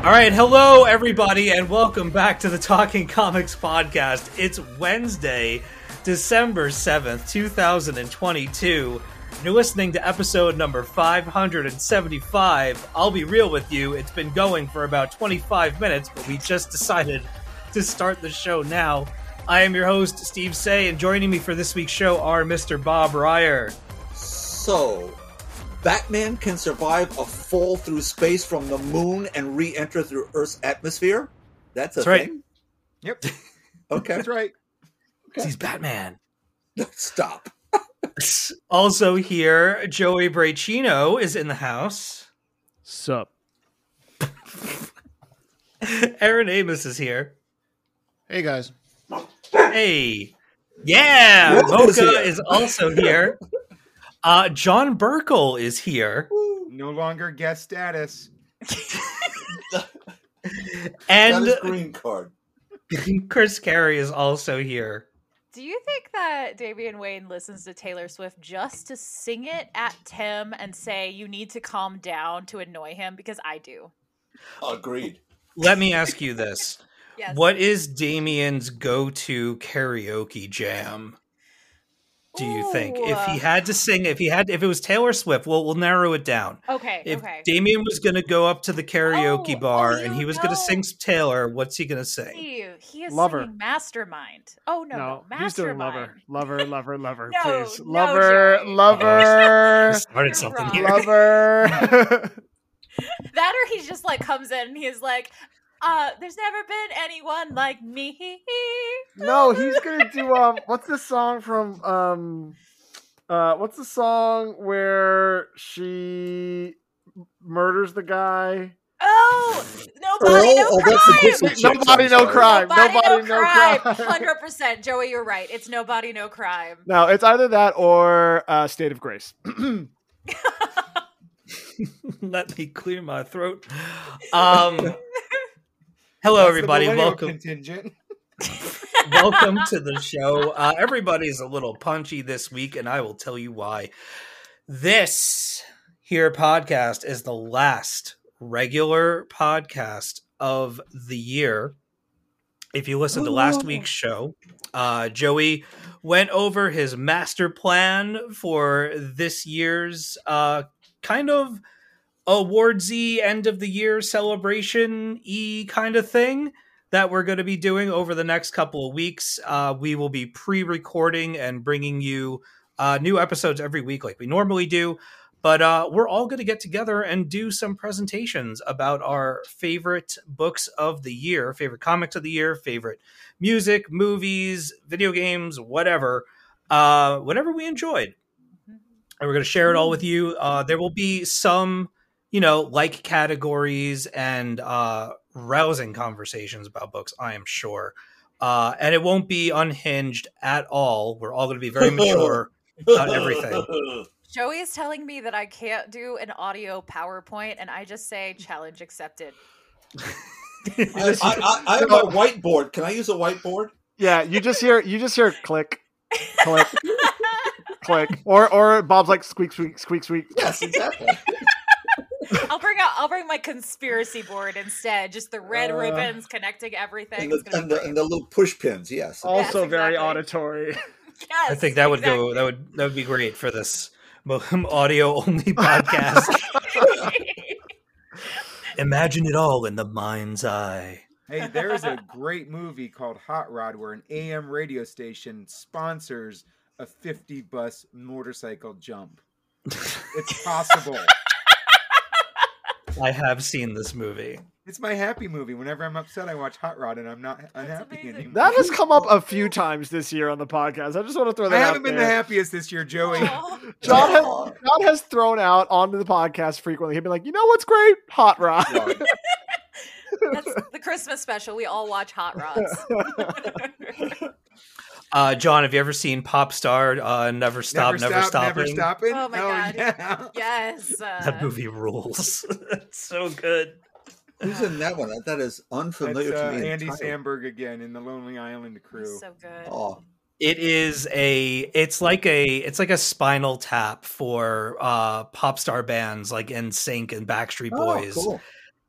All right, hello everybody, and welcome back to the Talking Comics podcast. It's Wednesday, December seventh, two thousand and twenty-two. You're listening to episode number five hundred and seventy-five. I'll be real with you; it's been going for about twenty-five minutes, but we just decided to start the show now. I am your host, Steve Seigh, and joining me for this week's show are Mr. Bob Reyer. So, Batman can survive a fall through space from the moon and re-enter through Earth's atmosphere. That's a That's right. thing. Yep, Okay, that's right. He's Batman. stop. Also here, Joey Braccino is in the house. Sup? Aaron Amos is here. Hey guys. Hey. Yeah, Mocha's Mocha here. is also here. Uh, John Burkle is here. No longer guest status. And his green card. Chris Carey is also here. Do you think that Damian Wayne listens to Taylor Swift just to sing it at Tim and say you need to calm down to annoy him? Because I do. Agreed. Let me ask you this. Yes. What is Damian's go-to karaoke jam? Do you think if he had to sing, if he had, if it was Taylor Swift, we'll we'll narrow it down. Okay. If okay. Damian was going to go up to the karaoke Oh, oh bar oh, and he was going to sing Taylor, what's he going to sing? Steve, he is Lover. singing Mastermind. Oh no, no, No, he's doing Mastermind. lover, lover, lover, lover. No, please, no, lover, Joey. lover, started something here. lover. That or he just like comes in and he's like, uh, there's never been anyone like me. no, he's gonna do um. What's the song from um? Uh, what's the song where she murders the guy? Oh, nobody, no oh, crime. that's the Dixie Chicks, Nobody, no crime. Nobody, Nobody, no no crime. crime. Hundred percent, Joey. You're right. It's nobody, no crime. No, it's either that or uh, State of Grace. Let me clear my throat. Um, hello, That's everybody. Welcome, Contingent. welcome to the show. Uh, everybody's a little punchy this week, and I will tell you why. This here podcast is the last regular podcast of the year. If you listen to last week's show, uh, Joey went over his master plan for this year's uh, kind of awardsy end of the year celebration e kind of thing that we're going to be doing over the next couple of weeks. Uh, we will be pre-recording and bringing you uh, new episodes every week, like we normally do. But uh, we're all going to get together and do some presentations about our favorite books of the year, favorite comics of the year, favorite music, movies, video games, whatever, uh, whatever we enjoyed. And we're going to share it all with you. Uh, there will be some, you know, like categories and uh, rousing conversations about books, I am sure. Uh, and it won't be unhinged at all. We're all going to be very mature about everything. Joey is telling me that I can't do an audio PowerPoint, and I just say challenge accepted. I, I, I, I have a whiteboard. Can I use a whiteboard? Yeah, you just hear you just hear click, click, click, or or Bob's like squeak, squeak, squeak, squeak. Yes, exactly. I'll bring out. I'll bring my conspiracy board instead. Just the red Uh, ribbons connecting everything. and, the, and, the, and the little push pins. Yes. Also very exactly. auditory. Yes, I think that would go. That would that would be great for this audio only podcast. Imagine it all in the mind's eye. Hey, there is a great movie called Hot Rod where an AM radio station sponsors a 50 bus motorcycle jump. It's possible. I have seen this movie. it's my happy movie. Whenever I'm upset, I watch Hot Rod, and I'm not unhappy amazing. anymore. That has come up a few times this year on the podcast. I just want to throw that out haven't been the happiest this year, Joey. Aw. John has, John has thrown out onto the podcast frequently. He'd be like, "You know what's great? Hot Rod." Rod. That's the Christmas special. We all watch Hot Rods. Uh, John, have you ever seen Pop Star? Uh, Never Stop, Never, never stop, Stopping. never stopping. Oh my Hell God. Yeah. yes. Uh, That movie rules. it's so good. Who's in that one? That is unfamiliar It's, uh, to me. Andy entirely. Samberg again in the Lonely Island crew. So good. Oh, It is a. It's like a. It's like a Spinal Tap for uh, pop star bands like NSYNC and Backstreet Boys. oh, Boys, cool.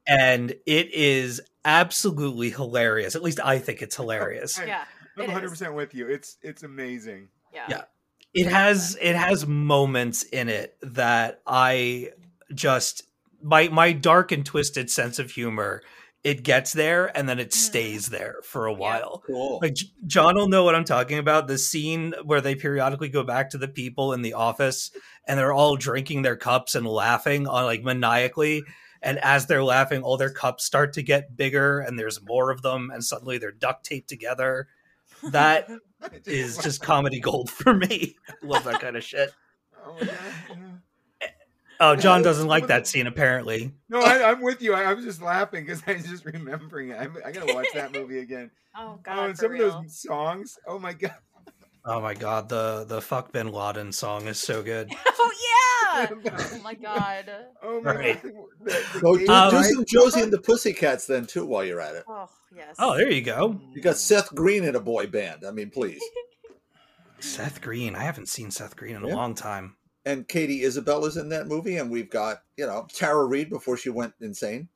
and it is absolutely hilarious. At least I think it's hilarious. Yeah. I'm 100 percent with you. It's it's amazing. Yeah. Yeah. it has it has moments in it that I just my my dark and twisted sense of humor it gets there and then it Mhm. stays there for a while. Cool. Like John will know what I'm talking about. The scene where they periodically go back to the people in the office and they're all drinking their cups and laughing on like maniacally. And as they're laughing, all their cups start to get bigger and there's more of them, and suddenly they're duct taped together. That It is just comedy gold for me. I love that kind of shit. Oh my God. Eh, oh, John doesn't like that scene apparently. No, I, I'm with you. I, I was just laughing because I was just remembering it. I'm, I gotta watch that movie again. Oh oh, God. and for some real. of those songs. Oh my god. Oh my god, the the fuck Bin Laden song is so good. Oh yeah. oh my God. Oh my Right. god. The, the Go do, Um, do pride some Josie and the Pussycats then too while you're at it. Oh yes. Oh, there you go. You got Seth Green in a boy band. I mean, please. Seth Green. I haven't seen Seth Green in a long time. And Katie Isabella's in that movie, and we've got you know Tara Reid before she went insane.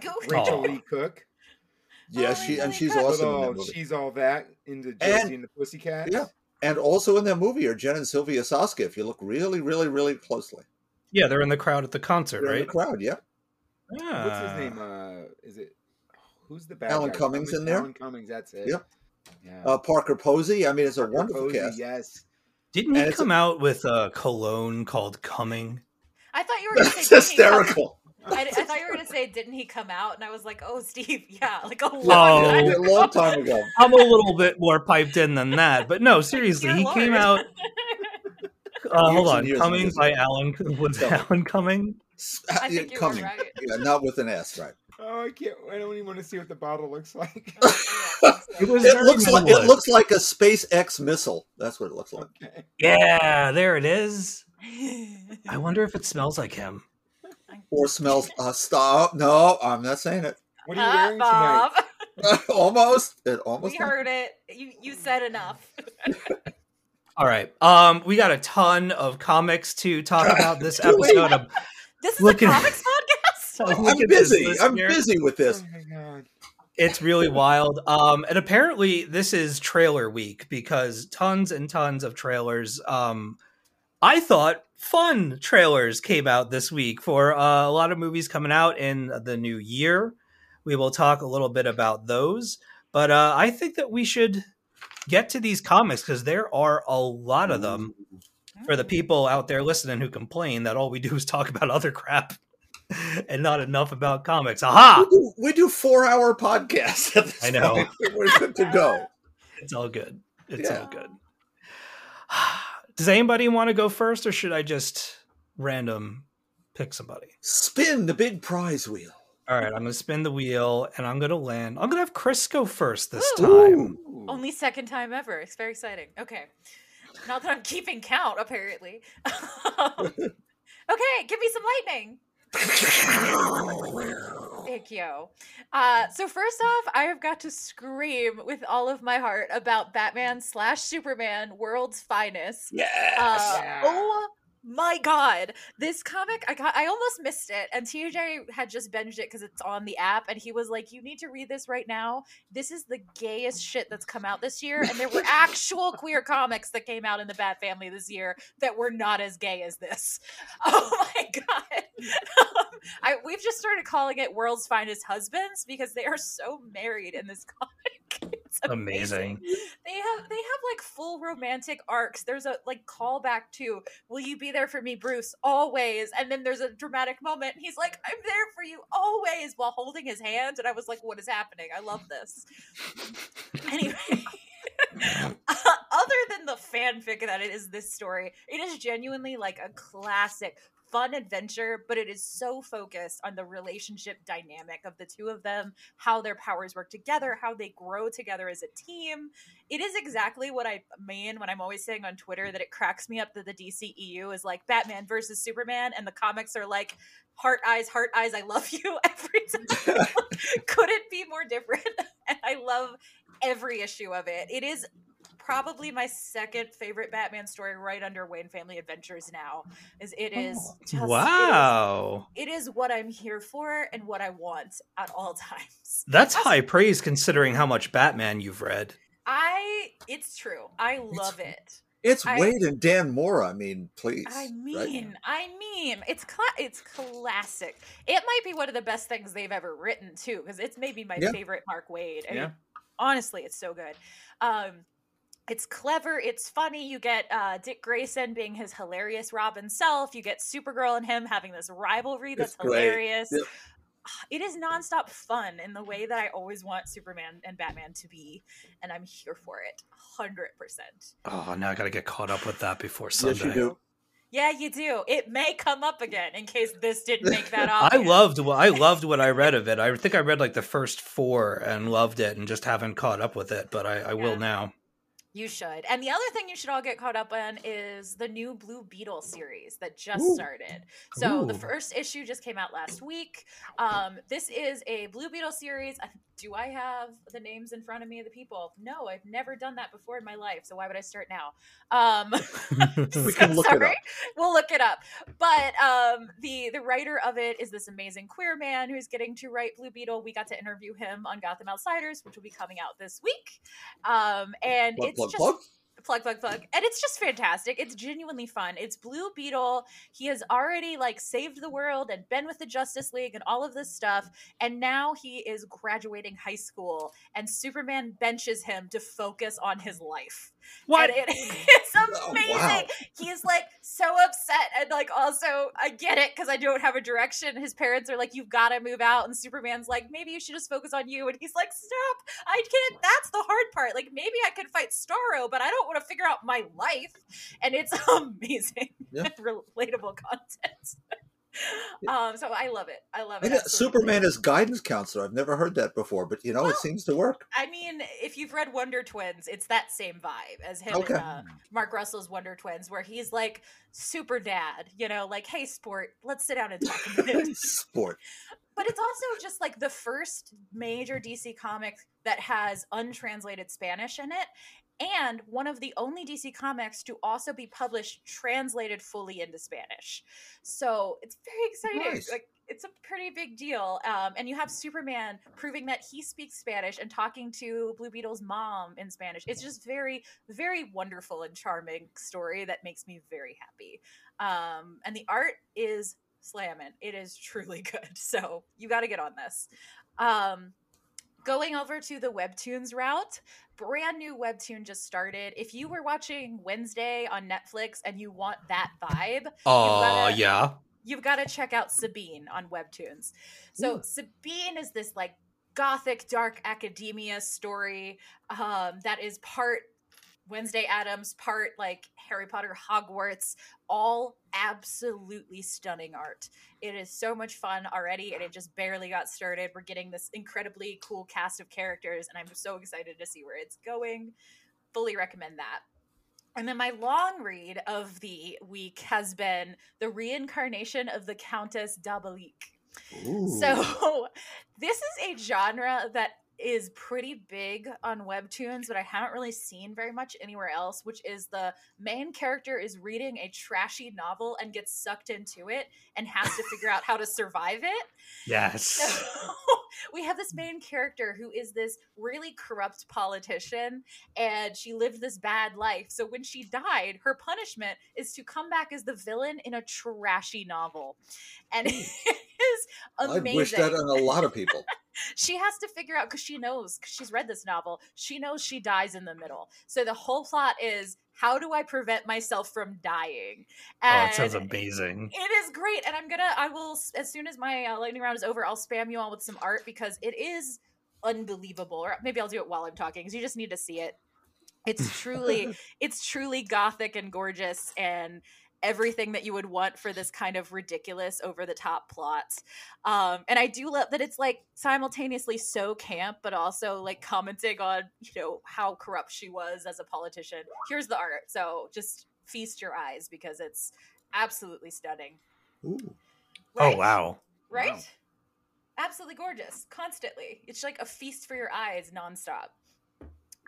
Go. Rachael Leigh Cook. Yes, Oh, she and she's good. awesome in oh, that movie. she's all that into Josie And- and, the Pussycat. Yeah. And also in that movie are Jen and Sylvia Soska. If you look really, really, really closely, Yeah, they're in the crowd at the concert, they're in right? the crowd. Yeah. What's Ah. his name? Uh, is it? Who's the bad Alan guy? Cummings in there? Alan Cummings. That's it. Yep. Yeah. Uh, Parker Posey. I mean, it's a Parker wonderful Posey, cast. Yes. Didn't and he it's come out with a cologne called Coming? I thought you were gonna say didn't he come- hysterical. I, I thought you were gonna say didn't he come out, and I was like, oh, Steve, yeah, like a long Oh. time a ago. long time ago. I'm a little bit more piped in than that, but no, seriously, Dear he Lord. came out. Uh, hold on, Coming and by Alan was Coming. Alan Coming. I think you Coming. right. Yeah, not with an S, right? Oh, I can't. I don't even want to see what the bottle looks like. It was It looks like it minimalist. looks like a SpaceX missile. That's what it looks like. okay. Yeah, there it is. I wonder if it smells like him. Or smells. Uh, stop. No, I'm not saying it. What are you Uh, wearing tonight? Almost. It almost. we heard it. You you said enough. All right. Um, we got a ton of comics to talk about this episode. Of, This is Look a at- comics podcast. Look I'm at this, busy. I'm listener. busy with this. Oh my god. it's really wild. Um, and apparently this is trailer week because tons and tons of trailers. Um, I thought fun trailers came out this week for uh, a lot of movies coming out in the new year. We will talk a little bit about those, but uh, I think that we should get to these comics because there are a lot of them. For the people out there listening who complain that all we do is talk about other crap and not enough about comics. Aha! We do, we do four hour podcasts. At this I know. We're good to go. It's all good. It's Yeah. all good. Does anybody want to go first, or should I just random pick somebody? Spin the big prize wheel. All right, I'm going to spin the wheel, and I'm going to land. I'm going to have Chris go first this Ooh. time. Ooh. Only second time ever. It's very exciting. Okay. Not that I'm keeping count, apparently. Um, okay, give me some lightning. Thank you. Uh, so first off, I have got to scream with all of my heart about Batman slash Superman, World's Finest. Yes. Uh, Yeah. Oh my god, this comic I got I almost missed it, and TJ had just binged it because it's on the app, and he was like, "You need to read this right now. This is the gayest shit that's come out this year." And there were actual queer comics that came out in the Bat Family this year that were not as gay as this. Oh my god, I we've just started calling it World's Finest Husbands because they are so married in this comic. It's amazing. Amazing. They have they have like full romantic arcs. There's a like callback to "Will you be there for me, Bruce?" Always, and then there's a dramatic moment. And he's like, "I'm there for you always," while holding his hand, and I was like, "What is happening?" I love this. anyway. Uh, other than the fanfic that it is this story, it is genuinely like a classic fun adventure, but it is so focused on the relationship dynamic of the two of them, how their powers work together, how they grow together as a team. It is exactly what I mean when I'm always saying on Twitter that it cracks me up that the DCEU is like Batman versus Superman, and the comics are like heart eyes, heart eyes, I love you every time. Couldn't be more different. And I love every issue of it. It is probably my second favorite Batman story right under Wayne Family Adventures now. Is it is just Wow. it is what I'm here for and what I want at all times. That's high praise considering how much Batman you've read. I it's true. I love it. It's I- Waid and Dan Mora. I mean, please. I right? mean, I mean, it's cla- it's classic. It might be one of the best things they've ever written too, because it's maybe my Yeah. favorite Mark Waid. I Yeah. mean, honestly, it's so good. Um, it's clever. It's funny. You get uh, Dick Grayson being his hilarious Robin self. You get Supergirl and him having this rivalry that's It's hilarious. Yep. It is nonstop fun in the way that I always want Superman and Batman to be, and I'm here for it, hundred percent. Oh, now I got to get caught up with that before Yes, Sunday. you do. Yeah, you do. It may come up again in case this didn't make that I loved what I loved what I read of it. I think I read like the first four and loved it, and just haven't caught up with it. But I, I Yeah. will now. You should. And the other thing you should all get caught up on is the new Blue Beetle series that just Ooh. started. So the first issue just came out last week. Um, this is a Blue Beetle series. Do I have the names in front of me of the people? No, I've never done that before in my life. So why would I start now? Um, We can look it up. We'll look it up. But um, the the writer of it is this amazing queer man who's getting to write Blue Beetle. We got to interview him on Gotham Outsiders, which will be coming out this week. Um, and Plug, it's plug, just plug. plug plug plug. And it's just fantastic. It's genuinely fun. It's blue beetle. He has already like saved the world and been with the justice league and all of this stuff. And now he is graduating high school and superman benches him to focus on his life What? and it is Oh, amazing. Wow. he's like so upset and like also i get it because i don't have a direction. His parents are like you've got to move out. And superman's like maybe you should just focus on you. And he's like stop. I can't. That's the hard part. Like maybe i could fight starro but i don't want to figure out my life. And it's amazing Yeah. relatable content um so i love it i love it uh. Superman is guidance counselor. I've never heard that before, but you know, Well, it seems to work. I mean, if you've read Wonder Twins, it's that same vibe as him Okay. and uh, Mark Russell's Wonder Twins, where he's like super dad, you know, like, hey, sport, let's sit down and talk a minute. Sport. but it's also just like the first major DC comic that has untranslated Spanish in it. And one of the only DC comics to also be published translated fully into Spanish. So it's very exciting. Nice. Like it's a pretty big deal. Um, and you have Superman proving that he speaks Spanish and talking to Blue Beetle's mom in Spanish. It's just very, very wonderful and charming story that makes me very happy. Um, and the art is slamming. It is truly good. So you got to get on this. Um, going over to the webtoons route brand new webtoon just started if you were watching wednesday on netflix and you want that vibe Oh gotta- yeah. you've got to check out Sabine on Webtoons. So Sabine is this like gothic dark academia story um, that is part Wednesday Addams, part like Harry Potter Hogwarts, all absolutely stunning art. It is so much fun already, and it just barely got started. We're getting this incredibly cool cast of characters, and I'm so excited to see where it's going. Fully recommend that. And then my long read of the week has been the reincarnation of the Countess Dabalik. Ooh. So this is a genre that is pretty big on webtoons but i haven't really seen very much anywhere else which is the main character is reading a trashy novel and gets sucked into it and has to figure out how to survive it Yes. so we have this main character who is this really corrupt politician and she lived this bad life so when she died her punishment is to come back as the villain in a trashy novel and it is amazing. I'd wish that on a lot of people. she has to figure out because she knows because she's read this novel she knows she dies in the middle so the whole plot is how do i prevent myself from dying Oh, it sounds amazing. it is great and i'm gonna i will as soon as my uh, lightning round is over i'll spam you all with some art because it is unbelievable or maybe i'll do it while i'm talking because you just need to see it it's truly it's truly gothic and gorgeous and everything that you would want for this kind of ridiculous over the top plot um and i do love that it's like simultaneously so camp but also like commenting on you know how corrupt she was as a politician here's the art so just feast your eyes because it's absolutely stunning Ooh. Right? Oh wow. right Wow. absolutely gorgeous constantly it's like a feast for your eyes nonstop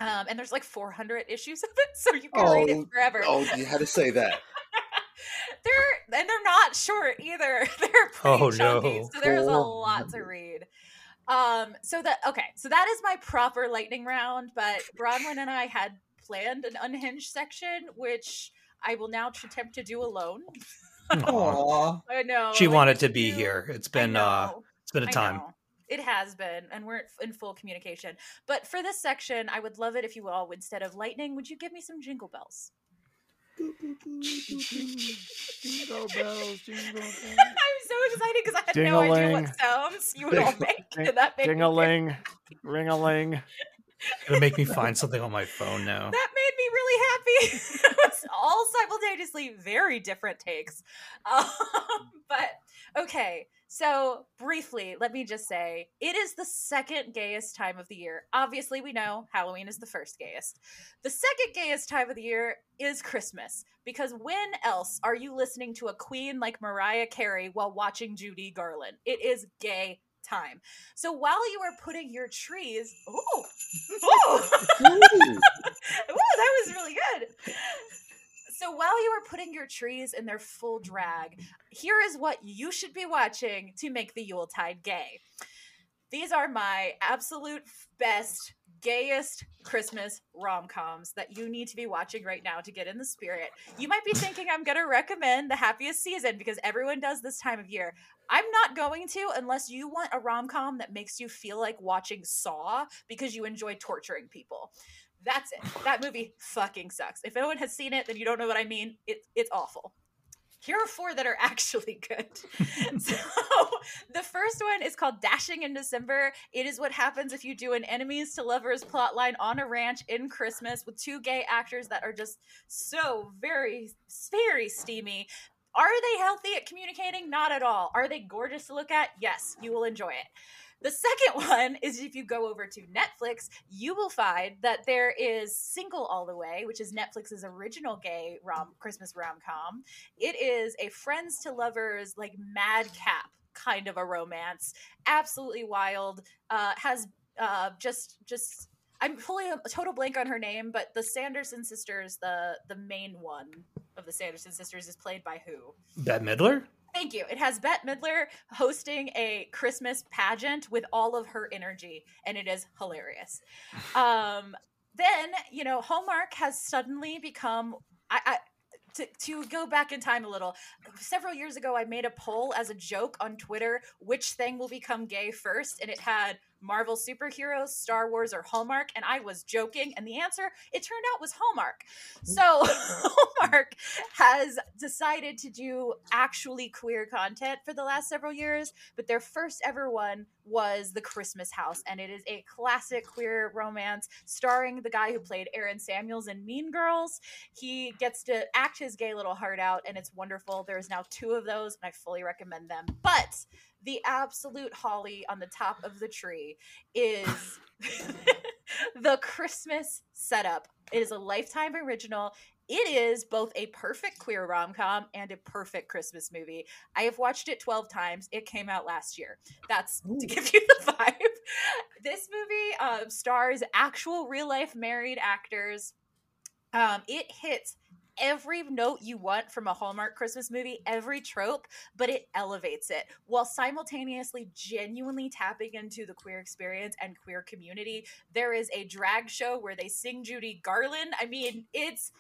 um, and there's like 400 issues of it, so you can read Oh, it forever. Oh, you had to say that. they're and they're not short either. They're pretty Oh, chunky, no. so there's a Oh. lot to read. Um, so that okay, so that is my proper lightning round. But Bronwyn and I had planned an unhinged section, which I will now attempt to do alone. Aw. Aw. I know She like, wanted to be you- here. It's been uh it's been a time. It has been, and we're in full communication. But for this section, I would love it if you all, instead of lightning, would you give me some jingle bells? Jingle bells, jingle bells. I'm so excited because I had no idea Ding-a-ling. what sounds you would all make. Ding- and that made me Ding a ling, ring a ling. It'll make me find something on my phone now. that made me really happy. it was all simultaneously very different takes. Um, but okay, so briefly, let me just say it is the second gayest time of the year. Obviously, we know Halloween is the first gayest. The second gayest time of the year is Christmas because when else are you listening to a queen like Mariah Carey while watching Judy Garland? It is gay time. So while you are putting your trees, ooh, ooh, Ooh. That was really good. So while you are putting your trees in their full drag, here is what you should be watching to make the Yuletide gay. These are my absolute best, gayest Christmas rom coms that you need to be watching right now to get in the spirit. You might be thinking I'm going to recommend The Happiest Season because everyone does this time of year. I'm not going to unless you want a rom com that makes you feel like watching Saw because you enjoy torturing people. That's it. That movie fucking sucks. If no one has seen it, then you don't know what I mean. It, it's awful. Here are four that are actually good. so the first one is called Dashing in December. It is what happens if you do an enemies to lovers plotline on a ranch in Christmas with two gay actors that are just so very, very steamy. Are they healthy at communicating? Not at all. Are they gorgeous to look at? Yes, you will enjoy it. The second one is if you go over to Netflix, you will find that there is Single All the Way, which is Netflix's original gay rom Christmas rom com. It is a friends to lovers like madcap kind of a romance, absolutely wild. Uh, has uh, just just I'm fully a total blank on her name, but the Sanderson sisters, the the main one of the Sanderson sisters, is played by who? Bette Midler? Thank you. It has Bette Midler hosting a Christmas pageant with all of her energy, and it is hilarious. Um, then, you know, Hallmark has suddenly become. I, I to, to go back in time a little, several years ago, I made a poll as a joke on Twitter which thing will become gay first, and it had Marvel superheroes, Star Wars, or Hallmark, and I was joking, and the answer it turned out was Hallmark. So Hallmark has decided to do actually queer content for the last several years, but their first ever one was The Christmas House, and it is a classic queer romance starring the guy who played Aaron Samuels in Mean Girls. He gets to act his gay little heart out, and it's wonderful. There's now two of those, and I fully recommend them. But the absolute holly on the top of the tree is the Christmas setup. It is a lifetime original. It is both a perfect queer rom com and a perfect Christmas movie. I have watched it 12 times. It came out last year. That's to give you the vibe. This movie uh, stars actual real life married actors. Um, it hits every note you want from a Hallmark Christmas movie, every trope, but it elevates it while simultaneously genuinely tapping into the queer experience and queer community. There is a drag show where they sing Judy Garland. I mean, it's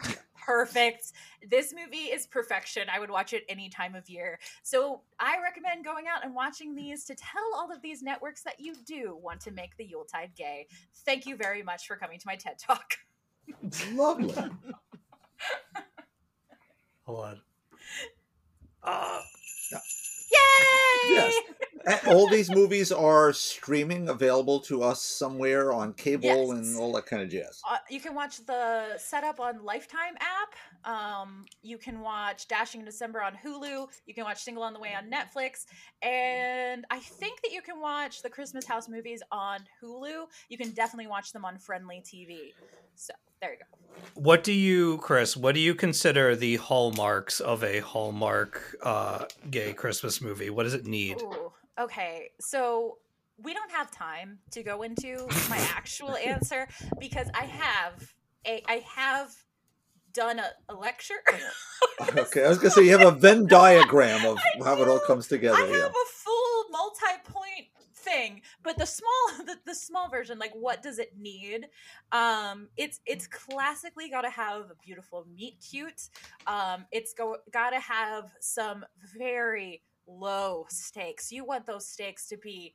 perfect. This movie is perfection. I would watch it any time of year. So I recommend going out and watching these to tell all of these networks that you do want to make the Yuletide gay. Thank you very much for coming to my TED Talk. Lovely. Hold on. Uh, Yay! Yes. All these movies are streaming, available to us somewhere on cable Yes. and all that kind of jazz. Uh, you can watch the setup on Lifetime app. Um, you can watch Dashing in December on Hulu. You can watch Single on the Way on Netflix. And I think that you can watch the Christmas House movies on Hulu. You can definitely watch them on Frndly TV. So there you go. what do you, Chris? What do you consider the hallmarks of a Hallmark uh, gay Christmas movie? What does it need? Ooh, okay. So we don't have time to go into my actual answer because I have a I have done a, a lecture. Okay, I was gonna say you have a Venn diagram of how it all comes together. I yeah. have a full multi-point thing, but the small the, the small version, like what does it need? Um, it's it's classically got to have a beautiful meet cute. Um, it's go got to have some very low stakes. You want those stakes to be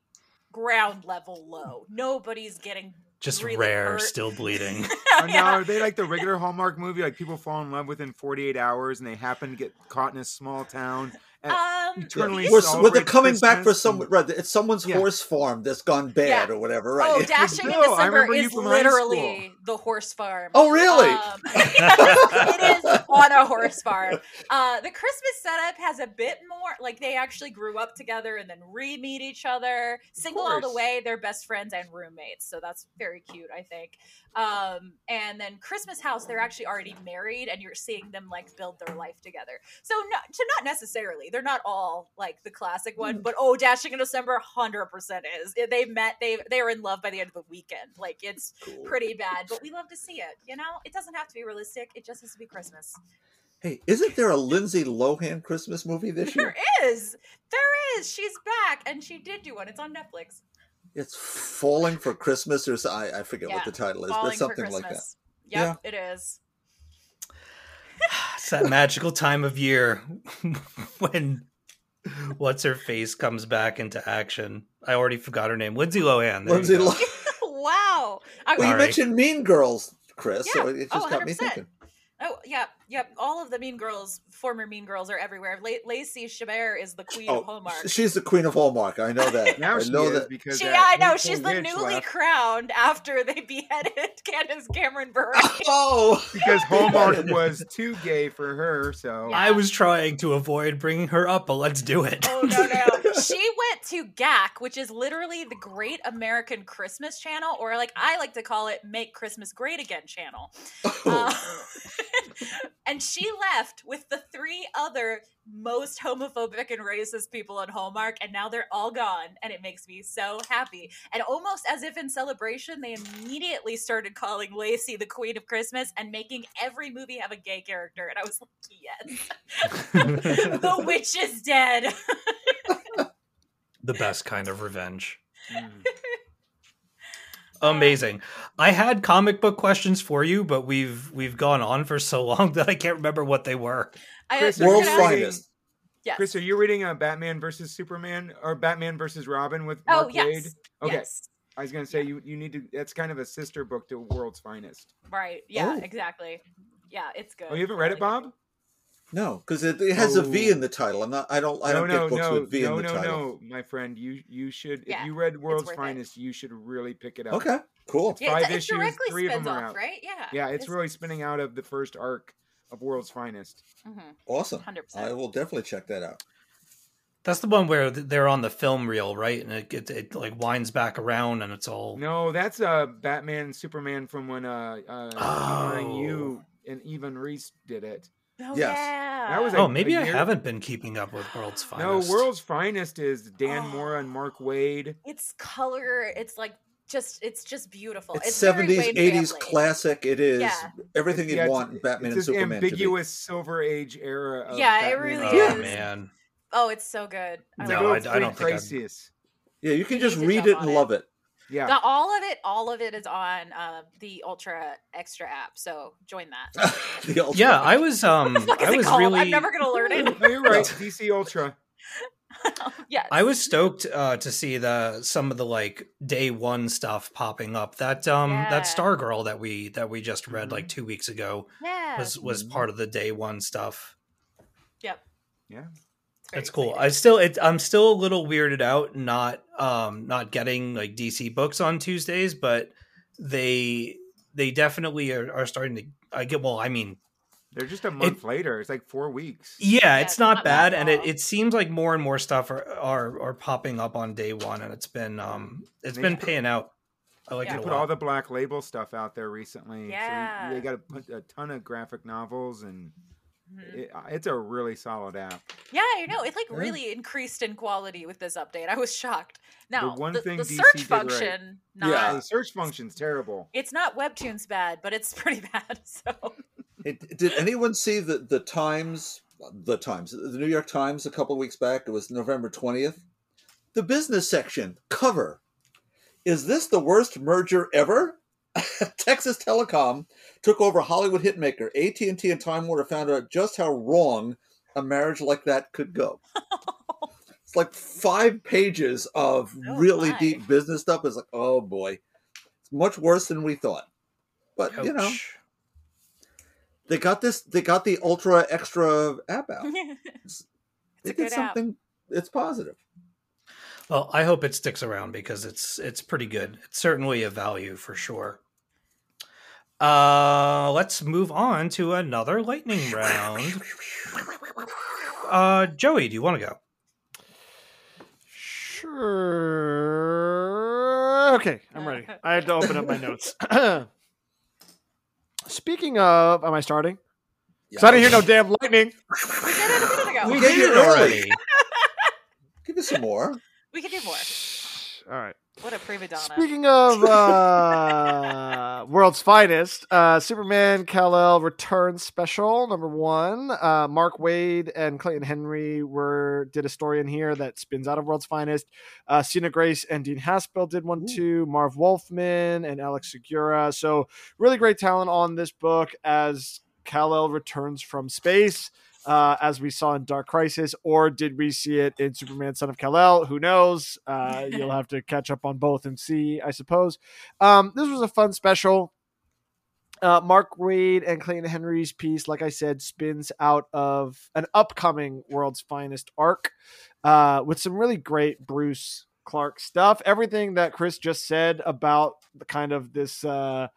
ground level low. Nobody's getting Just really rare, hurt. still bleeding. Oh, no, are they like the regular Hallmark movie? Like people fall in love within 48 hours and they happen to get caught in a small town. And Um, eternally With, with the celebrate coming back for Christmas some and- right, it's someone's Yeah. horse farm that's gone bad Yeah. or whatever, right? Oh, dashing in No, I December remember you is from literally the horse farm. Oh, really? Um, it is on a horse farm. Uh, the Christmas setup has a bit more like they actually grew up together and then re-meet each other. Single all the way, they're best friends and roommates, so that's very cute, I think. Um, and then Christmas House, they're actually already married, and you're seeing them like build their life together. So not to not necessarily, they're not all like the classic one, but oh, Dashing in December, hundred percent is. They met, they they were in love by the end of the weekend. Like it's Cool. pretty bad, but we love to see it. You know, it doesn't have to be realistic. It just has to be Christmas. Hey, isn't there a Lindsay Lohan Christmas movie this There year? There is. There is. She's back, and she did do one. It's on Netflix. It's Falling for Christmas, or I, I forget Yeah, what the title is, Falling but something for like that. Christmas. Yep, it is. It's that magical time of year when what's her face comes back into action. I already forgot her name. Lindsay Lohan. there Lindsay. Lohan. wow. I, Well, you Sorry. mentioned Mean Girls, Chris, so it just Oh, got me 100%. thinking. Oh, yep, yep. All of the Mean Girls, former Mean Girls, are everywhere. La- Lacey Chabert is the queen Oh, of Hallmark. she's the queen of Hallmark. I know that. Now I she know is that. because She, that I know, hateful she's the witch newly left. crowned after they beheaded Candace Cameron Bure. Oh, because Hallmark was too gay for her. So Yeah. I was trying to avoid bringing her up, but let's do it. Oh no no! She went to GAC, which is literally the Great American Christmas Channel, or like I like to call it "Make Christmas Great Again" channel. Uh, and she left with the three other most homophobic and racist people on Hallmark, and now they're all gone, and it makes me so happy. And almost as if in celebration, they immediately started calling Lacey the Queen of Christmas and making every movie have a gay character. And I was like, yes, the witch is dead. the best kind of revenge. Mm. Amazing. I had comic book questions for you, but we've we've gone on for so long that I can't remember what they were. I, Chris, you're World's finest. Yes. Chris, are you reading a Batman versus Superman or Batman versus Robin with oh Mark yes. Waid? Okay, Yes. I was gonna say you you need to. That's kind of a sister book to World's Finest. Right. Yeah. Oh. Exactly. Yeah, it's good. Oh, you haven't read it, Bob? good. Bob? no, because it, it has a V Oh. in the title. I'm not. I don't. I no, don't no, get books no, with V no, in the title. no, title. no, my friend. You you should. Yeah, if you read World's worth it. Finest, you should really pick it up. Okay, cool. Yeah, five it's, issues, directly three of spins them are off, out. right? Yeah. Yeah, it's really spinning out of the first arc of World's Finest. hmm Awesome. 100%. I will definitely check that out. That's the one where they're on the film reel, right? And it, it, it like winds back around, and it's all No, that's uh Batman Superman from when uh uh Oh. you and Ivan Reis did it. Oh, Yes. yeah. That was Oh, a- maybe a I year- haven't been keeping up with World's Finest. No, World's Finest is Dan Oh. Mora and Mark Waid. It's color. It's like just. It's just beautiful. It's It's, seventies, eighties family. classic. It is Yeah. everything Yeah, you'd it's- want in Batman it's and this Superman ambiguous Silver Age era. Of Yeah, it really Oh is. Superman. man, Oh, it's so good. I No, like love a it. little I- I don't Fleet think I've- Crisis. to be. Yeah, you can You just read it and it. love it. Yeah. The, all of it, all of it is on uh, the Ultra Extra app. So join that. The ultra- Yeah, I was um What the fuck is I it was called? really I'm never gonna learn it. no, you're right. DC Ultra. yes. I was stoked uh, to see the some of the like day one stuff popping up. That um Yeah. that Star Girl that we that we just read Mhm. like two weeks ago Yeah. was was part of the day one stuff. Yep. Yeah. It's very It's cool. exciting. I still it, I'm still a little weirded out not um not getting like DC books on Tuesdays, but they they definitely are, are starting to I get well, I mean, They're just a month later. It's like four weeks. yeah, it's it's not not bad and it, it seems like more and more stuff are, are are popping up on day one and it's been um it's They been put- paying out. I like Yeah. it They put all the black label stuff out there recently. So Yeah. they, they got a, put a ton of graphic novels, and Mhm. it, it's a really solid app. Yeah, I know. It like really increased in quality with this update. I was shocked. Now, one the, thing the search did right- function, not, Yeah. the search function's terrible. it's not Webtoons bad, but it's pretty bad. So It, did anyone see the the Times? The Times, the New York Times, a couple of weeks back. It was November twentieth. The business section cover. Is this the worst merger ever? Texas Telecom took over Hollywood hitmaker AT and T and Time Warner found out just how wrong a marriage like that could go. it's like five pages of Oh, really my. deep business stuff. It's like, oh boy, it's much worse than we thought. But you know, they got this. They got the ultra extra app out. it's They a did good app. something. It's positive. Well, I hope it sticks around because it's it's pretty good. It's certainly a value for sure. Uh, let's move on to another lightning round. Uh, Joey, do you want to go? Sure. Okay, I'm ready. I had to open up my notes. Speaking of, am I starting? Because I didn't hear no damn lightning. We did it a minute ago. We We, did did it already. Give us some more. We can do more. All right. What a prima donna. Speaking of uh, World's Finest, uh, Superman Kal-El Return Special number one. Uh, Mark Waid and Clayton Henry were did a story in here that spins out of World's Finest. Uh, Sina Grace and Dean Haspiel did one too. Marv Wolfman and Alex Segura. So really great talent on this book as Kal-El returns from space uh, as we saw in Dark Crisis, or did we see it in Superman Son of Kal-El? Who knows? Uh, you'll have to catch up on both and see, I suppose. Um, this was a fun special. Uh, Mark Waid and Clayton Henry's piece, like I said, spins out of an upcoming World's Finest arc uh, with some really great Bruce Clark stuff. Everything that Chris just said about the kind of this uh,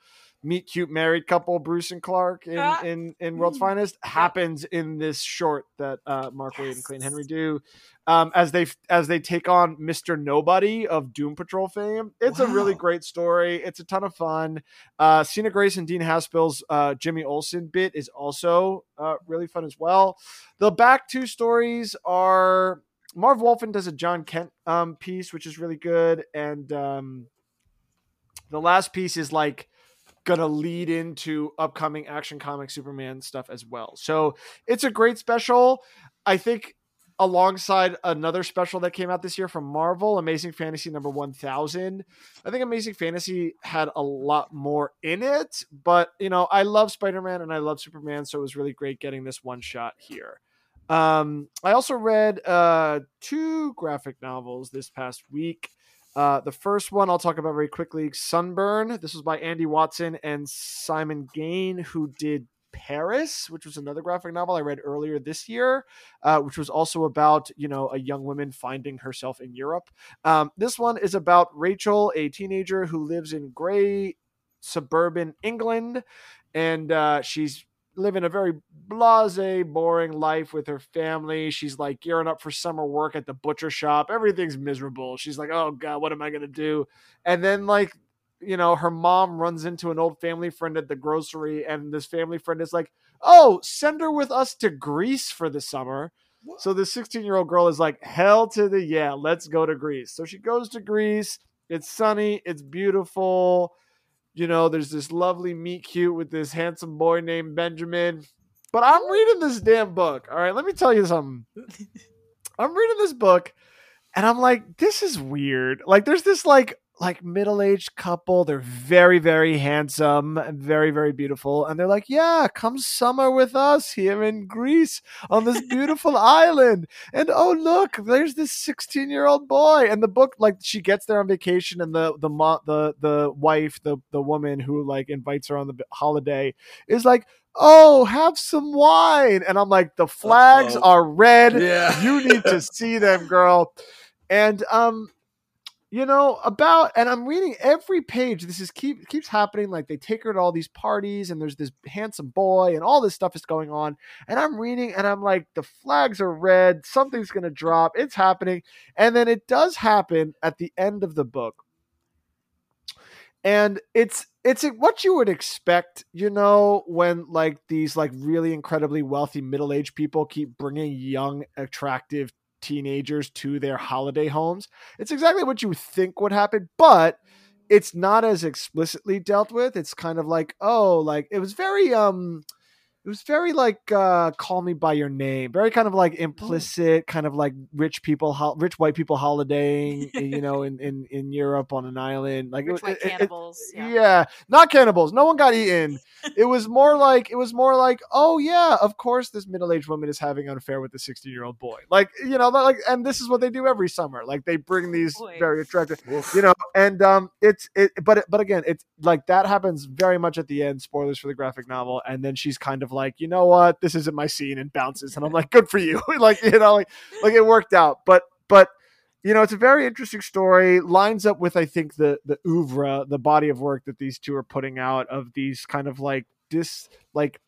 meet cute married couple, Bruce and Clark in Ah. in, in World's Finest, happens in this short that uh, Mark Waid and Clayton Henry do um, as they as they take on Mister Nobody of Doom Patrol fame. It's a really great story. It's a ton of fun. Uh, Sina Grace and Dean Haspiel's uh, Jimmy Olsen bit is also uh, really fun as well. The back two stories are Marv Wolfman does a Jon Kent um, piece, which is really good, and um, the last piece is like gonna lead into upcoming action comic Superman stuff as well. So it's a great special. I think alongside another special that came out this year from Marvel, Amazing Fantasy number 1000. I think Amazing Fantasy had a lot more in it, but you know, I love Spider-Man and I love Superman, so it was really great getting this one shot here. Um, I also read uh, two graphic novels this past week. Uh, the first one I'll talk about very quickly Sunburn. This was by Andi Watson and Simon Gane, who did Paris, which was another graphic novel I read earlier this year, uh, which was also about, you know, a young woman finding herself in Europe. Um, this one is about Rachel, a teenager who lives in gray suburban England, and uh, she's living a very blase, boring life with her family. She's like gearing up for summer work at the butcher shop. Everything's miserable. She's like, oh God, what am I going to do? And then, like, you know, her mom runs into an old family friend at the grocery, and this family friend is like, oh, send her with us to Greece for the summer. So the 16 year old girl is like, hell to the yeah, let's go to Greece. So she goes to Greece. It's sunny, it's beautiful. You know, there's this lovely meet cute with this handsome boy named Benjamin. But I'm reading this damn book. All right, let me tell you something. I'm reading this book and I'm like, this is weird. Like, there's this like like middle-aged couple. They're very, very handsome and very, very beautiful. And they're like, "Yeah, come summer with us here in Greece on this beautiful island." And oh, look, there's this 16-year-old boy. And the book, like, she gets there on vacation, and the the mo- the the wife, the the woman who like invites her on the holiday, is like. Oh, have some wine. And I'm like, the flags Uh-oh. are red. Yeah. You need to see them, girl. And um, you know about and i'm reading every page. This is keep keeps happening like they take her to all these parties and there's this handsome boy and all this stuff is going on. And i'm reading and i'm like the flags are red. Something's gonna drop. It's happening. And then it does happen at the end of the book. And it's it's what you would expect you know when like these like really incredibly wealthy middle-aged people keep bringing young attractive teenagers to their holiday homes. It's exactly what you think would happen but it's not as explicitly dealt with. It's kind of like oh like it was very um it was very like uh call me by your name very kind of like implicit kind of like rich people ho- rich white people holidaying you know in, in in europe on an island like it- Rich white it- it- cannibals. yeah. yeah. not cannibals. No one got eaten. it was more like it was more like, oh yeah, of course this middle-aged woman is having an affair with a 16-year-old boy. Like, you know, like and this is what they do every summer. Like they bring these Boy. very attractive you know, and um it's it but but again, it's like that happens very much at the end, spoilers for the graphic novel, and then she's kind of like, you know what, this isn't my scene and bounces. And I'm like, good for you. like, you know, like like it worked out. But but you know, it's a very interesting story. Lines up with, I think, the the oeuvre, the body of work that these two are putting out of these kind of like this, like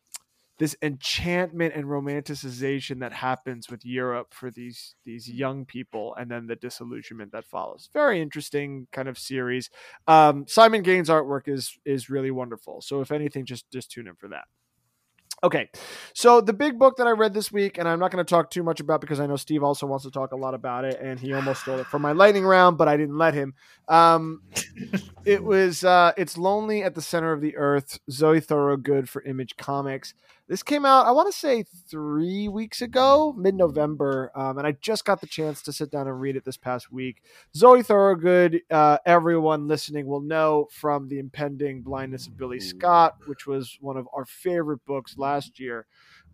this enchantment and romanticization that happens with Europe for these these young people, and then the disillusionment that follows. Very interesting kind of series. Um, Simon Gane's artwork is is really wonderful. So if anything, just just tune in for that. Okay, so the big book that I read this week, and I'm not going to talk too much about because I know Steve also wants to talk a lot about it, and he almost stole it from my lightning round, but I didn't let him. Um, it was uh, it's lonely at the center of the earth. Zoe Thorogood for Image Comics. This came out, I want to say, three weeks ago, mid-November, um, and I just got the chance to sit down and read it this past week. Zoe Thorogood, uh, everyone listening will know from the impending blindness of Billy Scott, which was one of our favorite books last year.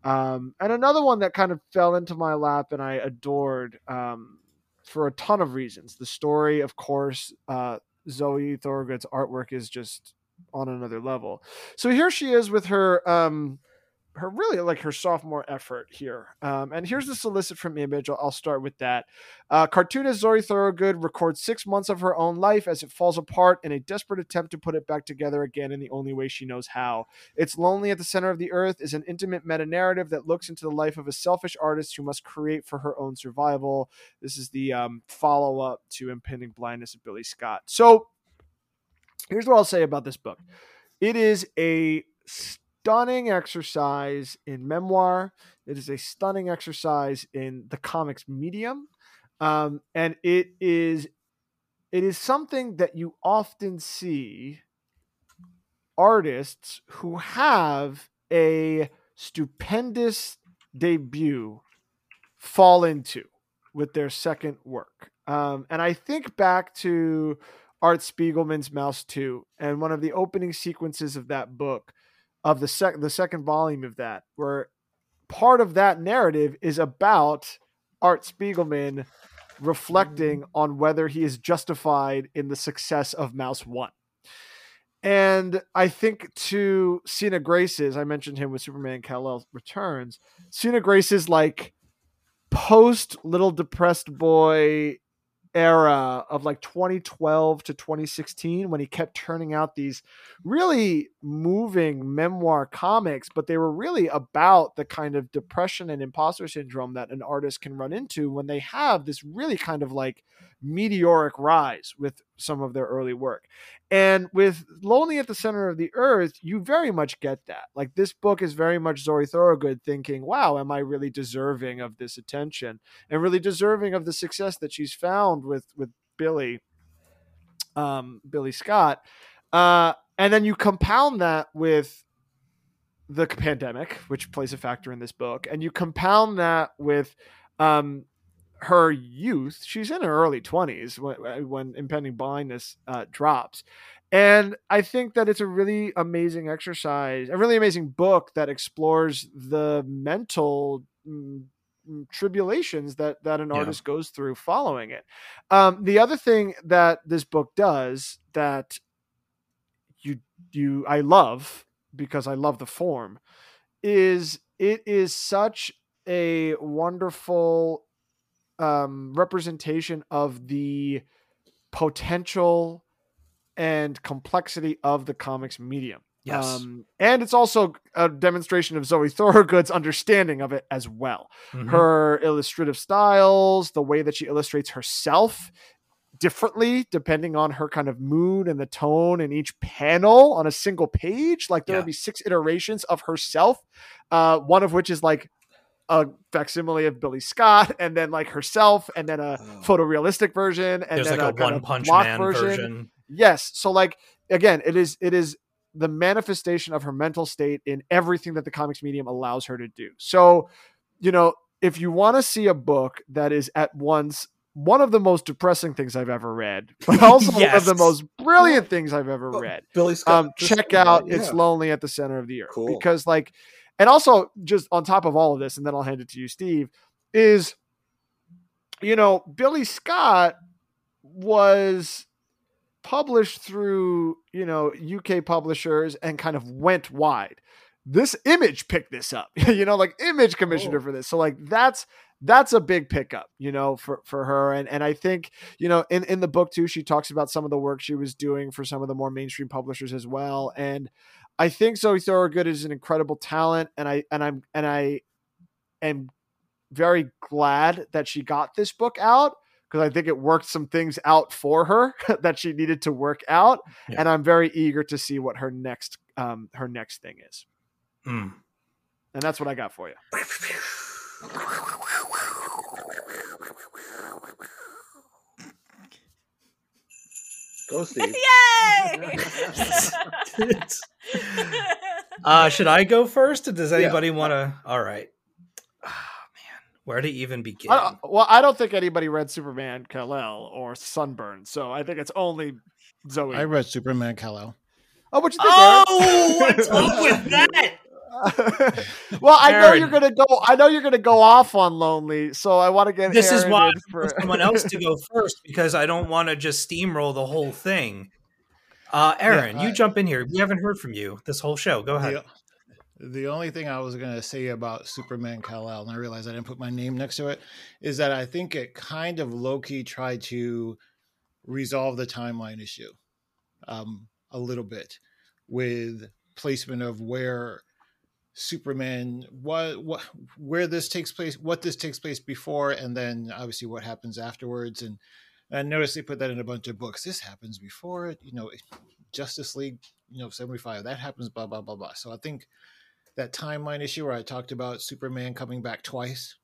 Um, and another one that kind of fell into my lap and I adored um, for a ton of reasons. The story, of course, uh, Zoe Thorogood's artwork is just on another level. So here she is with her um her really like her sophomore effort here. Um, and here's the solicit from Image. I'll, I'll start with that. Uh, cartoonist Zoe Thorogood records six months of her own life as it falls apart in a desperate attempt to put it back together again in the only way she knows how. It's Lonely at the Center of the Earth is an intimate meta narrative that looks into the life of a selfish artist who must create for her own survival. This is the um, follow up to Impending Blindness of Billy Scott. So here's what I'll say about this book it is a stunning exercise in memoir, it is a stunning exercise in the comics medium. Um, and it is it is something that you often see artists who have a stupendous debut fall into with their second work. Um, and I think back to Art Spiegelman's Maus 2 and one of the opening sequences of that book of the sec- the second volume of that where part of that narrative is about Art Spiegelman reflecting mm. on whether he is justified in the success of Maus 1. And I think to Sina Grace's, I mentioned him with Superman Kal-El Returns. Sina Grace's like post Little Depressed Boy era of like 2012 to 2016 when he kept turning out these really moving memoir comics but they were really about the kind of depression and imposter syndrome that an artist can run into when they have this really kind of like meteoric rise with some of their early work and with Lonely at the Center of the Earth, you very much get that. Like this book is very much Zoe Thorogood thinking, wow, am I really deserving of this attention and really deserving of the success that she's found with with Billy, um, Billy Scott. Uh, and then you compound that with the pandemic, which plays a factor in this book, and you compound that with um, her youth. She's in her early twenties when, when impending blindness uh, drops, and I think that it's a really amazing exercise, a really amazing book that explores the mental mm, mm, tribulations that that an Yeah. artist goes through following it. Um, the other thing that this book does that you I love because I love the form is it is such a wonderful um, representation of the potential and complexity of the comics medium. Yes. Um, and it's also a demonstration of Zoe Thorogood's understanding of it as well. Mhm. Her illustrative styles, the way that she illustrates herself differently depending on her kind of mood and the tone in each panel on a single page. Like there Yeah. would be six iterations of herself, uh, one of which is like a facsimile of Billy Scott, and then like herself, and then a Oh. photorealistic version, and There's then like a kind One Punch Man version. Yes. So like again, it is it is the manifestation of her mental state in everything that the comics medium allows her to do. So, you know, if you want to see a book that is at once one of the most depressing things I've ever read, but also one of the most brilliant things I've ever Well, read, Billy Scott. um, check out yeah. "It's Lonely at the Center of the Earth" Cool. because, like, and also just on top of all of this, and then I'll hand it to you, Steve. Is you know Billy Scott was published through you know UK publishers and kind of went wide. This image picked this up, you know, like image commissioned her Oh. for this. So like that's that's a big pickup, you know, for for her. And and I think you know in in the book too, she talks about some of the work she was doing for some of the more mainstream publishers as well. And I think Zoe Thorogood is an incredible talent, and I and I'm and I am very glad that she got this book out because I think it worked some things out for her that she needed to work out, Yeah. and I'm very eager to see what her next um her next thing is, Mm. and that's what I got for you. Go, Steve. Yay! uh, should I go first? Or does Yeah. anybody want to? All right. Ah, man, where to even begin? I well, I don't think anybody read Superman Kal El or Sunburn, so I think it's only Zoe. I read Superman Kal-El. oh, what you think? Oh, what's up with that? Eric? well, I know you're gonna go. I know you're gonna go off on Lonely, so I want to get This is why I in for someone else to go first because I don't want to just steamroll the whole thing. Uh, Aaron, you I- jump in here. We haven't heard from you this whole show. Go ahead. The, the only thing I was going to say about Superman Kal-El, and I realized I didn't put my name next to it, is that I think it kind of low-key tried to resolve the timeline issue um, a little bit with placement of where Superman what what where this takes place, what this takes place before, and then obviously what happens afterwards. And, and I noticed they put that in a bunch of books. This happens before it, you know, Justice League, you know, seventy five. That happens, blah blah blah blah. So I think that timeline issue where I talked about Superman coming back twice.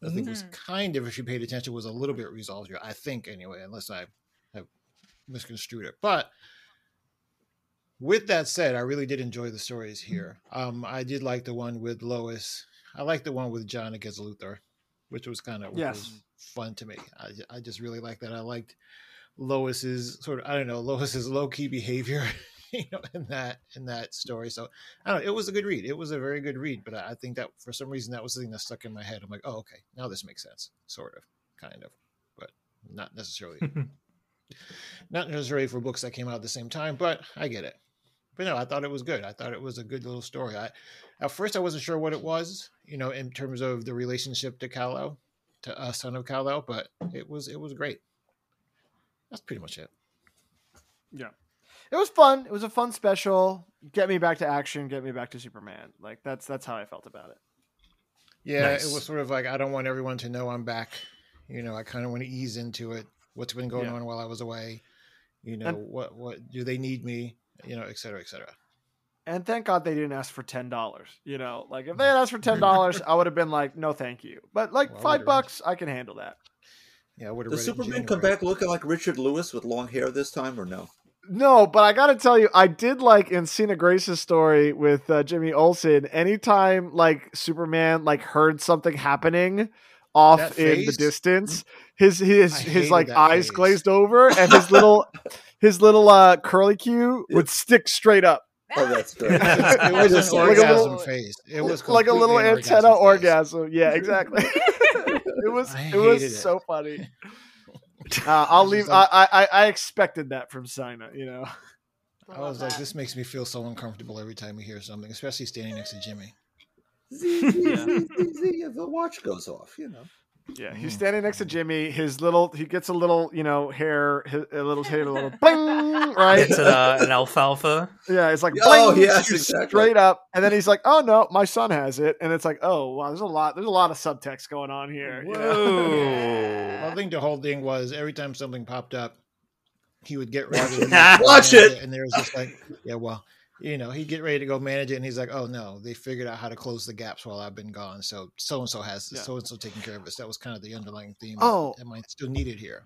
I think was Mhm. kind of, if you paid attention, was a little bit resolved here. I think anyway, unless I have misconstrued it. But with that said, I really did enjoy the stories here. Um, I did like the one with Lois. I like the one with Jon against Luthor, which was kind of Yes. fun to me. I, I just really like that. I liked Lois's sort of I don't know Lois's low key behavior, you know, in that in that story. So I don't know. It was a good read. It was a very good read. But I, I think that for some reason that was the thing that stuck in my head. I'm like, oh okay, now this makes sense, sort of, kind of, but not necessarily not necessarily for books that came out at the same time, but I get it. But no, I thought it was good. I thought it was a good little story. I at first I wasn't sure what it was, you know, in terms of the relationship to Kal-El, to uh, son of Kal-El, but it was it was great. That's pretty much it. Yeah, it was fun. It was a fun special. Get me back to action. Get me back to Superman. Like that's that's how I felt about it. Yeah, Nice. it was sort of like I don't want everyone to know I'm back. You know, I kind of want to ease into it. What's been going Yeah. on while I was away? You know, And- what what do they need me? You know, et cetera, et cetera. And thank God they didn't ask for ten dollars. You know, like if they had asked for ten dollars, I would have been like, no, thank you. But like Well, five would've- bucks, I can handle that. Yeah, I would have. Does Superman come back looking like Richard Lewis with long hair this time, or no? No, but I gotta tell you, I did like in Sina Grace's story with uh, Jimmy Olsen. Anytime like Superman like heard something happening off in the distance. His his I his like eyes face. glazed over, and his little his little uh curly Q would stick straight up Oh, that's great. it was just an like- like a orgasm little- face. It was like a little completely an antenna face. orgasm. Yeah, exactly. it was it was it. so funny. Uh, I'll leave. like- I, I I expected that from Sina. You know. I was like, this makes me feel so uncomfortable every time we hear something, especially standing next to Jimmy. Z, Z, Z, Z, Z, the watch goes off, you know. Yeah, he's Mhm. standing next to Jimmy. His little, he gets a little, you know, hair, his, a little hair, a little bling, right? It's an, uh, an alfalfa. Yeah, it's like Oh, bling, yes, exactly. straight up, and then he's like, "Oh no, my son has it," and it's like, "Oh wow, there's a lot, there's a lot of subtext going on here." you know? Whoa. I think the whole thing was every time something popped up, he would get ready to it. Watch it. and there was just like, yeah, well, you know, he'd get ready to go manage it, and he's like, oh no, they figured out how to close the gaps while I've been gone, so so and so has so and so taking care of it. So that was kind of the underlying theme. Oh. am I still needed here?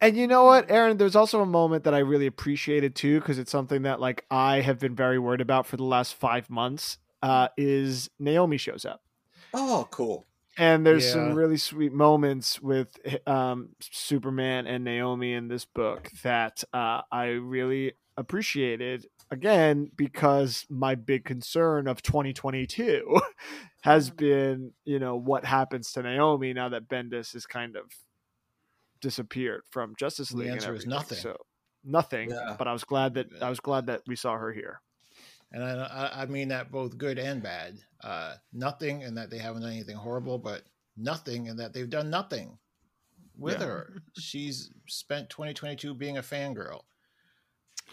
And you know what, Aaron? There's also a moment that I really appreciated too, because it's something that like I have been very worried about for the last five months. Uh, is Naomi shows up. Oh, cool. and there's some really sweet moments with um, Superman and Naomi in this book that uh, I really appreciated. Again, because my big concern of 2022 has been, you know, what happens to Naomi now that Bendis is kind of disappeared from Justice The League. and answer is nothing. So nothing. Yeah. But I was glad that I was glad that we saw her here. And I, I, I mean that both good and bad. Uh, nothing and that they haven't done anything horrible, but nothing and that they've done nothing with Yeah. her. She's spent 2022 being a fangirl.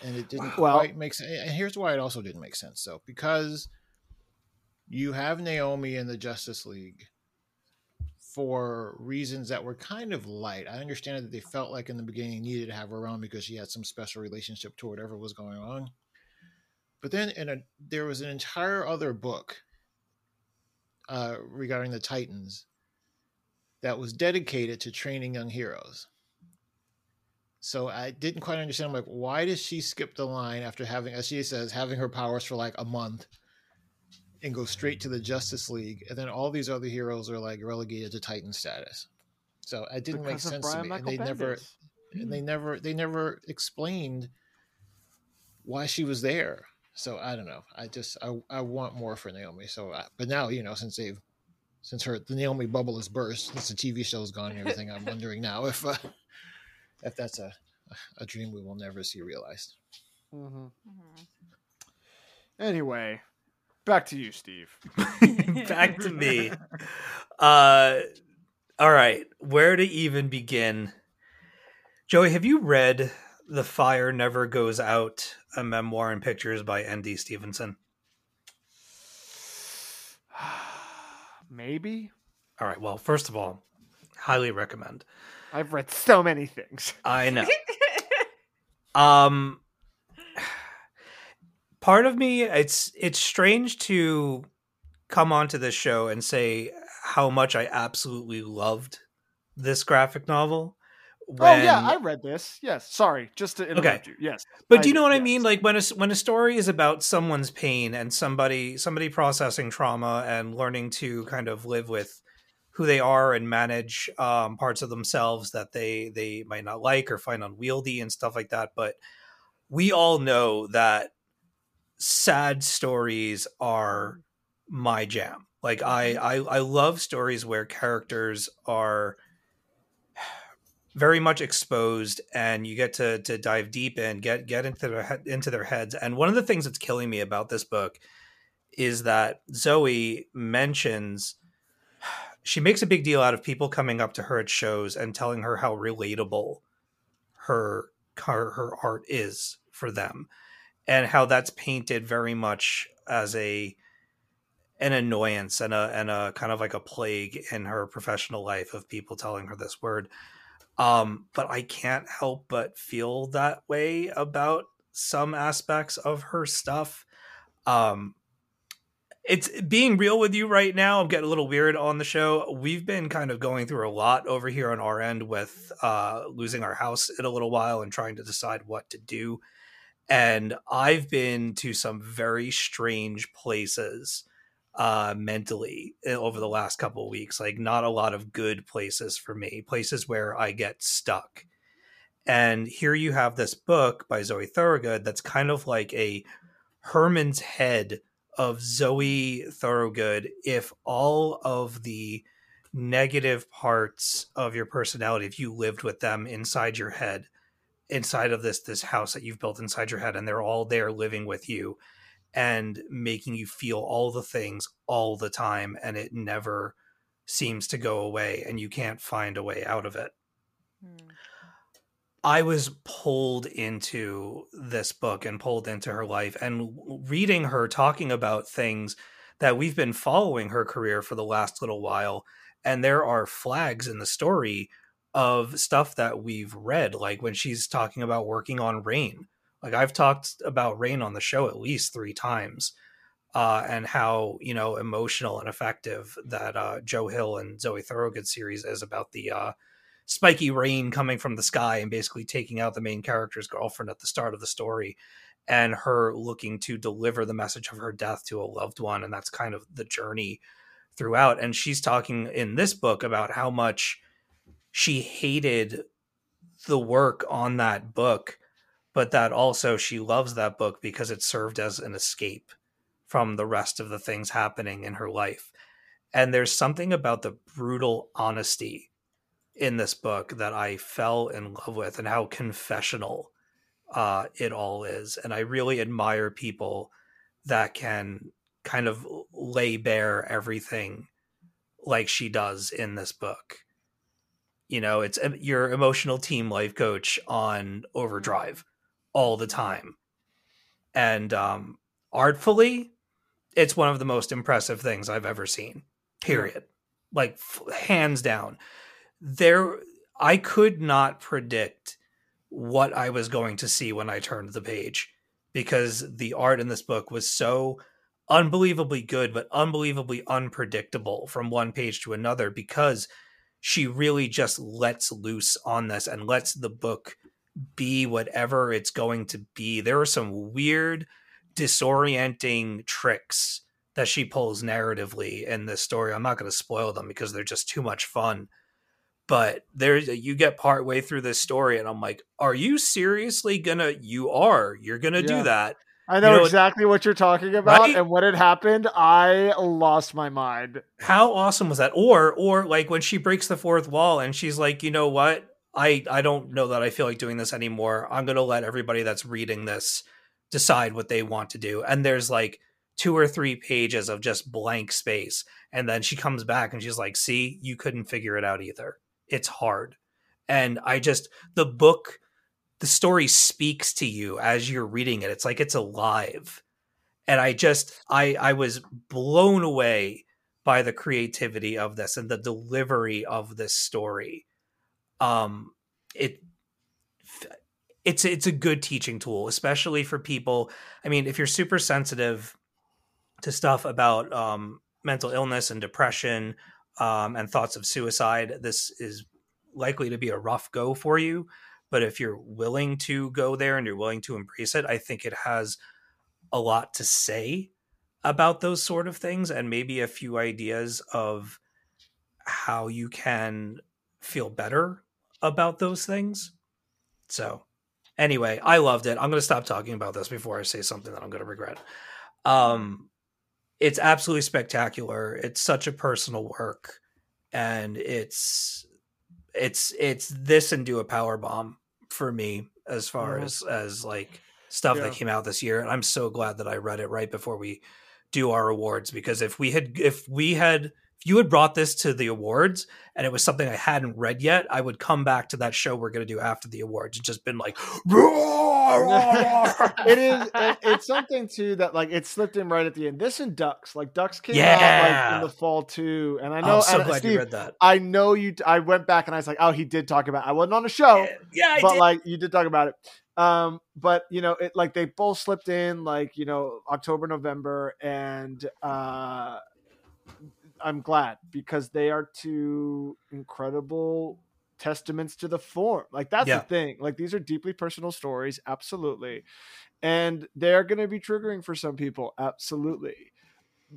And it didn't Well- quite make sense. And here's why it also didn't make sense. So, because you have Naomi in the Justice League for reasons that were kind of light. I understand that they felt like in the beginning needed to have her around because she had some special relationship to whatever was going on. But then in a there was an entire other book uh, regarding the Titans that was dedicated to training young heroes. So I didn't quite understand. I'm like, why does she skip the line after having, as she says, having her powers for like a month and go straight to the Justice League, and then all these other heroes are like relegated to Titan status. So it didn't make Because of sense to Brian me, and Michael they never, Bendis. and they never, they never explained why she was there. So I don't know. I just I, I want more for Naomi. So, I, but now you know since they've since her the Naomi bubble has burst, since the TV show's gone and everything, I'm wondering now if uh, if that's a a dream we will never see realized. Mhm. Mhm. Anyway, back to you, Steve. Back to me. Uh, all right, where to even begin? Joey, have you read "The Fire Never Goes Out: A Memoir and Pictures" by N.D. Stevenson? Maybe All right. Well, first of all, highly recommend. I've read so many things. I know. Um, part of me, it's it's strange to come onto this show and say how much I absolutely loved this graphic novel. oh yeah, I read this. Yes, sorry, just to interrupt you. Yes, But I do you know did, what I mean? Like when a when a story is about someone's pain and somebody somebody processing trauma and learning to kind of live with who they are and manage um, parts of themselves that they they might not like or find unwieldy and stuff like that. But we all know that sad stories are my jam. Like I I, I love stories where characters are very much exposed and you get to to dive deep in get get into their he- into their heads and one of the things that's killing me about this book is that Zoe mentions she makes a big deal out of people coming up to her at shows and telling her how relatable her her, her art is for them and how that's painted very much as a an annoyance and a and a kind of like a plague in her professional life of people telling her this word. Um but i can't help but feel that way about some aspects of her stuff. Um it's being real with you right now i'm getting a little weird on the show. We've been kind of going through a lot over here on our end with uh losing our house in a little while and trying to decide what to do. And i've been to some very strange places uh mentally uh, over the last couple weeks. Like not a lot of good places for me places where i get stuck. And here you have this book by zoe thorogood that's kind of like a herman's head of zoe thorogood if all of the negative parts of your personality if you lived with them inside your head inside of this this house that you've built inside your head and they're all there living with you and making you feel all the things all the time and it never seems to go away and you can't find a way out of it Hmm. I was pulled into this book and pulled into her life and reading her talking about things that we've been following her career for the last little while and there are flags in the story of stuff that we've read like when she's talking about working on rain. Like i've talked about rain on the show at least three times uh, and how you know emotional and effective that uh, joe hill and zoe thorogood series is about the uh, spiky rain coming from the sky and basically taking out the main character's girlfriend at the start of the story and her looking to deliver the message of her death to a loved one and that's kind of the journey throughout. And she's talking in this book about how much she hated the work on that book but that also she loves that book because it served as an escape from the rest of the things happening in her life. And there's something about the brutal honesty in this book that I fell in love with and how confessional uh, it all is. And I really admire people that can kind of lay bare everything like she does in this book. You know, it's your emotional team life coach on overdrive all the time. And um, artfully, it's one of the most impressive things I've ever seen, period. Like, f- hands down there I could not predict what I was going to see when I turned the page because the art in this book was so unbelievably good but unbelievably unpredictable from one page to another because she really just lets loose on this and lets the book be whatever it's going to be. There are some weird disorienting tricks that she pulls narratively in this story. I'm not going to spoil them because they're just too much fun but there's you get part way through this story and i'm like are you seriously gonna you are you're gonna Yeah. do that? I know You know, exactly what you're talking about, Right? and when it happened, I lost my mind. how awesome was that? Or or like when she breaks the fourth wall and she's like you know what? I i don't know that i feel like doing this anymore. I'm gonna let everybody that's reading this decide what they want to do. And there's like two or three pages of just blank space and then she comes back and she's like see? You couldn't figure it out either it's hard. And i just the book the story speaks to you as you're reading it. It's like it's alive. And i just i i was blown away by the creativity of this and the delivery of this story. Um it it's it's a good teaching tool especially for people i mean if you're super sensitive to stuff about um mental illness and depression um and thoughts of suicide this is likely to be a rough go for you but if you're willing to go there and you're willing to embrace it i think it has a lot to say about those sort of things and maybe a few ideas of how you can feel better about those things. So, anyway, I loved it. I'm going to stop talking about this before I say something that I'm going to regret. Um it's absolutely spectacular. It's such a personal work and it's it's it's this and do a power bomb for me as far Mhm. as as like stuff Yeah. that came out this year and I'm so glad that I read it right before we do our awards because if we had if we had if you had brought this to the awards and it was something I hadn't read yet, I would come back to that show we're going to do after the awards and just been like, it is. It, it's something too that like it slipped in right at the end. This and Ducks, like Ducks came out like in the fall too, and I know. I'm so glad Steve, you read that. I know you. I went back and I was like, oh, he did talk about. I wasn't on the show, Yeah, I but like you did talk about it. Um, but you know, it like they both slipped in like you know October, November, and uh, I'm glad because they are two incredible testaments to the form. Like that's Yeah. the thing. Like these are deeply personal stories, absolutely, and they're going to be triggering for some people, absolutely.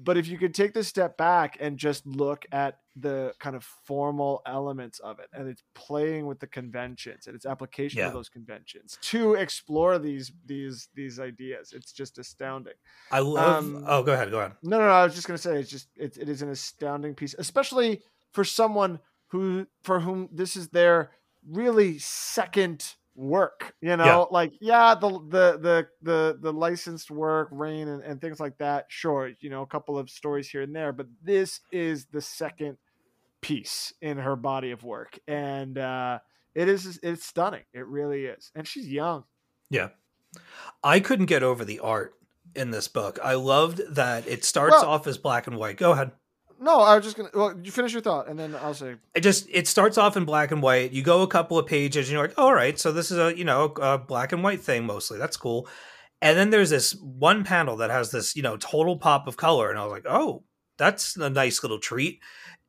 But if you could take this step back and just look at the kind of formal elements of it and it's playing with the conventions and its application Yeah. of those conventions to explore these these these ideas it's just astounding I love. Um, oh, go ahead. Go ahead. no no, no i was just going to say it's just it, it is an astounding piece especially for someone who for whom this is their really second work you know Yeah. like yeah the the the the the licensed work rain and, and things like that sure you know a couple of stories here and there but this is the second piece in her body of work and uh it is it's stunning it really is and she's young Yeah. I couldn't get over the art in this book. I loved that it starts Well- off as black and white. Go ahead. No i was just gonna well you finish your thought and then i'll say It just it starts off in black and white. You go a couple of pages and you're like, all right, so this is a you know a black and white thing mostly. That's cool. And then there's this one panel that has this you know total pop of color, and I was like, oh, that's a nice little treat.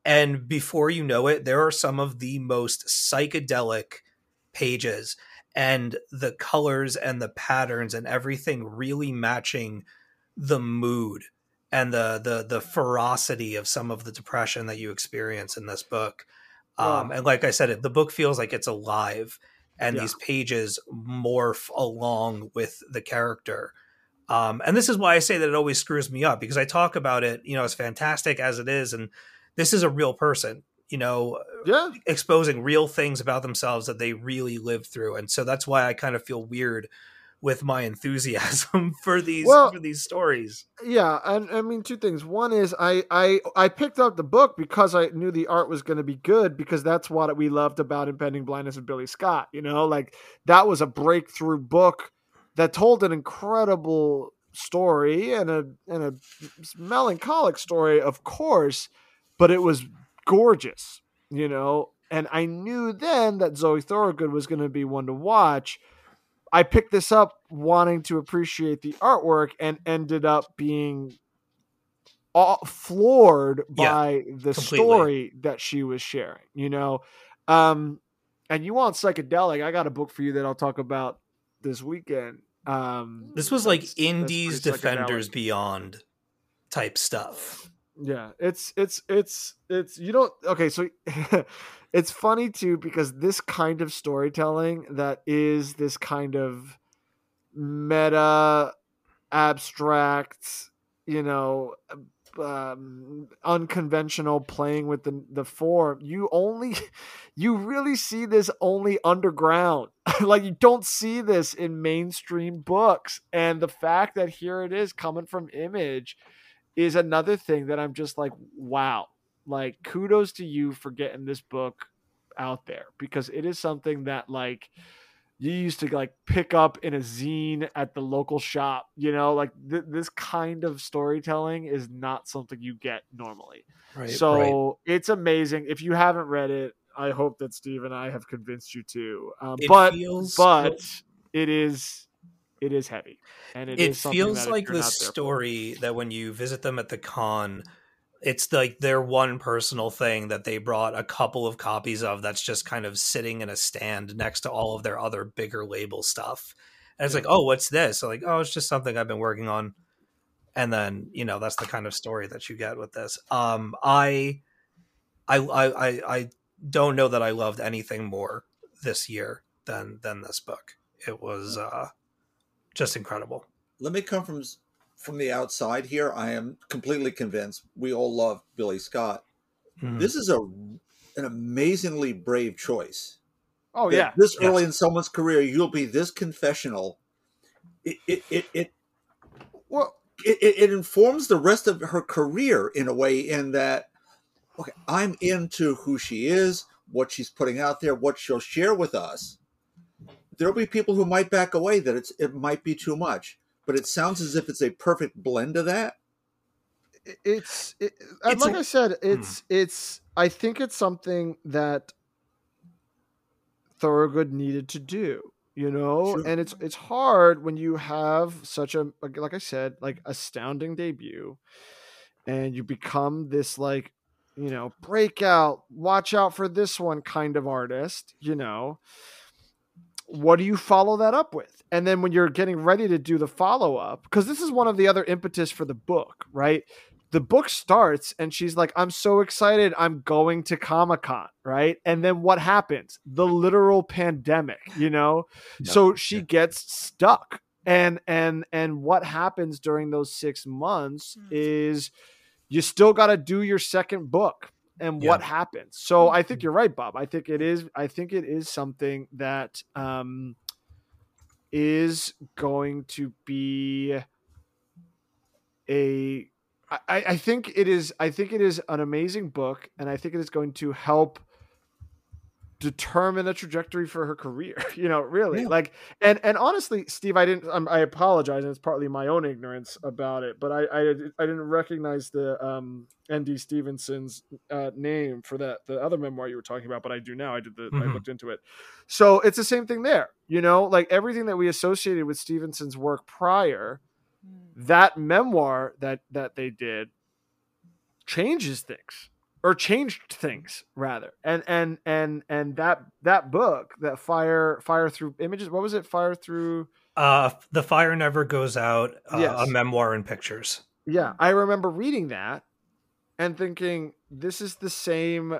And before you know it, there are some of the most psychedelic pages, and the colors and the patterns and everything really matching the mood and the the the ferocity of some of the depression that you experience in this book. Um, and like I said, it, the book feels like it's alive, and Yeah. these pages morph along with the character. Um, and this is why I say that it always screws me up because I talk about it, you know, as fantastic as it is, and this is a real person, you know, yeah exposing real things about themselves that they really lived through, and so that's why I kind of feel weird with my enthusiasm for these Well- for these stories. yeah and i mean two things. One is i i i picked up the book because i knew the art was going to be good because that's what we loved about impending blindness of billy scott you know? Like that was a breakthrough book that told an incredible story and a and a melancholic story of course but it was gorgeous you know? And i knew then that zoe thorogood was going to be one to watch I picked this up wanting to appreciate the artwork and ended up being aw- floored Yeah, by the completely. story that she was sharing, you know. Um and you want psychedelic, I got a book for you that I'll talk about this weekend. Um This was like that's- Indies. Defenders Beyond type stuff. Yeah, it's it's it's it's you don't okay, so it's funny too because this kind of storytelling that is this kind of meta abstract, you know, um, unconventional playing with the the form. You only you really see this only underground. like you don't see this in mainstream books and the fact that here it is coming from Image is another thing that I'm just like, wow. Like, kudos to you for getting this book out there because it is something that, like, you used to like pick up in a zine at the local shop. You know, like th- this kind of storytelling is not something you get normally. Right. so it's amazing. If you haven't read it, I hope that Steve and I have convinced you to. Um, but feels- but it is it is heavy, and it, feels like the story that when you visit them at the con it's like their one personal thing that they brought a couple of copies of that's just kind of sitting in a stand next to all of their other bigger label stuff. And it's like oh what's this? So like oh it's just something i've been working on. And then you know that's the kind of story that you get with this. Um i i i i, I don't know that i loved anything more this year than than this book. It was uh just incredible Let me come from from the outside here. I am completely convinced we all love Billy Scott. Mhm. This is a an amazingly brave choice. Oh that yeah, this Yes. early in someone's career, you'll be this confessional. It it it it, well, it it informs the rest of her career in a way. In that, okay, I'm into who she is, what she's putting out there, what she'll share with us. There'll be people who might back away that it's it might be too much, but it sounds as if it's a perfect blend of that. it's it, It's like a- I said, hmm. it's it's. I think it's something that Thorogood needed to do. You know, Sure. and it's it's hard when you have such a like I said, like astounding debut, and you become this like you know breakout, watch out for this one kind of artist. You know, what do you follow that up with? And then when you're getting ready to do the follow up, because this is one of the other impetus for the book, right? the book starts and she's like, I'm so excited. I'm going to Comic Con. Right. And then what happens? The literal pandemic, you know? Yep. So she Yeah. gets stuck. And and and what happens during those six months Hmm. is you still got to do your second book and what happens. So i think you're right bob. I think it is i think it is something that um is going to be a I, I think it is I think it is an amazing book and I think it is going to help determine a trajectory for her career you know really Yeah. like and and honestly steve i didn't um, i apologize and it's partly my own ignorance about it but i i, I didn't recognize the um nd stevenson's uh, name for that the other memoir you were talking about but i do now i did the i Mhm. looked into it so it's the same thing there you know like everything that we associated with stevenson's work prior Mm. that memoir that that they did changes things or changed things rather and and and and that that book that fire fire through images what was it fire through Uh, the fire never goes out. Uh, Yes. A memoir in pictures. yeah i remember reading that and thinking this is the same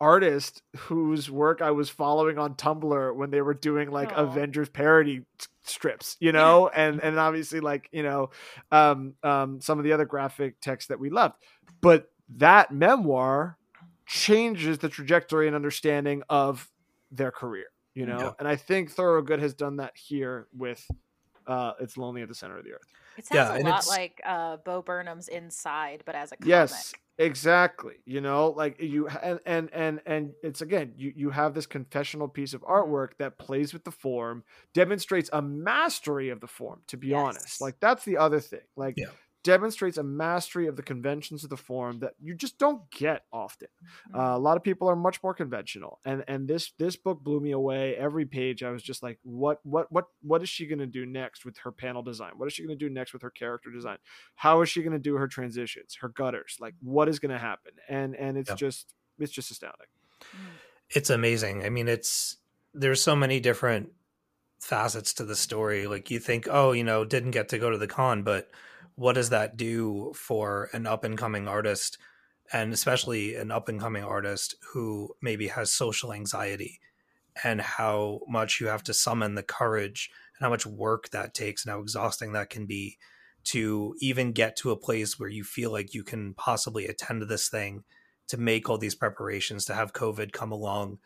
artist whose work i was following on tumblr when they were doing like Aw. avengers parody strips you know and and obviously like you know um um some of the other graphic text that we loved but that memoir changes the trajectory and understanding of their career you know Yeah. and i think thorogood has done that here with uh it's lonely at the center of the earth It sounds Yeah, a and lot it's- like uh, Bo Burnham's Inside, but as a comic. yes exactly you know like you and and and and it's again you you have this confessional piece of artwork that plays with the form demonstrates a mastery of the form to be honest like that's the other thing like Yeah. Demonstrates a mastery of the conventions of the form that you just don't get often Mm-hmm. uh, a lot of people are much more conventional and and this this book blew me away every page i was just like what what what what is she going to do next with her panel design what is she going to do next with her character design how is she going to do her transitions her gutters like what is going to happen and and it's Yeah. just it's just astounding It's amazing. I mean, it's there's so many different facets to the story. Like you think, oh, you know, didn't get to go to the con, but what does that do for an up and coming artist, and especially an up and coming artist who maybe has social anxiety, and how much you have to summon the courage and how much work that takes and how exhausting that can be to even get to a place where you feel like you can possibly attend to this thing to make all these preparations to have covid come along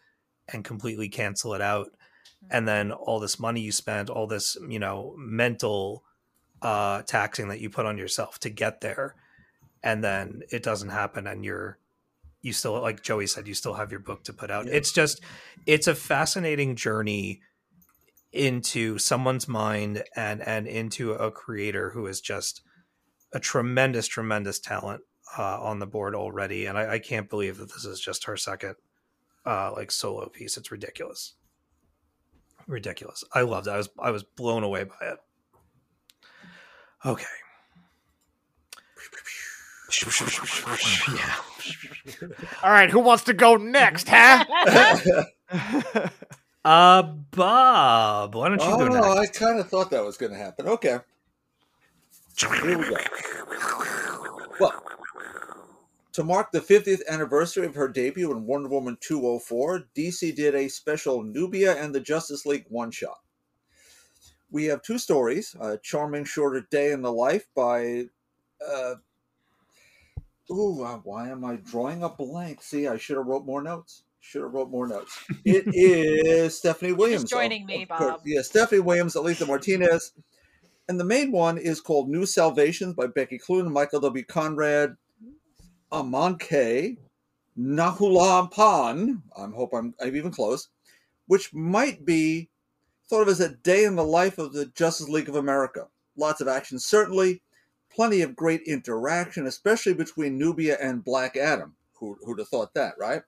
and completely cancel it out. Mm-hmm. And then all this money you spent all this you know mental uh taxing that you put on yourself to get there and then it doesn't happen and you're you still like joey said you still have your book to put out. Yeah. it's just it's a fascinating journey into someone's mind and and into a creator who is just a tremendous tremendous talent uh, on the board already and I, I can't believe that this is just her second uh like solo piece. It's ridiculous. Ridiculous. I loved it. I was i was blown away by it okay yeah all right who wants to go next huh uh bob why don't you go oh, I kind of thought that was going to happen. Okay. Here we go. Well, to mark the 50th anniversary of her debut in Wonder Woman 204, DC did a special Nubia and the Justice League one shot. We have two stories a charming shorter day in the life by. Uh, ooh, uh, why am I drawing a blank? See, I should have wrote more notes. Should have wrote more notes. It is Stephanie Williams. joining of- me, of course. Bob. Yeah, Stephanie Williams, Alitha Martinez. And the main one is called New Salvations by Becky Cloonan, Michael W. Conrad, Amancay, Nahuelpan. I hope I'm, I'm even close, which might be thought of as a day in the life of the Justice League of America. Lots of action, certainly. Plenty of great interaction, especially between Nubia and Black Adam. Who, who'd have thought that, right?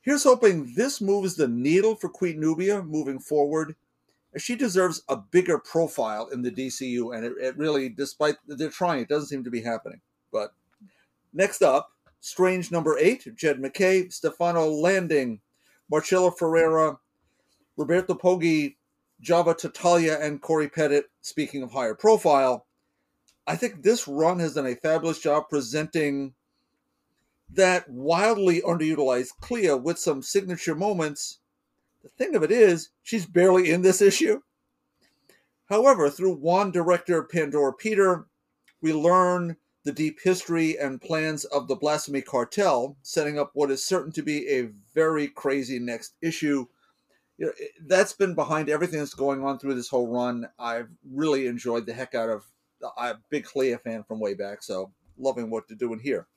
Here's hoping this moves the needle for Queen Nubia moving forward. She deserves a bigger profile in the DCU, and it, it really, despite they're trying, it doesn't seem to be happening. But next up, Strange number eight, Jed MacKay, Stefano Landini, Marcelo Ferreira, Roberto Poggi, Java Tartaglia, and Cory Petit. Speaking of higher profile, I think this run has done a fabulous job presenting that wildly underutilized Clea with some signature moments. The thing of it is, she's barely in this issue. However, through one director, Pandora Peter, we learn the deep history and plans of the Blasphemy Cartel, setting up what is certain to be a very crazy next issue. You know, that's been behind everything that's going on through this whole run. I've really enjoyed the heck out of. I'm a big Clea fan from way back, so loving what they're doing here.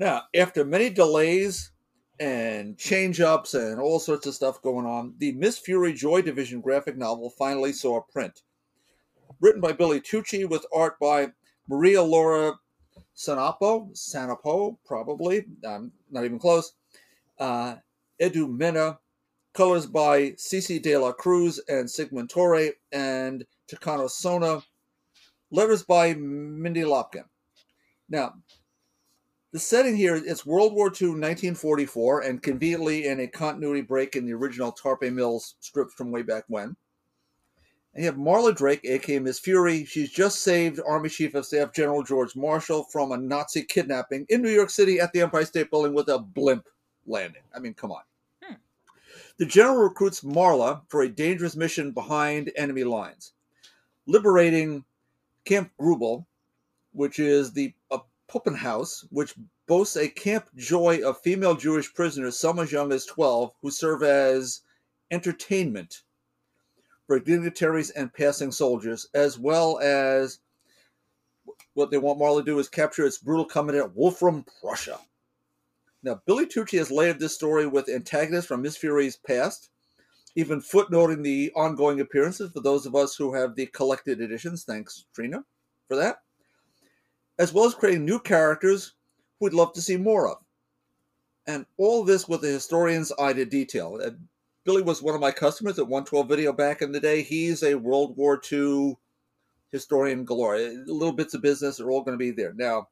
Now, after many delays and change ups and all sorts of stuff going on, the Miss Fury Joy Division graphic novel finally saw print. Written by Billy Tucci with art by Maria Laura Sanapo, Sanapo, probably, um, not even close. Uh, Edu Mena, colors by Cici de la Cruz and Sigmund Torre, and Takano Sona, letters by Mindy Lopkin. Now, the setting here it's World War II, 1944, and conveniently in a continuity break in the original Tarpe Mills script from way back when. And you have Marla Drake, aka Miss Fury. She's just saved Army Chief of Staff General George Marshall from a Nazi kidnapping in New York City at the Empire State Building with a blimp landing. I mean, come on. The general recruits Marla for a dangerous mission behind enemy lines, liberating Camp Grubel, which is the a Puppenhaus, which boasts a Camp Joy of female Jewish prisoners, some as young as 12, who serve as entertainment for dignitaries and passing soldiers, as well as what they want Marla to do is capture its brutal commandant, Wolfram Prussia. Now, Billy Tucci has layered this story with antagonists from Miss Fury's past, even footnoting the ongoing appearances for those of us who have the collected editions. Thanks, Trina, for that. As well as creating new characters who we'd love to see more of. And all this with a historian's eye to detail. Uh, Billy was one of my customers at 112 Video back in the day. He's a World War II historian galore. Little bits of business are all going to be there. Now,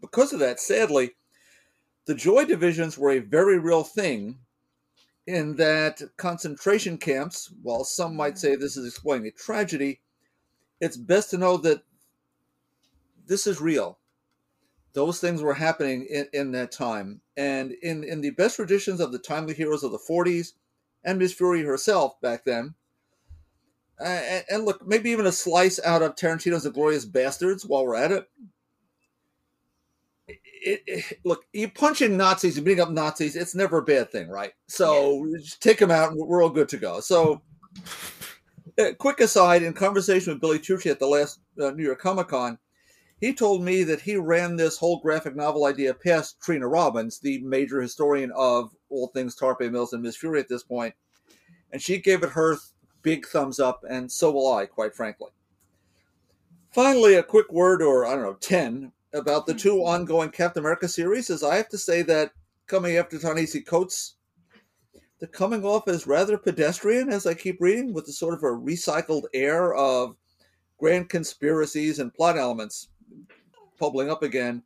because of that, sadly, the Joy divisions were a very real thing in that concentration camps, while some might say this is exploiting a tragedy, it's best to know that this is real. Those things were happening in, in that time. And in, in the best traditions of the timely heroes of the 40s and Miss Fury herself back then, uh, and look, maybe even a slice out of Tarantino's The Glorious Bastards while we're at it. It, it, look, you punching Nazis and beating up Nazis, it's never a bad thing, right? So just take them out and we're all good to go. So, uh, quick aside in conversation with Billy Tucci at the last uh, New York Comic Con, he told me that he ran this whole graphic novel idea past Trina Robbins, the major historian of all things Tarpe Mills and Miss Fury at this point, and she gave it her big thumbs up, and so will I, quite frankly. Finally, a quick word, or I don't know, 10, about the two mm-hmm. ongoing Captain America series, is I have to say that coming after Ta-Nehisi Coates, the coming off is rather pedestrian as I keep reading, with a sort of a recycled air of grand conspiracies and plot elements bubbling up again.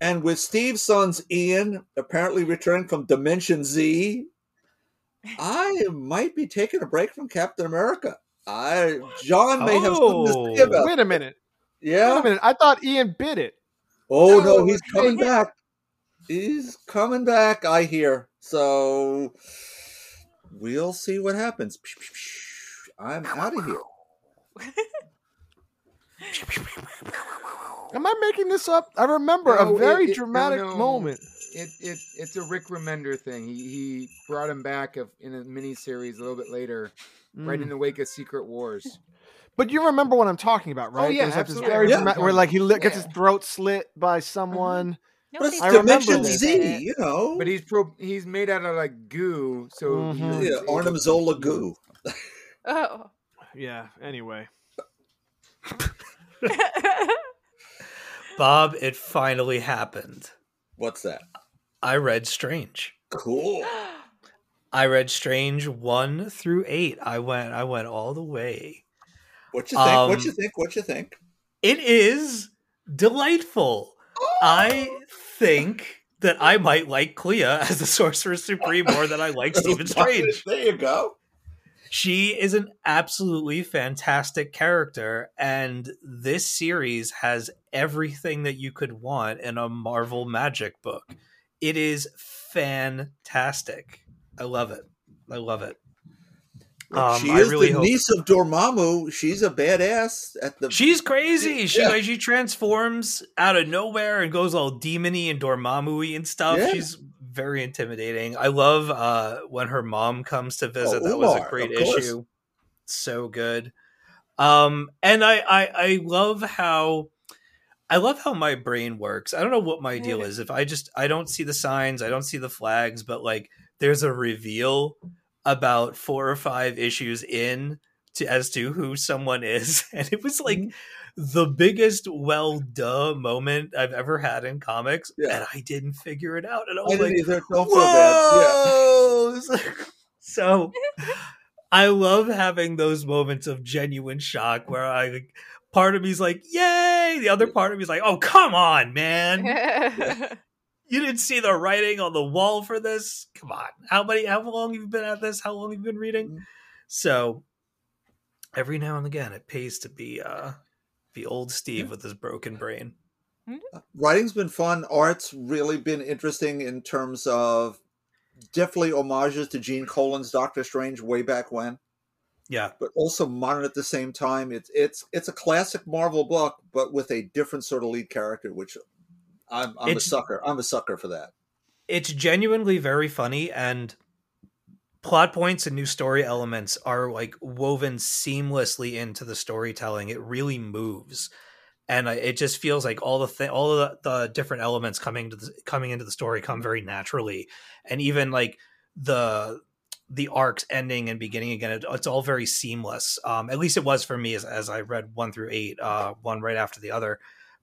And with Steve's son's Ian apparently returning from Dimension Z, I might be taking a break from Captain America. I John may have something to say Oh. about Wait a minute. Wait Yeah. a minute. I thought Ian bit it. Oh no, No, he's coming hey. back. He's coming back, I hear. So we'll see what happens. I'm out of here. Am I making this up? I remember No, a very it- it- dramatic no. moment. It, it it's a Rick Remender thing. He he brought him back of, in a mini series a little bit later, right Mm. in the wake of Secret Wars. But you remember what I'm talking about, right? Oh, yeah, There's like this very Yeah. dramatic where like he li- gets his throat slit by someone. But it's I Dimension this. Z, you know. But he's pro, he's made out of like goo, so Mhm. yeah, able Arnim Zola goo. Oh. Yeah. Anyway. Bob, it finally happened. What's that? I read Strange. Cool. I read Strange one through eight. I went I went all the way. What you think? what Um, you think? What you think? It is delightful. I think that I might like Clea as the Sorcerer Supreme more than I like Stephen Strange. There you go. she is an absolutely fantastic character, and this series has everything that you could want in a Marvel Magic book. It is fantastic. I love it. I love it. Um, she is really the hope- niece of Dormammu. She's a badass at the. She's crazy. She Yeah. like she transforms out of nowhere and goes all demony and Dormammu and stuff. Yeah. She's very intimidating. I love uh when her mom comes to visit. Oh, that was a great issue. So good. Um and I, I I love how I love how my brain works. I don't know what my deal is. If I just I don't see the signs, I don't see the flags, but like there's a reveal about four or five issues in to as to who someone is and it was like mm-hmm. the biggest well duh moment i've ever had in comics Yeah. and i didn't figure it out and i I was didn't like either. Don't feel bad. Yeah. whoa so i love having those moments of genuine shock where i like part of me's like yay the other part of me's like oh come on man you didn't see the writing on the wall for this? Come on. How many how long have you been at this? How long have you been reading? Mhm. so every now and again it pays to be uh be old steve with his broken brain. Writing's been fun. Art's really been interesting in terms of definitely homages to Gene Colan's Doctor Strange way back when, yeah. But also modern at the same time. It's it's it's a classic Marvel book, but with a different sort of lead character, which I'm I'm It's- a sucker. I'm a sucker for that. it's genuinely very funny and plot points and new story elements are like woven seamlessly into the storytelling it really moves and it just feels like all the th- all the, the different elements coming to the, coming into the story come very naturally and even like the the arcs ending and beginning again it, it's all very seamless um at least it was for me as, as i read one through eight uh one right after the other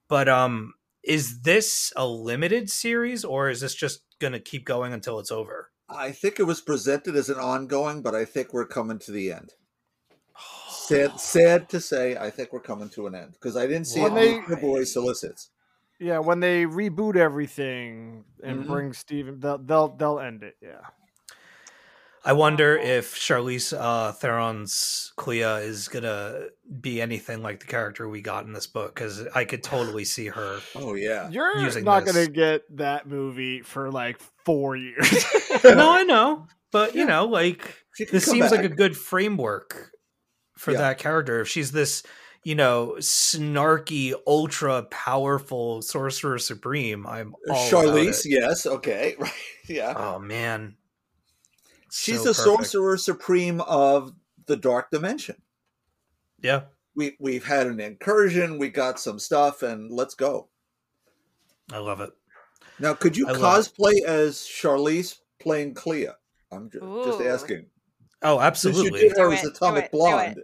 but um is this a limited series or is this just going to keep going until it's over I think it was presented as an ongoing, but I think we're coming to the end. Sad, sad to say, I think we're coming to an end because I didn't see When it they- the February solicits. Yeah, when they reboot everything and Mhm. bring Steven, they'll, they'll they'll end it. Yeah. I wonder if Charlize uh, Theron's Clea is gonna be anything like the character we got in this book because I could totally see her. Oh yeah, You're Using not this. gonna get that movie for like four years. no, I know, but you know, like this come seems like a good framework for Yeah. that character. If she's this, you know, snarky, ultra powerful sorcerer supreme, I'm all about Charlize, it. yes, okay, right, yeah. Oh man, She's So the perfect. sorcerer supreme of the dark dimension. Yeah, We we've had an incursion, we got some stuff, and let's go. I love it. Now, could you I cosplay as Charlize playing Clea? I'm ju- just asking. Oh, Since you absolutely, did her Do as it, do Atomic it, Blonde.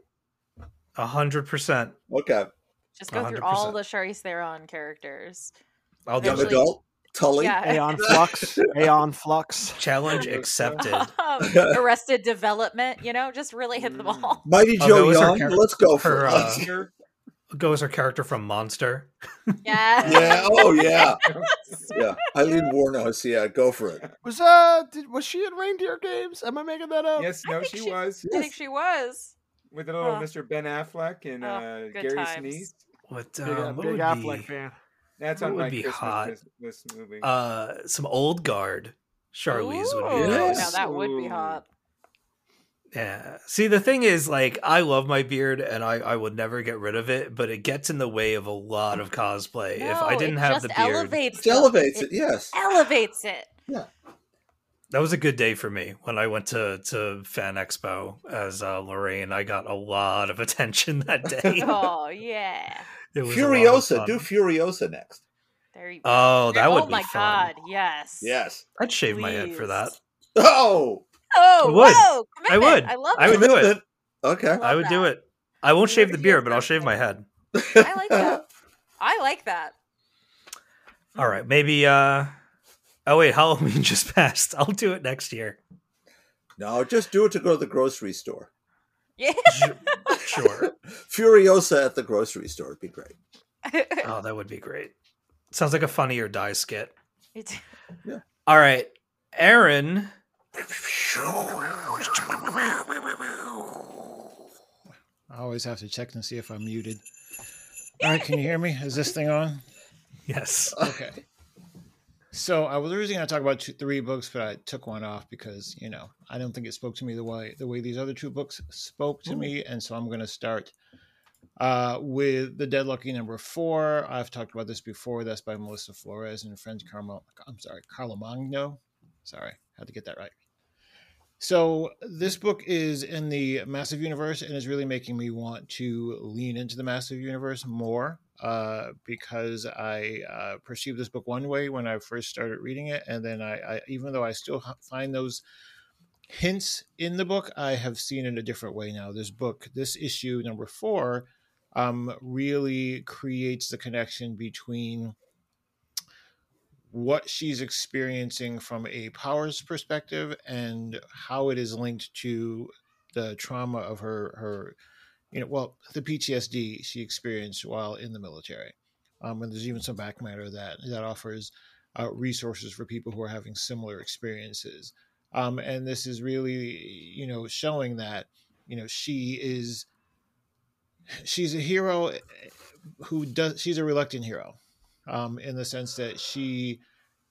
a hundred percent. Okay. Just go through all the Charlize Theron characters. I'll do it. adult, Tully. Yeah. Aeon Flux. Aeon Flux. Challenge accepted. Arrested Development, you know, just really hit them all. Mighty Oh, Joe that Young. char- Let's go for her, it. uh, Goes her character from Monster. Yeah. yeah. Oh yeah. Yeah. Aileen Wuornos. Yeah. Go for it. Was uh did, was she in Reindeer Games? Am I making that up? Yes, no, she she- was I think she was. with a little Huh. Mr. Ben Affleck and Oh, uh, Gary times. Sinise. What, Big, um, uh, what big would Affleck be, fan. That's What on would my be Christmas hot? list, list movie. uh some old guard Charlize would be nice. Now that would be hot. Yeah. See, the thing is, like, I love my beard and I, I would never get rid of it, but it gets in the way of a lot of cosplay. if I didn't have the beard, elevates It elevates It it. Yes. elevates it. Yeah. That was a good day for me when I went to to Fan Expo as uh, Lorraine. I got a lot of attention that day. Oh yeah. It was a lot of Furiosa. Do. Furiosa next. There you go. Oh, that would oh be my fun. god, yes. Yes. I'd shave my head for that. Oh. Oh, I would. whoa, I would. I love I would do it. Okay. Love I would do it. I won't shave the beard, but I'll shave my head. I like that. I like that. All right, maybe. uh Oh wait, Halloween just passed. I'll do it next year. No, just do it to go to the grocery store. Yeah. Sure. Furiosa at the grocery store would be great. Oh, that would be great. Sounds like a Funny or Die skit. It's- Yeah. All right, Aaron. I always have to check and see if I'm muted. All right, can you hear me? Is this thing on? Yes. Okay. So I was originally going to talk about two, three books, but I took one off because you know I don't think it spoke to me the way the way these other two books spoke to me, and so I'm going to start uh, with the Dead Lucky number four. I've talked about this before. That's by Melissa Flores and French Carmel. I'm sorry, Carlomagno. Sorry, had to get that right. So this book is in the massive universe and is really making me want to lean into the massive universe more uh, because I uh, perceived this book one way when I first started reading it, and then I, I even though I still find those hints in the book, I have seen it a different way now. This book, this issue number four, um, really creates the connection between what she's experiencing from a powers perspective and how it is linked to the trauma of her her you know well the PTSD she experienced while in the military um, and there's even some back matter that that offers uh, resources for people who are having similar experiences um, and this is really you know showing that you know she is she's a hero who does she's a reluctant hero um, in the sense that she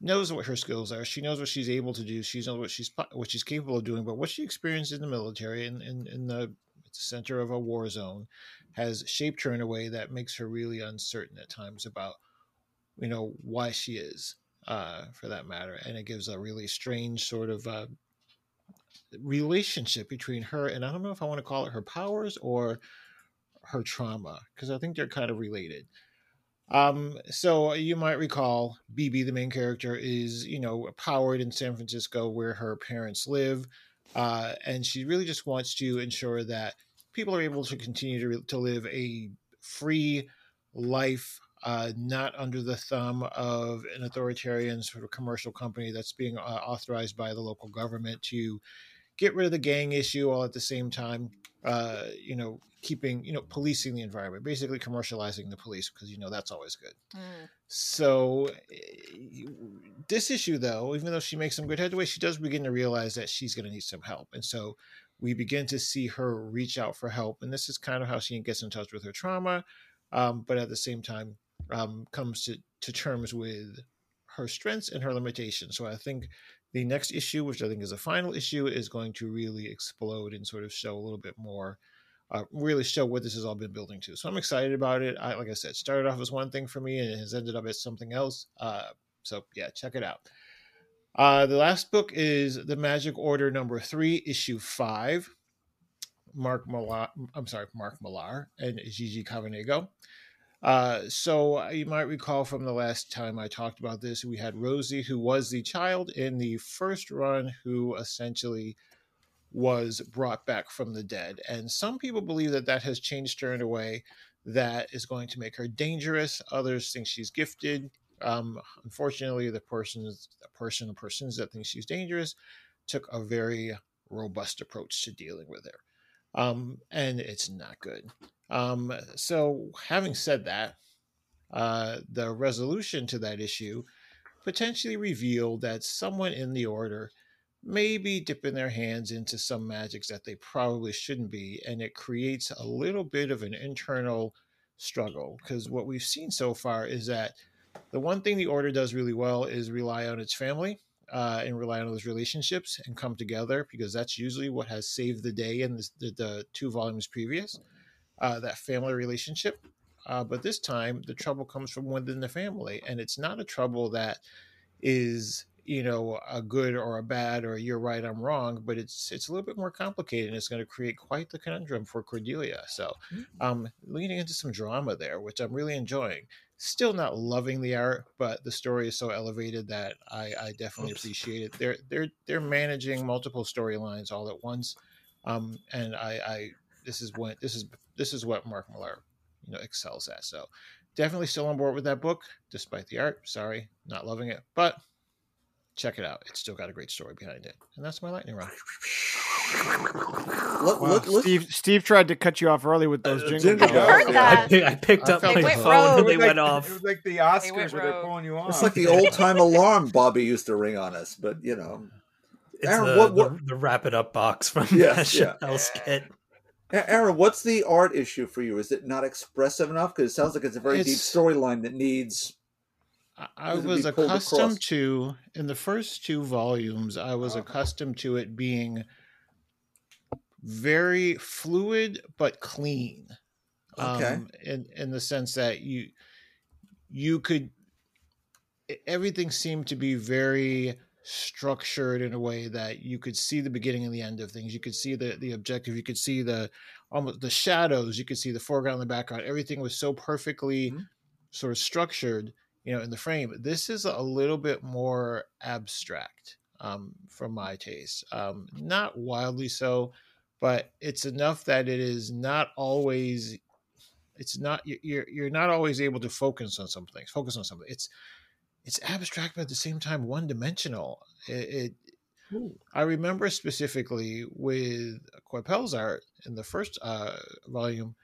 knows what her skills are. She knows what she's able to do. She knows what she's what she's capable of doing. But what she experienced in the military and in, in, in, the center of a war zone has shaped her in a way that makes her really uncertain at times about you know why she is uh, for that matter. And it gives a really strange sort of uh, relationship between her and I don't know if I want to call it her powers or her trauma because I think they're kind of related. Um, so you might recall BB, the main character, is you know powered in San Francisco where her parents live, uh, and she really just wants to ensure that people are able to continue to to live a free life, uh, not under the thumb of an authoritarian sort of commercial company that's being uh, authorized by the local government to get rid of the gang issue all at the same time uh, you know, keeping, you know, policing the environment, basically commercializing the police because, you know, that's always good. Mm. So, eh, this issue, though, even though she makes some good headway, she does begin to realize that she's going to need some help. And so we begin to see her reach out for help. And this is kind of how she gets in touch with her trauma, um, but at the same time, um, comes to, to terms with her strengths and her limitations. So I think the next issue, which I think is a final issue, is going to really explode and sort of show a little bit more, uh, really show what this has all been building to. So I'm excited about it. I, like I said, started off as one thing for me and it has ended up as something else. Uh, so yeah, check it out. Uh, the last book is The Magic Order number three, issue five. Mark Millar, I'm sorry, Mark Millar and Gigi Cavenago. Uh, so uh, you might recall from the last time I talked about this, we had Rosie, who was the child in the first run, who essentially was brought back from the dead. And some people believe that that has changed her in a way that is going to make her dangerous. Others think she's gifted. Um, unfortunately, the persons, the person, the persons that think she's dangerous, took a very robust approach to dealing with her, um, and it's not good. Um, so, having said that, uh, the resolution to that issue potentially revealed that someone in the order may be dipping their hands into some magics that they probably shouldn't be, and it creates a little bit of an internal struggle. Because what we've seen so far is that the one thing the order does really well is rely on its family uh, and rely on those relationships and come together because that's usually what has saved the day in the, the, the two volumes previous uh, that family relationship. Uh, but this time, the trouble comes from within the family, and it's not a trouble that is you know a good or a bad or you're right i'm wrong but it's it's a little bit more complicated and it's going to create quite the conundrum for cordelia so um leaning into some drama there which i'm really enjoying still not loving the art but the story is so elevated that i i definitely Oops. appreciate it they're they're they're managing multiple storylines all at once um and i i this is what this is this is what mark Millar, you know excels at so definitely still on board with that book despite the art sorry not loving it but check it out it's still got a great story behind it and that's my lightning round Look, Wow, let, let, Steve Steve tried to cut you off early with those Uh, jingle jingle bells. I heard I, that. pick, I picked I up my They went phone and they It was went off. It was like the Oscars went where they're pulling you off. it's like the old time alarm Bobby used to ring on us, but you know, It's Aaron, the, what- what- the the wrap it up box from Yes, yeah, yeah. Chappelle's skit. Aaron, what's the art issue for you? Is it not expressive enough? Because it sounds like it's a very deep storyline that needs. I- I Does it was accustomed across? to in the first two volumes. I was Uh-huh. accustomed to it being very fluid but clean. Okay. Um, in in the sense that you you could everything seemed to be very structured in a way that you could see the beginning and the end of things. You could see the the objective. You could see the almost the shadows. You could see the foreground and the background. Everything was so perfectly Mhm. sort of structured, you know, in the frame. This is a little bit more abstract um, from my taste. Um, not wildly so, but it's enough that it is not always. It's not you- you're you're not always able to focus on some things. Focus on something. It's it's abstract, but at the same time one dimensional. It, it I remember specifically with Coipel's art in the first uh, volume,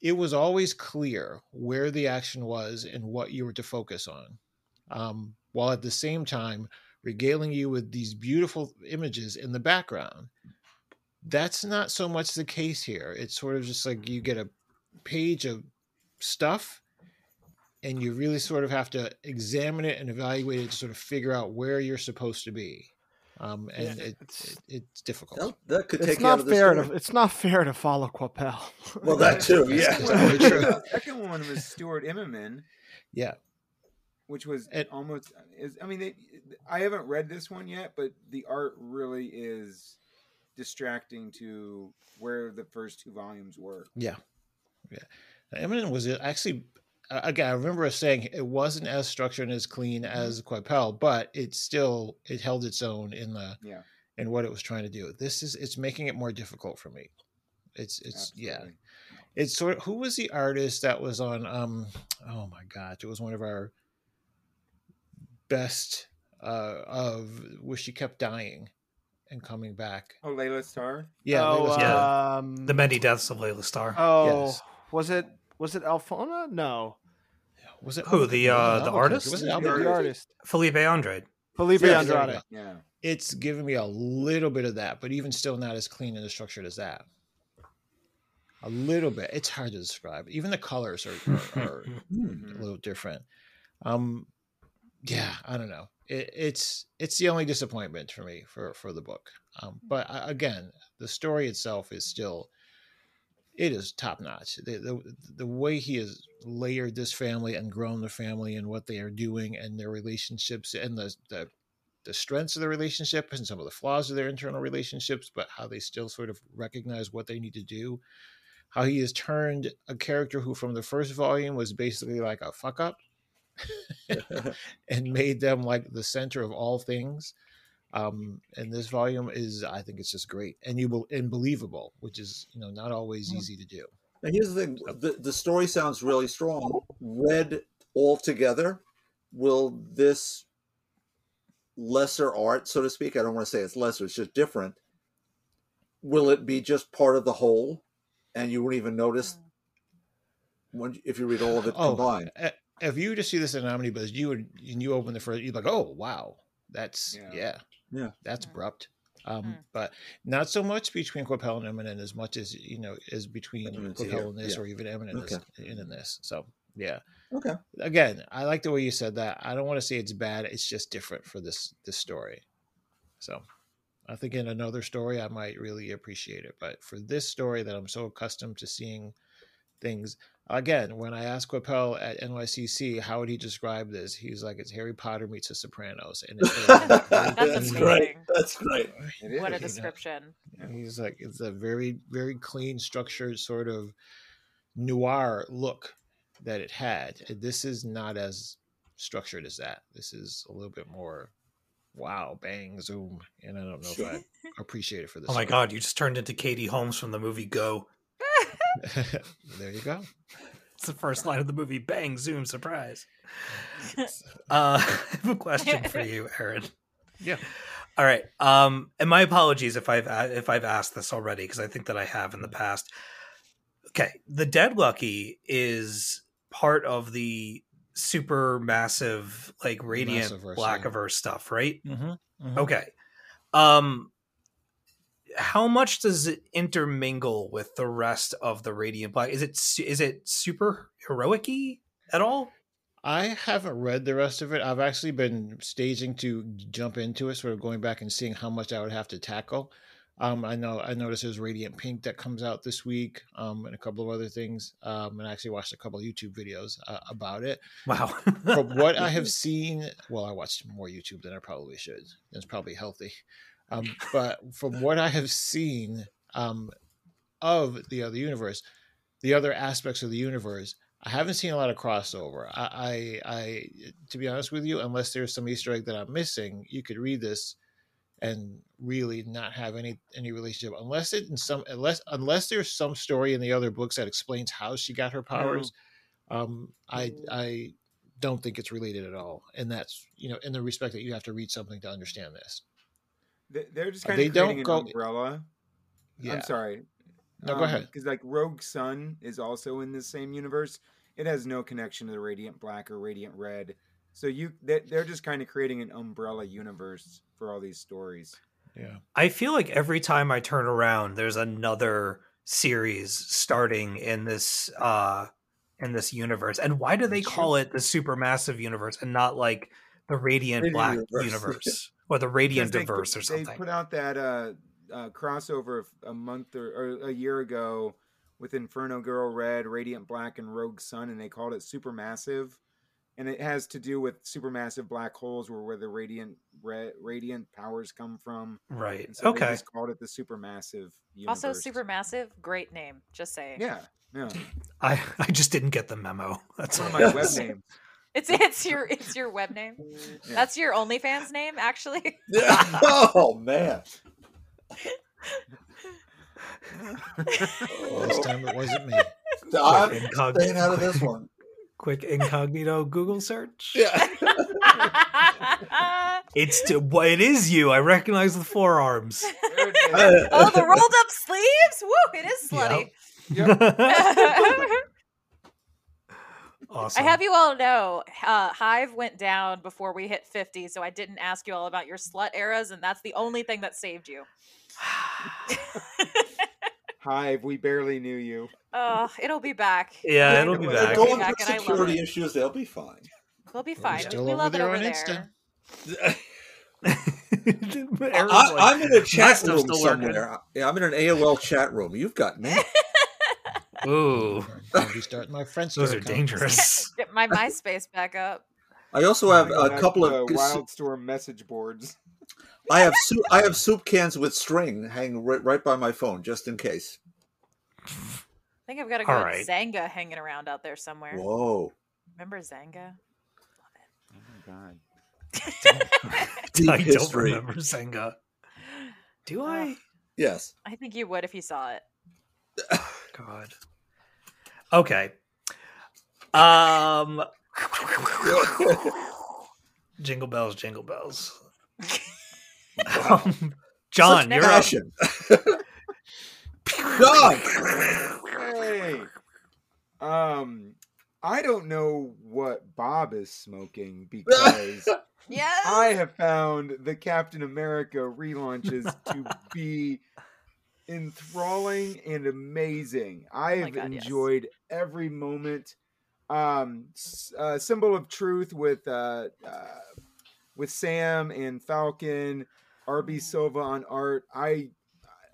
it was always clear where the action was and what you were to focus on, um, while at the same time regaling you with these beautiful images in the background. That's not so much the case here. It's sort of just like you get a page of stuff and you really sort of have to examine it and evaluate it to sort of figure out where you're supposed to be um, and Yeah, it, it's- it, it's difficult That, that could It's take you out not of fair to it's not fair to follow Coipel. Well, that too. Yeah. that's Well, true. The second one was Stuart Immonen, yeah which was And- almost. Is I mean, they, I haven't read this one yet, but the art really is distracting to where the first two volumes were. yeah yeah Immonen was actually again i remember us saying it wasn't as structured and as clean as Coipel, but it still it held its own in the Yeah, in what it was trying to do this is it's making it more difficult for me it's it's yeah it's sort of who was the artist that was on um oh my god it was one of our best uh of where she kept dying and coming back Oh, Laila Starr. yeah oh, Laila Starr. Yeah. um, The many deaths of Laila Starr. oh, Yes. was it was it Alphona? No, was it Who, the, uh, the artist? was it The Albuquerque? the artist Filipe Andrade. Felipe Yes, there we Andrade. Yeah, it's giving me a little bit of that but even still not as clean and as structured as that a little bit it's hard to describe even the colors are, are, are Mhm. a little different. Um, yeah, I don't know. It, it's it's the only disappointment for me for for the book. Um, but I, again, the story itself is still it is top notch. The, the the way he has layered this family and grown the family and what they are doing and their relationships and the the the strengths of the relationship and some of the flaws of their internal relationships, but how they still sort of recognize what they need to do. How he has turned a character who, from the first volume, was basically like a fuck up, and made them like the center of all things. Um, and this volume is, I think, it's just great and you and believable, which is you know not always easy to do. And here's the thing: the, the story sounds really strong. Read all together, will this lesser art, so to speak? I don't want to say it's lesser; it's just different. Will it be just part of the whole, and you won't even notice when if you read all of it Oh, combined? eh, If you just see this in omnibus, you would and you open the first, you'd be like, oh wow, that's Yeah. yeah, Yeah. that's Mm. abrupt. Um, Mm. But not so much between Coipel and Immonen as much as you know as between Immonen's here, and this, yeah. or even Immonen Okay. in, in this. So yeah, Okay. again, I like the way you said that. I don't want to say it's bad. It's just different for this this story. So I think in another story I might really appreciate it, but for this story that I'm so accustomed to seeing things again, when I asked Coipel at NYCC how would he describe this, he's like it's Harry Potter meets The Sopranos, and it's That's That's amazing. great. That's great. it is. What a you know. description. He's like it's a very very clean, structured sort of noir look that it had. This is not as structured as that. This is a little bit more wow, bang, zoom, and I don't know if I appreciate it for this. Oh my one. god, you just turned into Katie Holmes from the movie Go. there you go. It's the first line of the movie. Bang, zoom, surprise. Uh, I have a question for you, Aaron. Yeah. All right. Um, and my apologies if I've if I've asked this already because I think that I have in the past. Okay, the Dead Lucky is part of the super massive like radiant Massiverse, blackiverse stuff, right? Mm-hmm. Okay. Um, how much does it intermingle with the rest of the Radiant Black? Is it is it super heroic-y at all? I haven't read the rest of it. I've actually been staging to jump into it, sort of going back and seeing how much I would have to tackle. Um, I know I noticed there's Radiant Pink that comes out this week, um, and a couple of other things. Um, and I actually watched a couple of YouTube videos uh, about it. Wow. From what I have seen, well, I watched more YouTube than I probably should. It's probably healthy. Um, but from what I have seen um, of the other universe, the other aspects of the universe, I haven't seen a lot of crossover. I, I, I, to be honest with you, unless there's some Easter egg that I'm missing, you could read this and really not have any any relationship unless it in some unless unless there's some story in the other books that explains how she got her powers. Um, I I don't think it's related at all, and that's you know in the respect that you have to read something to understand this. They- They're just kind they of don't creating go- an umbrella. Yeah, I'm sorry. No, go ahead. Because like Rogue Sun is also in the same universe. It has no connection to the Radiant Black or Radiant Red. So you, they- they're just kind of creating an umbrella universe for all these stories. yeah. I feel like every time I turn around, there's another series starting in this uh in this universe. And why do they call it the supermassive universe and not like the Radiant Radiant Black Universe. universe or the Radiant Because Diverse put- or something? They put out that uh, uh, crossover a month or, or a year ago with Inferno Girl Red, Radiant Black, and Rogue Sun, and they called it Supermassive. And it has to do with supermassive black holes, where where the radiant red, radiant powers come from. right. And so They okay. just called it the supermassive. Universe. Also, supermassive, great name. Just saying. Yeah, yeah. I I just didn't get the memo. That's One of my web is. names. It's it's your it's your web name. Yeah. That's your OnlyFans name, actually. oh man. This time it wasn't me. I'm Incog- staying out of this one. Quick incognito Google search. Yeah. It's to, well, it is you. I recognize the forearms. There it is. oh, the rolled up sleeves. Woo! It is slutty. awesome. I have you all know, uh, Hive went down before we hit 50, so I didn't ask you all about your slut eras, and that's the only thing that saved you. Hive, we barely knew you. Oh, it'll be back. Yeah, Yeah, it'll be well, They're back. Going back through and I security issues. They'll be fine. We'll be We're fine. still we over love it over on there. Insta. Aaron's I, like, I'm in a chat room still working." somewhere. Yeah, I'm in an AOL chat room. You've got me. Ooh, I'll be starting my Friendster those are account. dangerous. Get my MySpace back up. I also oh have Going a couple of. the Wildstorm message boards. I have soup. I have soup cans with string hanging right, right by my phone, just in case. I think I've got a All good right. Xanga hanging around out there somewhere. Whoa! Remember Xanga? Oh my god. Deep I don't history. remember Xanga. Do I? Yes. I think you would if you saw it. God. Okay. Um. jingle bells, jingle bells. Um, John, Such you're up. John. Hey. Um, I don't know what Bob is smoking because Yes. I have found the Captain America relaunches to be enthralling and amazing. I Oh have God, yes. enjoyed every moment. Um, uh, symbol of truth with uh, uh, with Sam and Falcon, RB Silva on art. I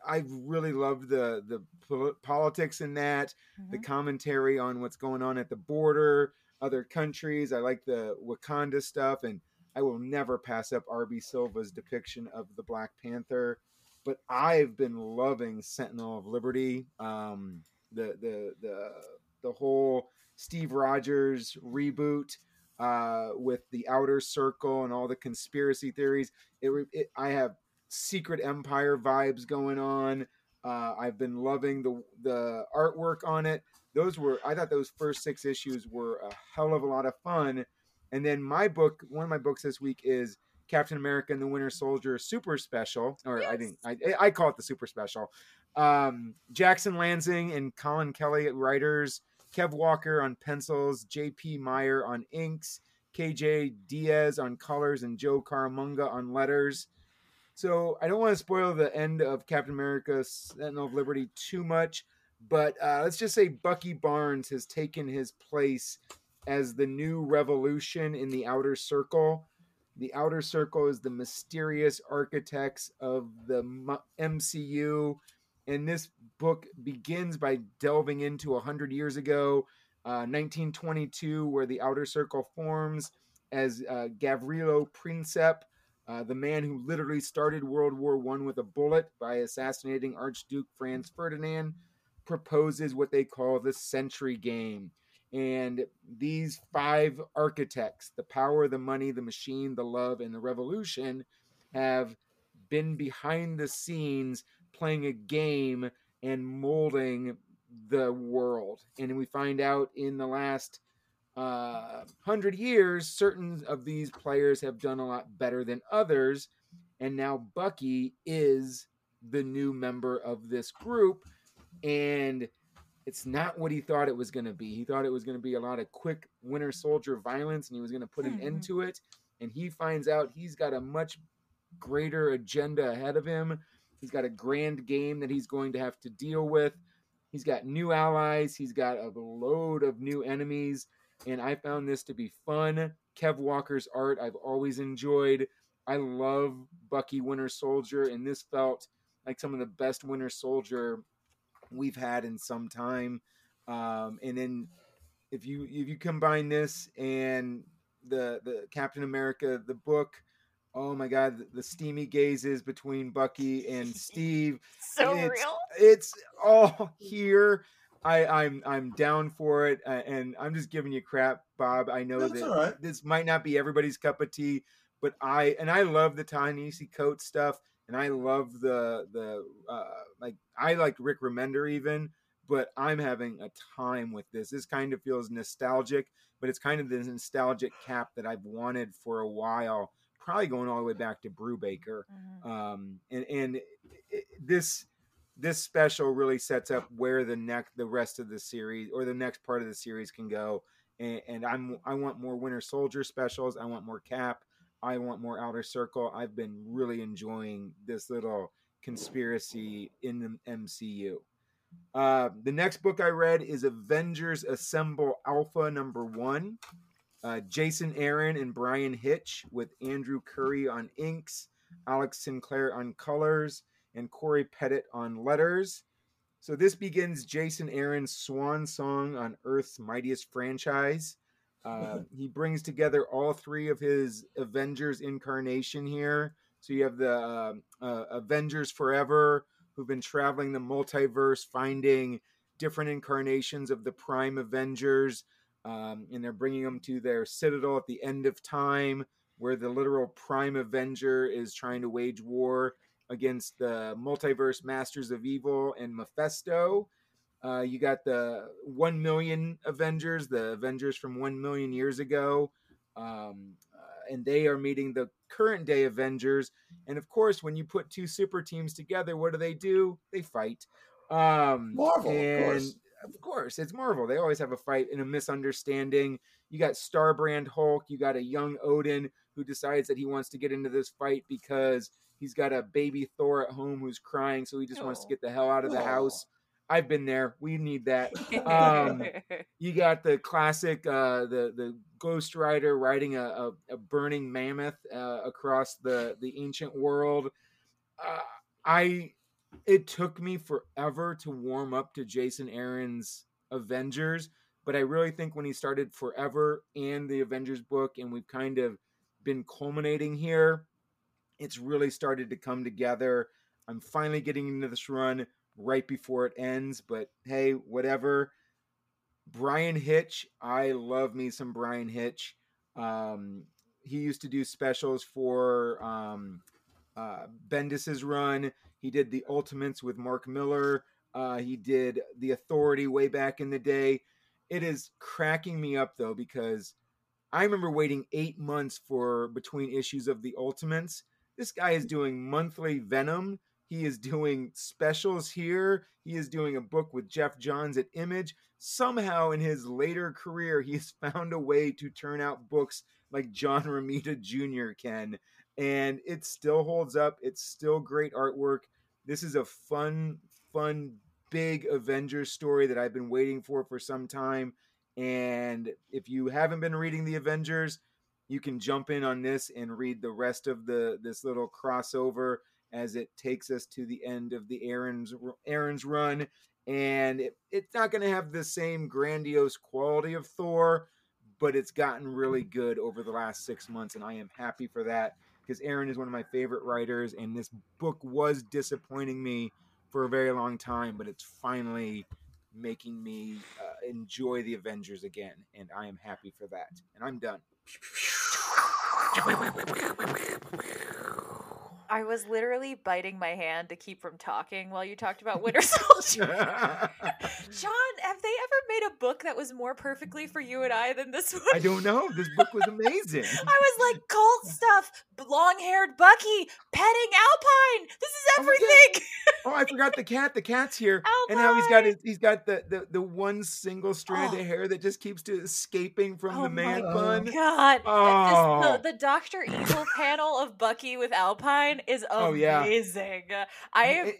I really loved the the pol- politics in that the Mhm. commentary on what's going on at the border, other countries. I like the Wakanda stuff, and I will never pass up RB Silva's depiction of the Black Panther. But I've been loving Sentinel of Liberty. Um, the the the the whole Steve Rogers reboot uh, with the Outer Circle and all the conspiracy theories. It, it I have Secret Empire vibes going on. Uh, I've been loving the the artwork on it. Those were I thought those first six issues were a hell of a lot of fun. And then my book, one of my books this week is Captain America and the Winter Soldier Super Special, or I think I, I call it the Super Special. Um, Jackson Lanzing and Colin Kelly at writers, Kev Walker on pencils, J.P. Mayer on inks, KJ Diaz on colors, and Joe Caramagna on letters. So I don't want to spoil the end of Captain America: Sentinel of Liberty too much, but uh, let's just say Bucky Barnes has taken his place as the new revolution in the Outer Circle. The Outer Circle is the mysterious architects of the MCU, and this book begins by delving into a hundred years ago, uh, 1922, where the Outer Circle forms as uh, Gavrilo Princip, uh, the man who literally started World War One with a bullet by assassinating Archduke Franz Ferdinand, proposes what they call the Century Game. And these five architects the power, the money, the machine, the love, and the revolution have been behind the scenes playing a game and molding the world. And we find out in the last uh, hundred years, certain of these players have done a lot better than others. And now Bucky is the new member of this group. And it's not what he thought it was going to be. He thought it was going to be a lot of quick Winter Soldier violence and he was going to put an end mm-hmm. to it. And he finds out he's got a much greater agenda ahead of him. He's got a grand game that he's going to have to deal with. He's got new allies, he's got a load of new enemies. And I found this to be fun. Kev Walker's art I've always enjoyed. I love Bucky Winter Soldier, and this felt like some of the best Winter Soldier we've had in some time. Um, and then if you if you combine this and the the Captain America the book, oh my God, the, the steamy gazes between Bucky and Steve. So it's, real. It's all here. I, I'm I'm down for it, uh, and I'm just giving you crap, Bob. I know That's that all right. this might not be everybody's cup of tea, but I and I love the Ta-Nehisi Coat stuff, and I love the the uh, like I like Rick Remender even, but I'm having a time with this. This kind of feels nostalgic, but it's kind of the nostalgic cap that I've wanted for a while, probably going all the way back to Brubaker. Mhm. Um, and and it, this this special really sets up where the next the rest of the series or the next part of the series can go. And, and I'm I want more Winter Soldier specials. I want more Cap. I want more Outer Circle. I've been really enjoying this little conspiracy in the MCU. Uh, the next book I read is Avengers Assemble Alpha number one. Uh, Jason Aaron and Bryan Hitch with Andrew Currie on inks, Alex Sinclair on colors, and Cory Petit on letters. So this begins Jason Aaron's swan song on Earth's mightiest franchise. Uh, he brings together all three of his Avengers incarnation here. So you have the uh, uh, Avengers Forever, who've been traveling the multiverse, finding different incarnations of the Prime Avengers, um, and they're bringing them to their citadel at the end of time, where the literal Prime Avenger is trying to wage war against the multiverse Masters of Evil and Mephisto. Uh, you got the 1 million Avengers, the Avengers from 1 million years ago. Um, uh, and they are meeting the current day Avengers. And of course, when you put two super teams together, what do they do? They fight. Um, Marvel, of course. Of course, it's Marvel. They always have a fight and a misunderstanding. You got Starbrand Hulk. You got a young Odin who decides that he wants to get into this fight because he's got a baby Thor at home who's crying, so he just wants to get the hell out of the Aw. house. I've been there. We need that. Um, you got the classic, uh, the the Ghost Rider riding a, a, a burning mammoth uh, across the the ancient world. Uh, I it took me forever to warm up to Jason Aaron's Avengers, but I really think when he started Forever and the Avengers book, and we've kind of been culminating here, it's really started to come together. I'm finally getting into this run right before it ends, but hey, whatever. Bryan Hitch, I love me some Bryan Hitch. Um, he used to do specials for um, uh, Bendis's run. He did the Ultimates with Mark Millar. Uh, he did the Authority way back in the day. It is cracking me up though because I remember waiting eight months for between issues of the Ultimates. This guy is doing monthly Venom. He is doing specials here. He is doing a book with Geoff Johns at Image. Somehow in his later career, he has found a way to turn out books like John Romita Jr. can. and it still holds up. It's still great artwork. This is a fun, fun, big Avengers story that I've been waiting for for some time. And if you haven't been reading the Avengers, you can jump in on this and read the rest of the this little crossover as it takes us to the end of the Aaron's Aaron's run. And it, it's not going to have the same grandiose quality of Thor, but it's gotten really good over the last six months, and I am happy for that because Aaron is one of my favorite writers, and this book was disappointing me for a very long time, but it's finally making me uh, enjoy the Avengers again, and I am happy for that. And I'm done. I was literally biting my hand to keep from talking while you talked about Winter Soldier. John, have they ever made a book that was more perfectly for you and I than this one? I don't know. This book was amazing. I was like, cult stuff, long haired Bucky, petting Alpine. This is Oh everything. Oh, I forgot the cat. The cat's here, oh and now he's got his, he's got the, the the one single strand Oh. of hair that just keeps to escaping from Oh the man bun. God. Oh. The, the Doctor Evil panel of Bucky with Alpine is Oh, yeah. amazing. I am.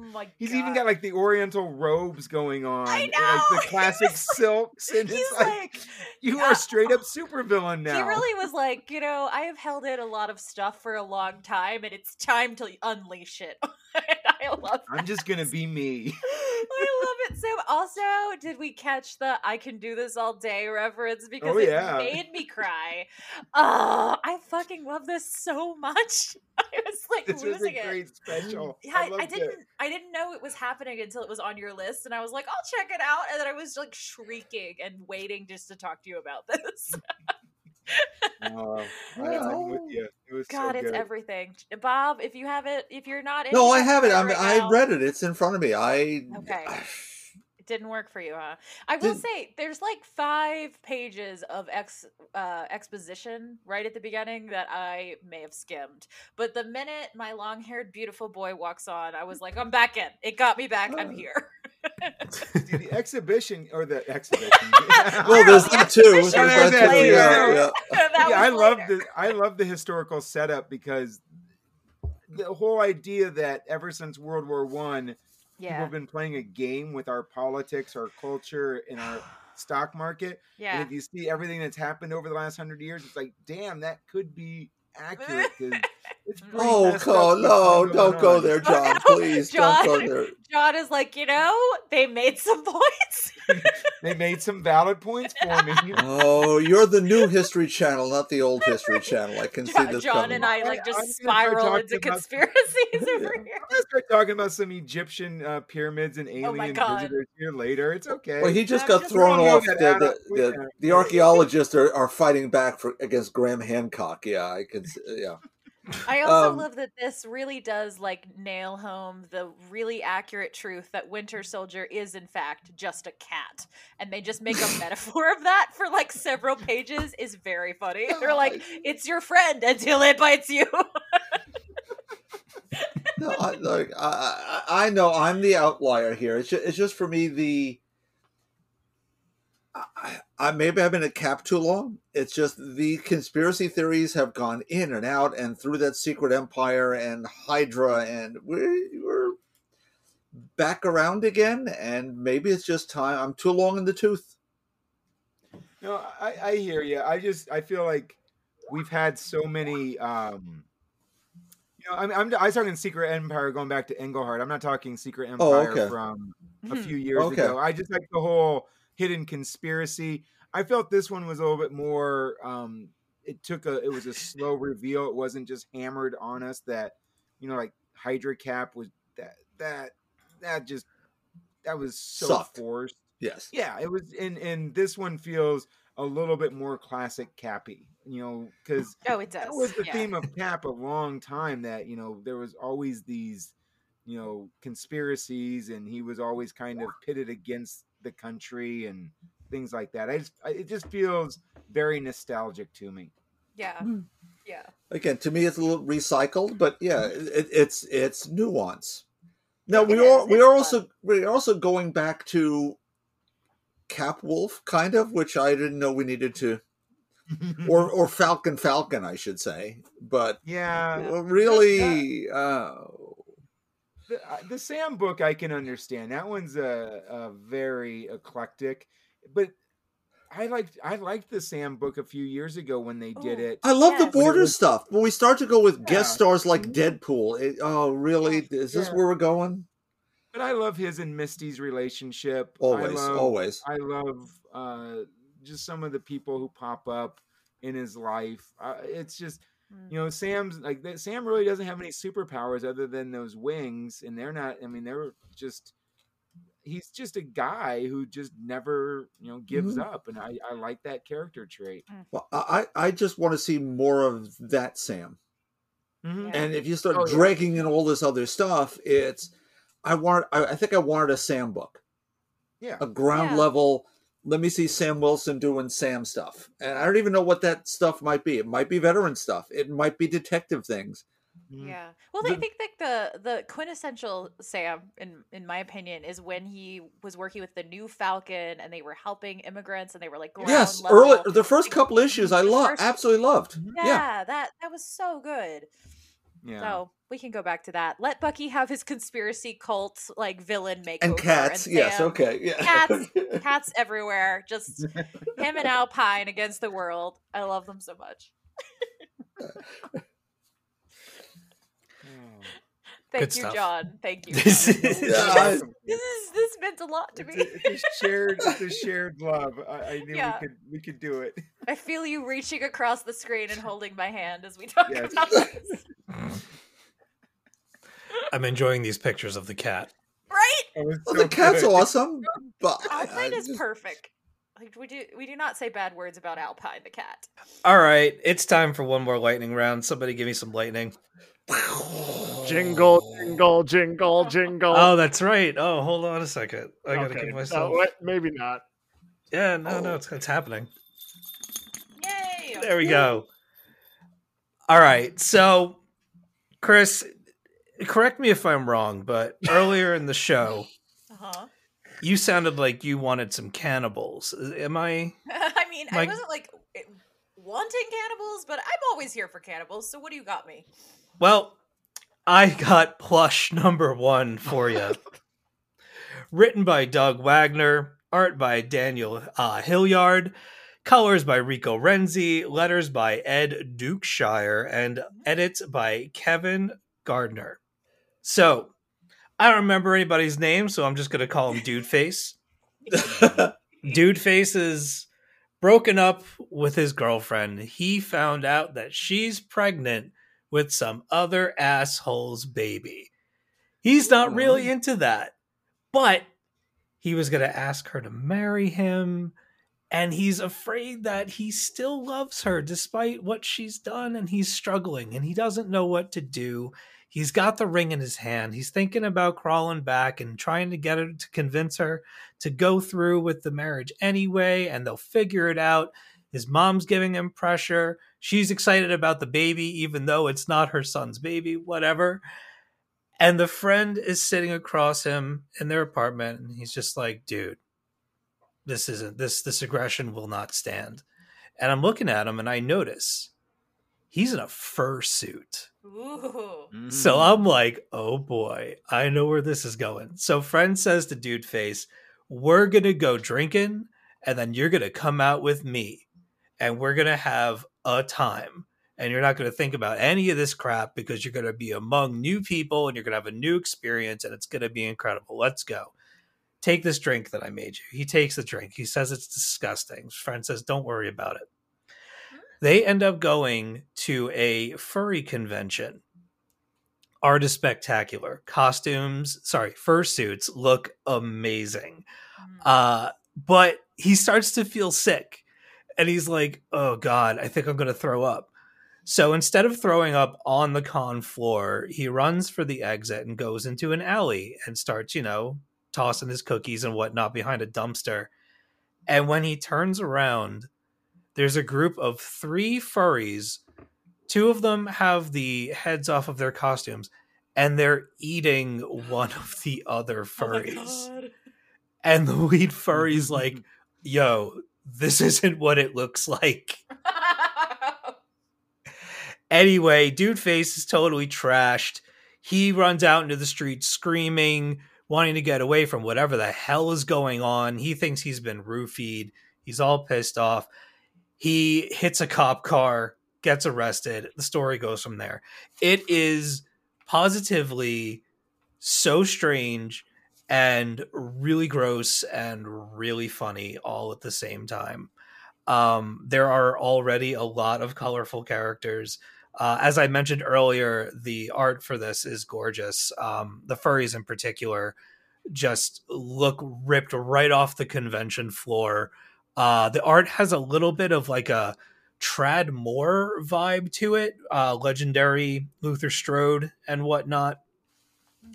Oh my He's God. even got like the Oriental robes going on, I know! like the classic silks, and He's it's like, like, you yeah. are straight up supervillain now. He really was like, you know, I have held in a lot of stuff for a long time, and it's time to unleash it. I love. I'm just gonna be me. I love it so. Also, did we catch the "I can do this all day" reference? Oh, because Oh, it made me cry. Oh, I fucking love this so much. I was like This was losing a it. great special. Yeah, I, I didn't. It. I didn't know it was happening until it was on your list, and I was like, "I'll check it out." And then I was like shrieking and waiting just to talk to you about this. Oh, I'm with oh, you. It was God, so it's good. everything. Bob, if you have it, if you're not, No, I have it. that I'm, right I now- read it. It's in front of me. I. Okay. It didn't work for you, huh? I will Did- say there's like five pages of ex uh, exposition right at the beginning that I may have skimmed. But the minute my long haired beautiful boy walks on, I was like, I'm back in. It got me back. I'm Oh. here. See, the exhibition or the exhibition. Well, there's the that too. There's exhibition that was later. Yeah, yeah. Yeah, I was love the I love the historical setup because the whole idea that ever since World War One, people Yeah. have been playing a game with our politics, our culture, and our stock market. Yeah. And if you see everything that's happened over the last hundred years, it's like, damn, that could be accurate. 'cause it's pretty Oh, messed God, no, don't go on. there, John. no, Please, don't go there. John is like, you know, they made some points. They made some valid points for me. Oh, you're the new History Channel, not the old History Channel. I can see John, this John and I I- like I'm just gonna spiral talking into about- conspiracies over Yeah. here. Let's start talking about some Egyptian uh, pyramids and Oh alien God. visitors here later. It's okay. Well, he just I'm got just thrown off. The, the, the, the archaeologists are, are fighting back for against Graham Hancock. Yeah, I can. s- Yeah, I also Um, love that this really does like nail home the really accurate truth that Winter Soldier is in fact just a cat, and they just make a metaphor of that for like several pages is very funny. They're like, "It's your friend until it bites you." no, I, like I, I I know I'm the outlier here. It's just, it's just for me the. I, I maybe I've been at cap too long. It's just the conspiracy theories have gone in and out and through that secret empire and Hydra, and we're we're back around again. And maybe it's just time. I'm too long in the tooth. No, I, I hear you. I just I feel like we've had so many. um You know, I'm, I'm I was talking Secret Empire going back to Englehart. I'm not talking Secret Oh, Empire okay. from a Hmm. few years Okay. ago. I just like the whole hidden conspiracy. I felt this one was a little bit more. um It took a. It was a slow reveal. It wasn't just hammered on us that you know, like Hydra Cap was that that that just that was so Sucked. forced. Yes. Yeah, it was, and and this one feels a little bit more classic Cappy, you know, because oh, it does. that was the yeah. theme of Cap a long time. That you know there was always these, you know, conspiracies, and he was always kind of pitted against the country and things like that. I just, I, it just feels very nostalgic to me. Yeah, Hmm. yeah. Again, to me, it's a little recycled, but yeah, it, it's it's nuance. Now It we is, are we it's are fun. also we're also going back to Cap Wolf, kind of, which I didn't know we needed to or or Falcon Falcon, I should say. But yeah, really, uh, the, uh, the Sam book I can understand. That one's a, a very eclectic, but I liked I liked the Sam book a few years ago when they did Oh. it. I love Yes. the border stuff. When we start to go with guest stars like Deadpool, it, oh really? Is this Yeah. where we're going? But I love his and Misty's relationship. I Always, love, always. I love uh, just some of the people who pop up in his life. Uh, it's just Mm. you know Sam's like that. Sam really doesn't have any superpowers other than those wings, and they're not. I mean, they're just. He's just a guy who just never, you know, gives Mhm. up, and I, I like that character trait. Well, I I just want to see more of that Sam. Mhm. Yeah. And if you start Oh, yeah. dragging in all this other stuff, it's I want I, I think I wanted a Sam book, Yeah, a ground Yeah. level. Let me see Sam Wilson doing Sam stuff, and I don't even know what that stuff might be. It might be veteran stuff. It might be detective things. Mhm. Yeah. Well, The- I think like the the quintessential Sam, in in my opinion, is when he was working with the new Falcon and they were helping immigrants and they were like ground yes, level. early the first couple issues I The love, absolutely loved. Yeah, Yeah, that that was so good. Yeah. So we can go back to that. Let Bucky have his conspiracy cult like villain makeover. and cats. and yes, okay, yeah. Cats. Cats everywhere. Just him and Alpine against the world. I love them so much. Oh. Thank Good you, stuff. John. Thank you. This this is- Yeah, I- is this meant a lot to It's me. a, it's a shared, it's shared love. I, I knew Yeah. we could, we could do it. I feel you reaching across the screen and holding my hand as we talk Yes. about this. I'm enjoying these pictures of the cat. Right? Well, so the cat's good. awesome, but I- I Alpine is just- perfect. Like we do we do not say bad words about Alpine the cat. All right, it's time for one more lightning round. Somebody give me some lightning. Jingle, jingle, jingle, jingle. Oh, that's right. Oh, hold on a second. I gotta Okay. give No, myself. wait, maybe not. Yeah, no, no, it's, it's happening. Yay! There we go. All right, so Chris, correct me if I'm wrong, but earlier in the show, Uh-huh. you sounded like you wanted some cannibals. Am I? I mean, I Like- wasn't like wanting cannibals, but I'm always here for cannibals. So what do you got me? Well, I got plush number one for you. Written by Doug Wagner, art by Daniel uh, Hillyard, colors by Rico Renzi, letters by Ed Dukeshire, and edits by Kevin Gardner. So, I don't remember anybody's name, so I'm just going to call him Dude Face. Dude Face is broken up with his girlfriend. He found out that she's pregnant with some other asshole's baby. He's not really into that, but he was going to ask her to marry him. And he's afraid that he still loves her despite what she's done, and he's struggling and he doesn't know what to do. He's got the ring in his hand. He's thinking about crawling back and trying to get her to convince her to go through with the marriage anyway, and they'll figure it out. His mom's giving him pressure. She's excited about the baby, even though it's not her son's baby, whatever. And the friend is sitting across him in their apartment, and he's just like, dude, this isn't this this aggression will not stand. And I'm looking at him and I notice he's in a fursuit. Ooh. So. I'm like, oh boy, I know where this is going. So friend says to dude face, we're gonna go drinking, and then you're gonna come out with me, and we're gonna have a time. And you're not gonna think about any of this crap because you're gonna be among new people and you're gonna have a new experience and it's gonna be incredible. Let's go. Take this drink that I made you. He takes the drink. He says it's disgusting. His friend says, Don't worry about it. They end up going to a furry convention art is spectacular. Costumes, sorry, fursuits look amazing. Mm. Uh, but he starts to feel sick and he's like, oh God, I think I'm going to throw up. So instead of throwing up on the con floor, he runs for the exit and goes into an alley and starts, you know, tossing his cookies and whatnot behind a dumpster. And when he turns around, there's a group of three furries. Two of them have the heads off of their costumes, and they're eating one of the other Oh furries. God. and the lead furry's like, yo, this isn't what it looks like. Anyway, Dude Face is totally trashed. He runs out into the street screaming, wanting to get away from whatever the hell is going on. He thinks he's been roofied. He's all pissed off. He hits a cop car, gets arrested. The story goes from there. It is positively so strange and really gross and really funny all at the same time. Um, there are already a lot of colorful characters. Uh, as I mentioned earlier, the art for this is gorgeous. Um, the furries, in particular, just look ripped right off the convention floor. Uh, the art has a little bit of like a Tradd Moore vibe to it, uh, legendary Luther Strode and whatnot.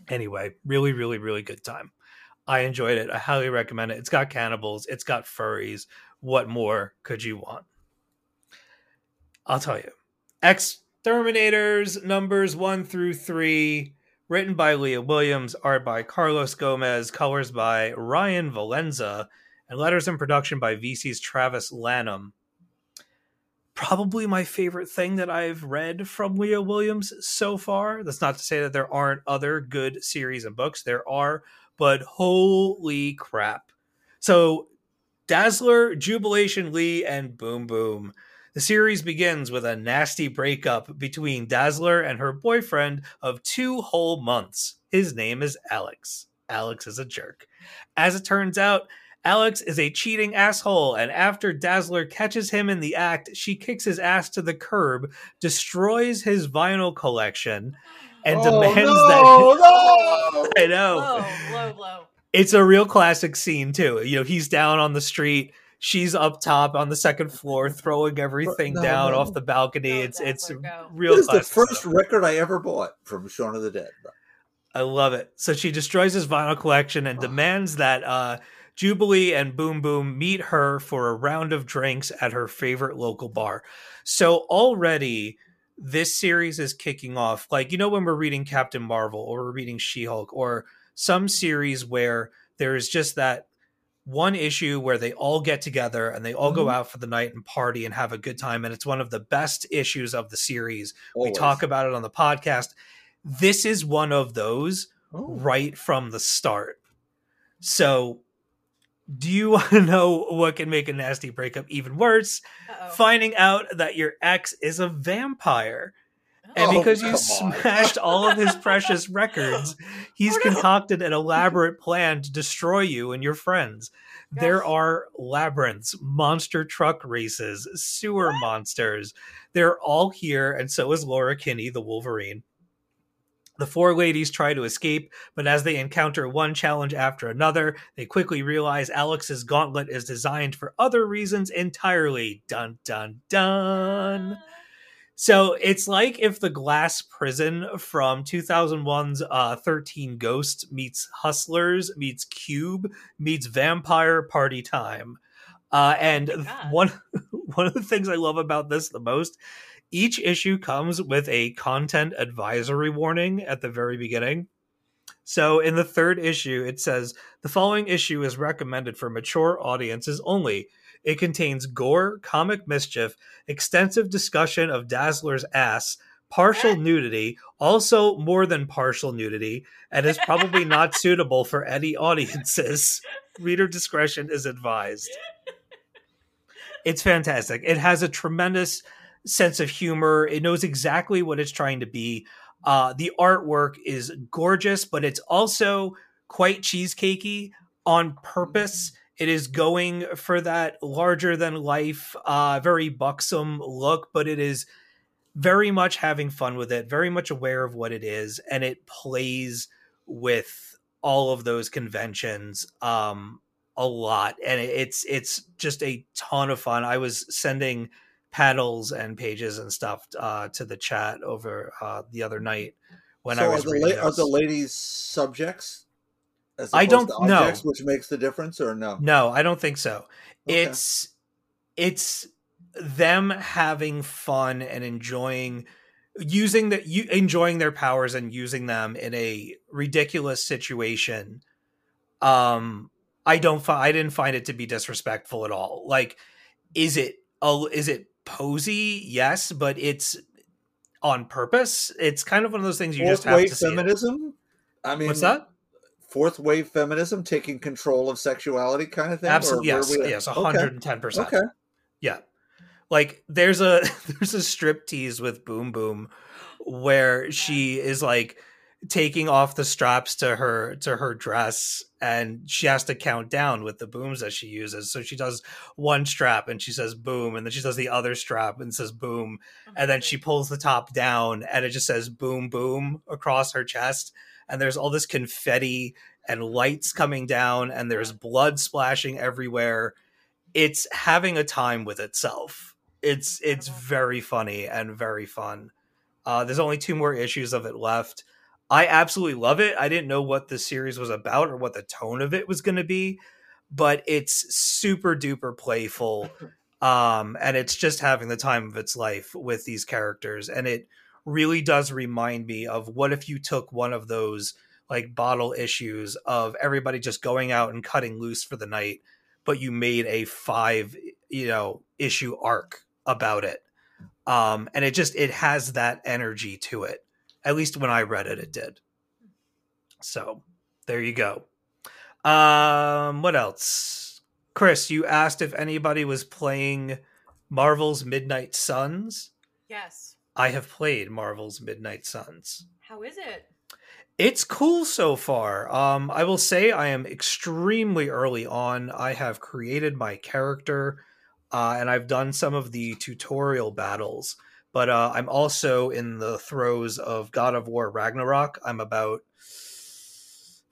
Anyway, really, really, really good time. I enjoyed it. I highly recommend it. It's got cannibals, it's got furries. What more could you want? I'll tell you. X-Terminators numbers one through three, written by Leah Williams, art by Carlos Gomez, colors by Ryan Valenza, and letters and production by VC's Travis Lanham. Probably my favorite thing that I've read from Leah Williams so far. That's not to say that there aren't other good series and books. There are, but holy crap. So, Dazzler, Jubilation Lee, and Boom Boom. The series begins with a nasty breakup between Dazzler and her boyfriend of two whole months. His name is Alex. Alex is a jerk. As it turns out, Alex is a cheating asshole, and after Dazzler catches him in the act, she kicks his ass to the curb, destroys his vinyl collection, and Oh, demands no, that. no! I know Low, low, low. it's a real classic scene too. You know, he's down on the street, she's up top on the second floor, throwing everything No, down no. off the balcony. Go, it's it's go. real. This is the first stuff. record I ever bought from Shaun of the Dead. I love it. So she destroys his vinyl collection and demands that uh, Jubilee and Boom Boom meet her for a round of drinks at her favorite local bar. So already this series is kicking off. Like, you know, when we're reading Captain Marvel or we're reading She Hulk or some series where there's just that one issue where they all get together and they all go Mhm. out for the night and party and have a good time. And it's one of the best issues of the series. We talk about it on the podcast. This is one of those Oh. right from the start. So, do you want to know what can make a nasty breakup even worse? Uh-oh. Finding out that your ex is a vampire. And Oh, because you come on. smashed all of his precious records, he's Oh, no. concocted an elaborate plan to destroy you and your friends. There are labyrinths, monster truck races, sewer monsters. They're all here, and so is Laura Kinney, the Wolverine. The four ladies try to escape, but as they encounter one challenge after another, they quickly realize Alex's gauntlet is designed for other reasons entirely. Dun dun dun. So it's like if the glass prison from 2001's uh, 13 Ghosts meets Hustlers, meets Cube, meets Vampire Party Time. Uh, and Oh one one of the things I love about this the most, each issue comes with a content advisory warning at the very beginning. So in the third issue, it says the following issue is recommended for mature audiences only. It contains gore, comic mischief, extensive discussion of Dazzler's ass, partial nudity, also more than partial nudity, and is probably not suitable for any audiences. Reader discretion is advised. It's fantastic. It has a tremendous sense of humor. It knows exactly what it's trying to be. Uh, the artwork is gorgeous, but it's also quite cheesecakey on purpose. It is going for that larger than life, uh, very buxom look, but it is very much having fun with it, very much aware of what it is, and it plays with all of those conventions um, a lot, and it's it's just a ton of fun. I was sending panels and pages and stuff uh, to the chat over uh, the other night when so I are was the, reading la- are the ladies subjects? As I don't know. which makes the difference, or no? No, I don't think so. Okay. It's it's them having fun and enjoying using the you enjoying their powers and using them in a ridiculous situation um I don't find I didn't find it to be disrespectful at all. Like, is it a is it posy? Yes, but it's on purpose. It's kind of one of those things you Fourth just have wave to see. it. feminism. I mean, What's that? Fourth wave feminism taking control of sexuality, kind of thing. Absolutely, yes, yes, hundred and ten percent. Okay. Yeah. Like there's a there's a strip tease with Boom Boom where she is like taking off the straps to her to her dress and she has to count down with the booms that she uses. So she does one strap and she says boom and then she does the other strap and says boom and then she pulls the top down and it just says boom boom across her chest. And there's all this confetti and lights coming down and there's blood splashing everywhere. It's having a time with itself. It's it's very funny and very fun. Uh there's only two more issues of it left i absolutely love it. I didn't know what the series was about or what the tone of it was going to be but it's super duper playful um and it's just having the time of its life with these characters and it really does remind me of what if you took one of those like bottle issues of everybody just going out and cutting loose for the night but you made a five you know issue arc about it um and it just it has that energy to it at least when i read it it did so there you go um what else chris you asked if anybody was playing marvel's midnight suns Yes. i have played marvel's midnight suns How is it? it's cool so far. Um, I will say I am extremely early on. I have created my character, uh, and I've done some of the tutorial battles. But uh, I'm also in the throes of God of War Ragnarok. I'm about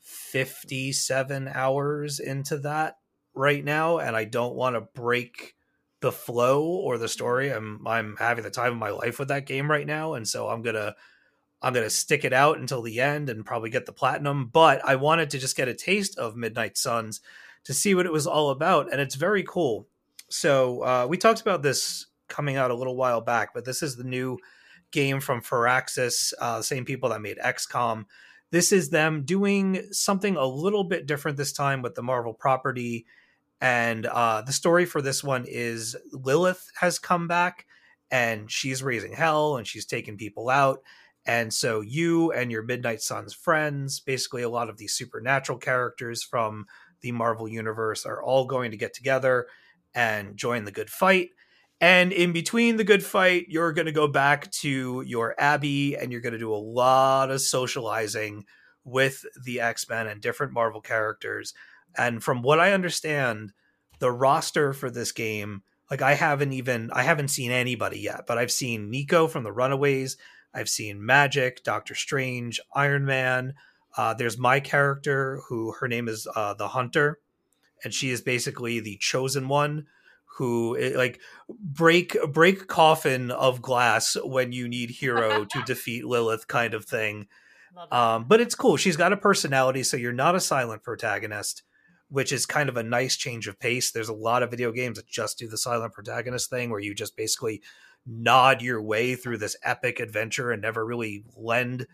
57 hours into that right now, and I don't want to break the flow or the story. I'm I'm having the time of my life with that game right now, and so I'm gonna I'm to stick it out until the end and probably get the platinum. But I wanted to just get a taste of Midnight Suns to see what it was all about. And it's very cool. So uh, we talked about this coming out a little while back, but this is the new game from Firaxis, uh, same people that made XCOM. This is them doing something a little bit different this time with the Marvel property. And uh, the story for this one is Lilith has come back and she's raising hell and she's taking people out. And so you and your Midnight Suns friends, basically a lot of these supernatural characters from the Marvel universe, are all going to get together and join the good fight. And in between the good fight, you're going to go back to your Abbey and you're going to do a lot of socializing with the X Men and different Marvel characters. And from what I understand, the roster for this game, like I haven't even I haven't seen anybody yet, but I've seen Nico from the Runaways. I've seen Magik, Doctor Strange, Iron Man. Uh, there's my character who her name is uh, the Hunter, and she is basically the chosen one who eh, like break break coffin of glass when you need hero to defeat Lilith kind of thing. Um, but it's cool. She's got a personality, so you're not a silent protagonist, which is kind of a nice change of pace. There's a lot of video games that just do the silent protagonist thing where you just basically nod your way through this epic adventure and never really lend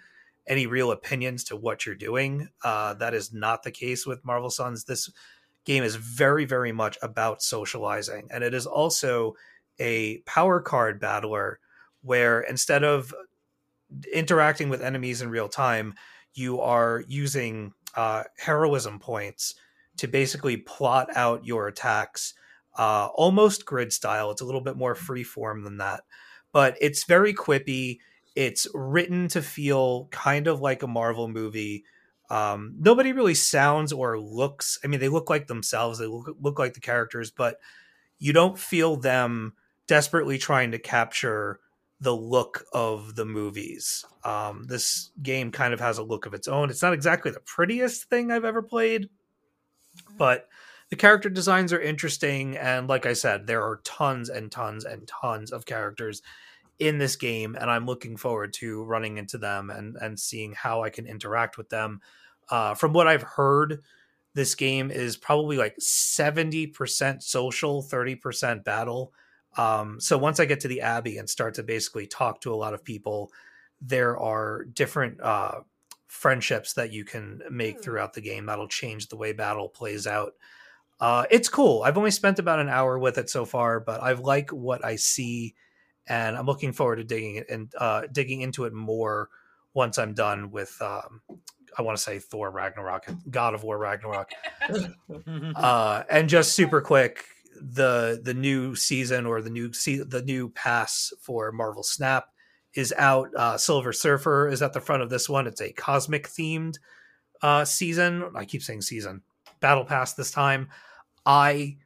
any real opinions to what you're doing. Uh, that is not the case with Marvel Suns. This game is very, very much about socializing, and it is also a power card battler where instead of interacting with enemies in real time, you are using uh, heroism points to basically plot out your attacks uh, almost grid style. It's a little bit more free form than that, but it's very quippy. It's written to feel kind of like a Marvel movie. Um, nobody really sounds or looks. I mean, they look like themselves. They look, look like the characters, but you don't feel them desperately trying to capture the look of the movies. Um, this game kind of has a look of its own. It's not exactly the prettiest thing I've ever played, but the character designs are interesting. And like I said, there are tons and tons and tons of characters in this game, and I'm looking forward to running into them and and seeing how I can interact with them. Uh, from what I've heard, this game is probably like 70% social, 30% battle. Um, so once I get to the Abbey and start to basically talk to a lot of people, there are different uh, friendships that you can make Hmm. throughout the game that'll change the way battle plays out. Uh, it's cool. I've only spent about an hour with it so far, but I like what I see, and I'm looking forward to digging it and uh, digging into it more once I'm done with. Um, I want to say Thor Ragnarok, God of War Ragnarok, uh, and just super quick the the new season or the new se- the new pass for Marvel Snap is out. Uh, Silver Surfer is at the front of this one. It's a cosmic themed uh, season. I keep saying season battle pass this time. I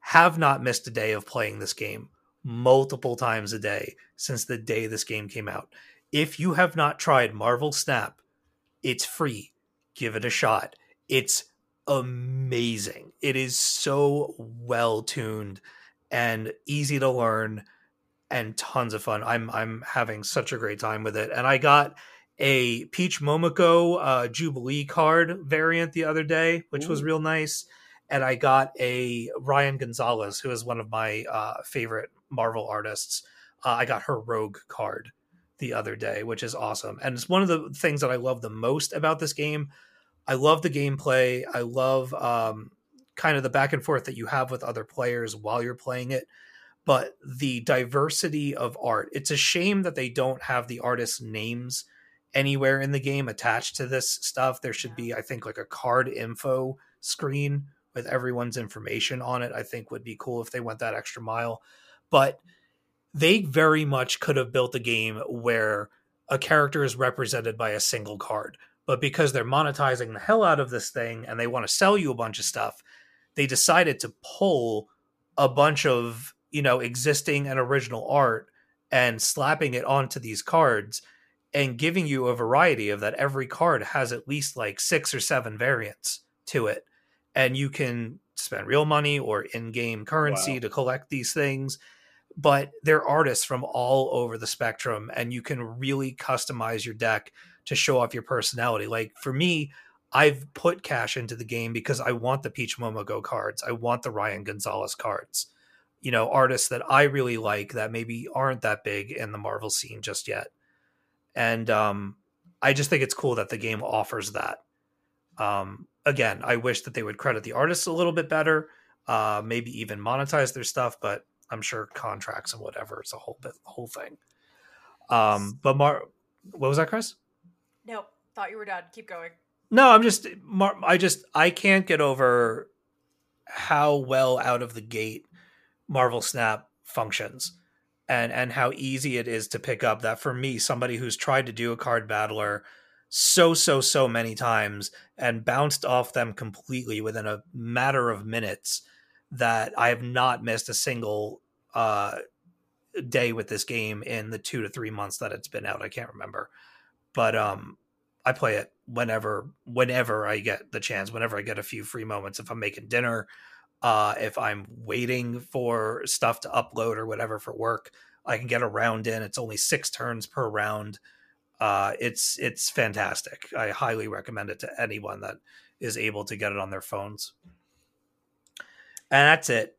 have not missed a day of playing this game multiple times a day since the day this game came out. If you have not tried Marvel Snap, it's free. Give it a shot. It's amazing. It is so well tuned and easy to learn and tons of fun. I'm I'm having such a great time with it. And I got a Peach Momoko uh, Jubilee card variant the other day, which was real nice. And I got a Rian Gonzales, who is one of my uh, favorite Marvel artists. Uh, I got her Rogue card the other day, which is awesome. And it's one of the things that I love the most about this game. I love the gameplay. I love um, kind of the back and forth that you have with other players while you're playing it. But the diversity of art, it's a shame that they don't have the artists' names anywhere in the game attached to this stuff. There should be, I think, like a card info screen with everyone's information on it. I think would be cool if they went that extra mile. But they very much could have built a game where a character is represented by a single card. But because they're monetizing the hell out of this thing and they want to sell you a bunch of stuff, they decided to pull a bunch of, you know, existing and original art and slapping it onto these cards and giving you a variety of that every card has at least like six or seven variants to it and you can spend real money or in-game currency Wow. to collect these things but they're artists from all over the spectrum and you can really customize your deck to show off your personality. Like for me i've put cash into the game because i want the peach momoko cards. I want the rian gonzales cards. You know artists that i really like that maybe aren't that big in the marvel scene just yet. And um, I just think it's cool that the game offers that. Um, again, I wish that they would credit the artists a little bit better, uh, maybe even monetize their stuff, but I'm sure contracts and whatever. It's a whole bit whole thing. Um, but Mar, what was that, Chris? Nope. Thought you were done. Keep going. No, I'm just Mar, I just I can't get over how well out of the gate Marvel Snap functions and and how easy it is to pick up that for me somebody who's tried to do a card battler so so so many times and bounced off them completely within a matter of minutes that I have not missed a single uh day with this game in the 2 to 3 months that it's been out I can't remember but um I play it whenever whenever I get the chance whenever I get a few free moments if I'm making dinner uh, if I'm waiting for stuff to upload or whatever for work, I can get a round in. It's only six turns per round. Uh, it's it's fantastic. I highly recommend it to anyone that is able to get it on their phones. And that's it.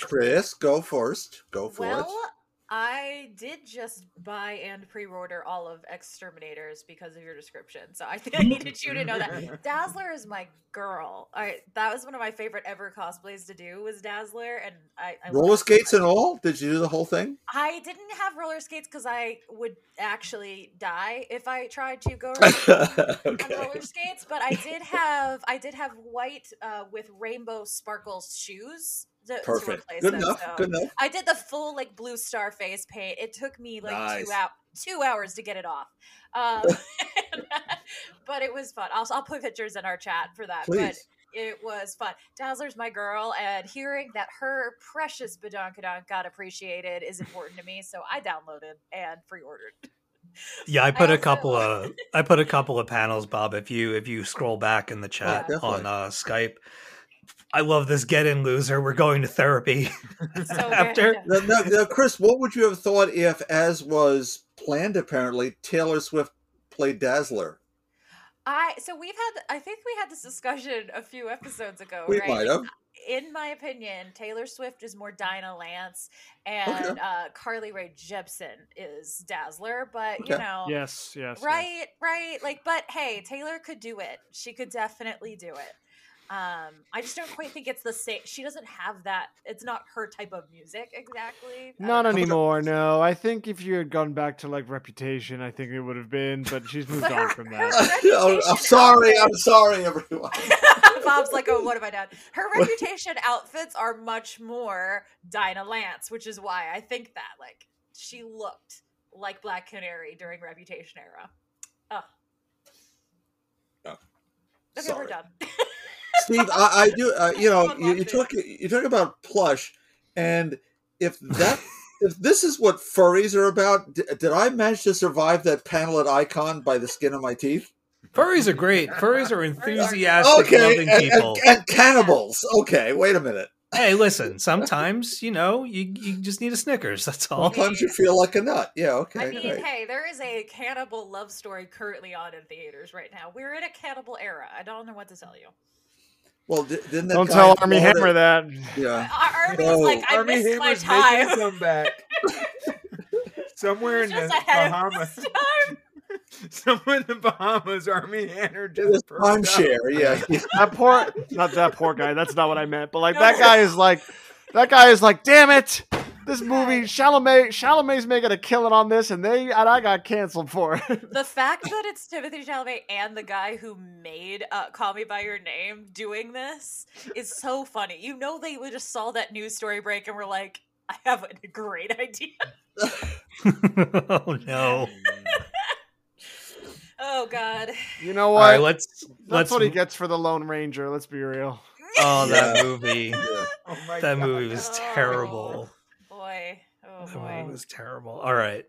Chris, go first. Go for well, it. I did just buy and pre-order all of X-Terminators because of your description. So I think I needed you to know that. Dazzler is my girl. I that was one of my favorite ever cosplays to do was Dazzler, and I, I Roller skates and all? Did you do the whole thing? I didn't have roller skates because I would actually die if I tried to go around on roller skates. But I did have I did have white uh, with rainbow sparkles shoes. To, to Perfect. replace Good them, enough. so- Good enough. I did the full like blue star face paint. It took me like Nice. two out two hours to get it off. Um, but it was fun. I'll I'll put pictures in our chat for that. But it was fun. Dazzler's my girl, and hearing that her precious Badonkadonk got appreciated is important to me. So I downloaded and pre-ordered. Yeah, I put a also- couple of I put a couple of panels, Bob. If you if you scroll back in the chat Yeah, on uh, Skype, I love this get in loser. We're going to therapy So after. Now, now, now, Chris, what would you have thought if, as was planned apparently, Taylor Swift played Dazzler? I so we've had I think we had this discussion a few episodes ago, We right? might have. In my opinion, Taylor Swift is more Dinah Lance, and uh, Carly Rae Jepsen is Dazzler. But you know, Yes, yes. yes. right, right. Like, but hey, Taylor could do it. She could definitely do it. Um, I just don't quite think it's the same. She doesn't have that. It's not her type of music exactly. Not don't anymore. No, I think if you had gone back to like Reputation, I think it would have been. But she's moved But on from that. Oh, I'm sorry. outfit- I'm sorry, everyone. Bob's like, oh, what have I done? Her reputation outfits are much more Dinah Lance, which is why I think that like she looked like Black Canary during Reputation era. Oh. Oh, Okay, we're done. Steve, I, I do. Uh, you know, Someone you, you loves talk you talk about plush, and if that if this is what furries are about, d- did I manage to survive that panel at Icon by the skin of my teeth? Furries are great. Furries are enthusiastic, Okay, loving and, and, people. and cannibals. Okay, wait a minute. hey, listen. Sometimes you know you you just need a Snickers. That's all. Sometimes you feel like a nut. Yeah, okay, I mean, great. hey, there is a cannibal love story currently on in theaters right now. We're in a cannibal era. I don't know what to tell you. Well, didn't that Don't tell Armie Florida- Hammer that. Yeah. Our Armie's No. like, I Armie missed my time. making a comeback. Somewhere in the Bahamas. his. Somewhere in the Bahamas, Armie Hammer just was perked up. timeshare. Yeah. That poor, not that poor guy. That's not what I meant. But like that guy is like, that guy is like, damn it. This movie, Chalamet, Chalamet's making a killing on this, and they and I got canceled for it. the fact that it's Timothée Chalamet and the guy who made uh, "Call Me by Your Name" doing this is so funny. You know, they just saw that news story break and were like, "I have a great idea." oh no! Oh God! You know what? right, let's That's let's. what he gets for the Lone Ranger. Let's be real. Oh, that movie. Yeah. Oh my That God. movie was Oh. terrible. Boy, oh boy. movie was terrible. All right,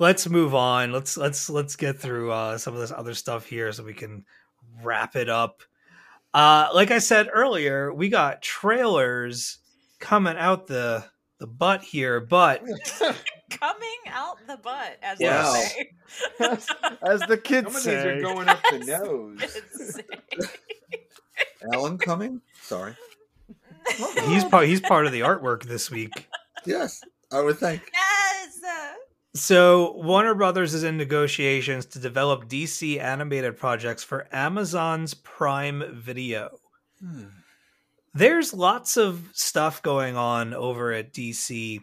let's move on. Let's let's let's get through uh, some of this other stuff here so we can wrap it up. Uh, like I said earlier, we got trailers coming out the the butt here, but Coming out the butt, as Wow. they say. As the kids Some say. are going up the nose. Alan coming? Sorry. he's part he's part of the artwork this week. Yes, I would think. yes. So Warner Brothers is in negotiations to develop DC animated projects for Amazon's Prime Video. Hmm. There's lots of stuff going on over at DC.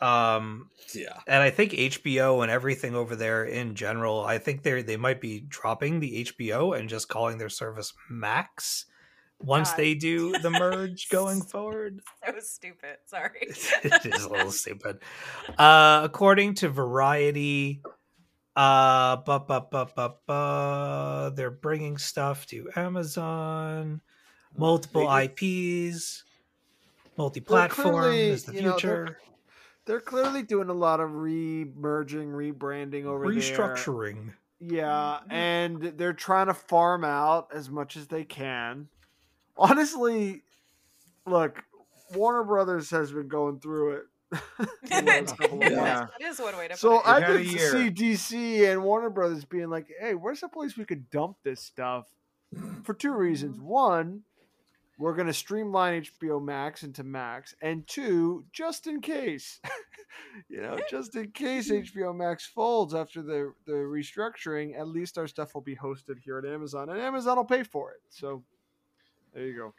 Um Yeah. and I think HBO and everything over there in general, I think they they might be dropping the HBO and just calling their service Max once God. they do the merge going forward. That was stupid. Sorry. it is a little stupid. Uh, according to Variety, uh, bu- bu- bu- bu- bu- they're bringing stuff to Amazon, multiple IPs, multi-platform is the you know, they're- future. They're clearly doing a lot of re-merging, rebranding over there. Restructuring. Yeah, and they're trying to farm out as much as they can. Honestly, look, Warner Brothers has been going through it. the last couple of Yeah. months. That is one way to So put it. I had a could see DC and Warner Brothers being like, "Hey, where's a place we could dump this stuff?" For two reasons: mm-hmm. one, we're going to streamline HBO Max into Max, and two, just in case, you know, just in case HBO Max folds after the the restructuring, at least our stuff will be hosted here at Amazon, and Amazon will pay for it. So there you go.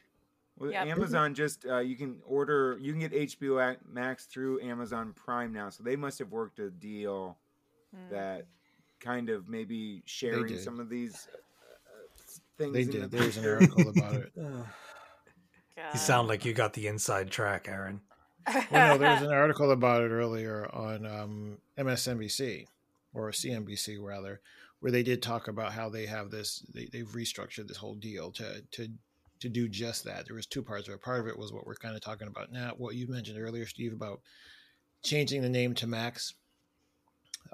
Well, Yep. Amazon just uh, you can order you can get HBO Max through Amazon Prime now, so they must have worked a deal Hmm. that kind of maybe sharing some of these uh, things. They did. the- There's an article about it. You sound like you got the inside track, Aaron. Well, no, there was an article about it earlier on um, MSNBC or CNBC rather, where they did talk about how they have this. They, they've restructured this whole deal to to to do just that. There was two parts of it. Part of it was what we're kind of talking about now. What you mentioned earlier, Steve, about changing the name to Max.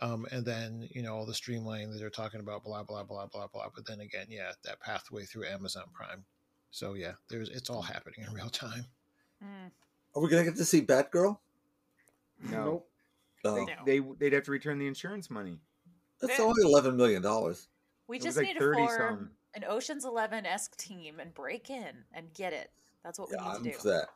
Um, and then you know all the streamlining that they're talking about, blah blah blah blah blah. But then again, yeah, that pathway through Amazon Prime. So yeah, there's it's all happening in real time. Hmm. Are we gonna get to see Batgirl? no, Oh, They, they they'd have to return the insurance money. that's only eleven million dollars. We It was just like need to 30 form some. An Ocean's Eleven esque team and break in and get it. That's what Yeah, we I'm need to for do. that.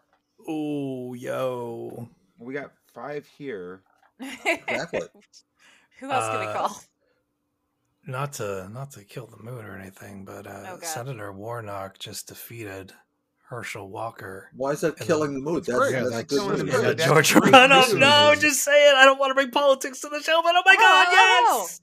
Oh, yo. We got five here. Exactly. Who else can we Uh, call? Not to not to kill the mood or anything, but uh, Oh, Senator Warnock just defeated Herschel Walker. Why is that killing the mood? That's, great. Yeah, that's that's good killing the news. mood. That's George great Ronoff. news. No, just saying. I don't want to bring politics to the show, but oh my god, Oh, yes,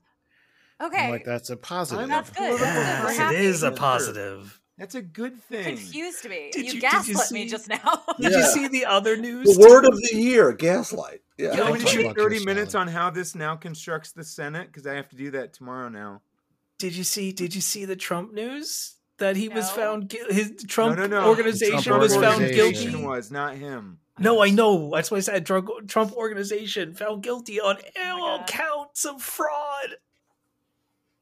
Okay. I'm like that's a positive. That's good. That's yes, We're it happy. is a positive. That's a good thing. confused me. Did you, you- did you gaslit me just now. Did Yeah. you see the other news? The word too? of the year, gaslight. Yeah. Do you Yeah, want me to talk take about your 30 minutes on how this now constructs the Senate? Because I have to do that tomorrow now. Did you see? Did you see the Trump news that he was found? gui- His Trump no, no, no. organization Trump was found organization. guilty. was not him. No, I know. That's why I said Trump organization found guilty on oh all counts of fraud.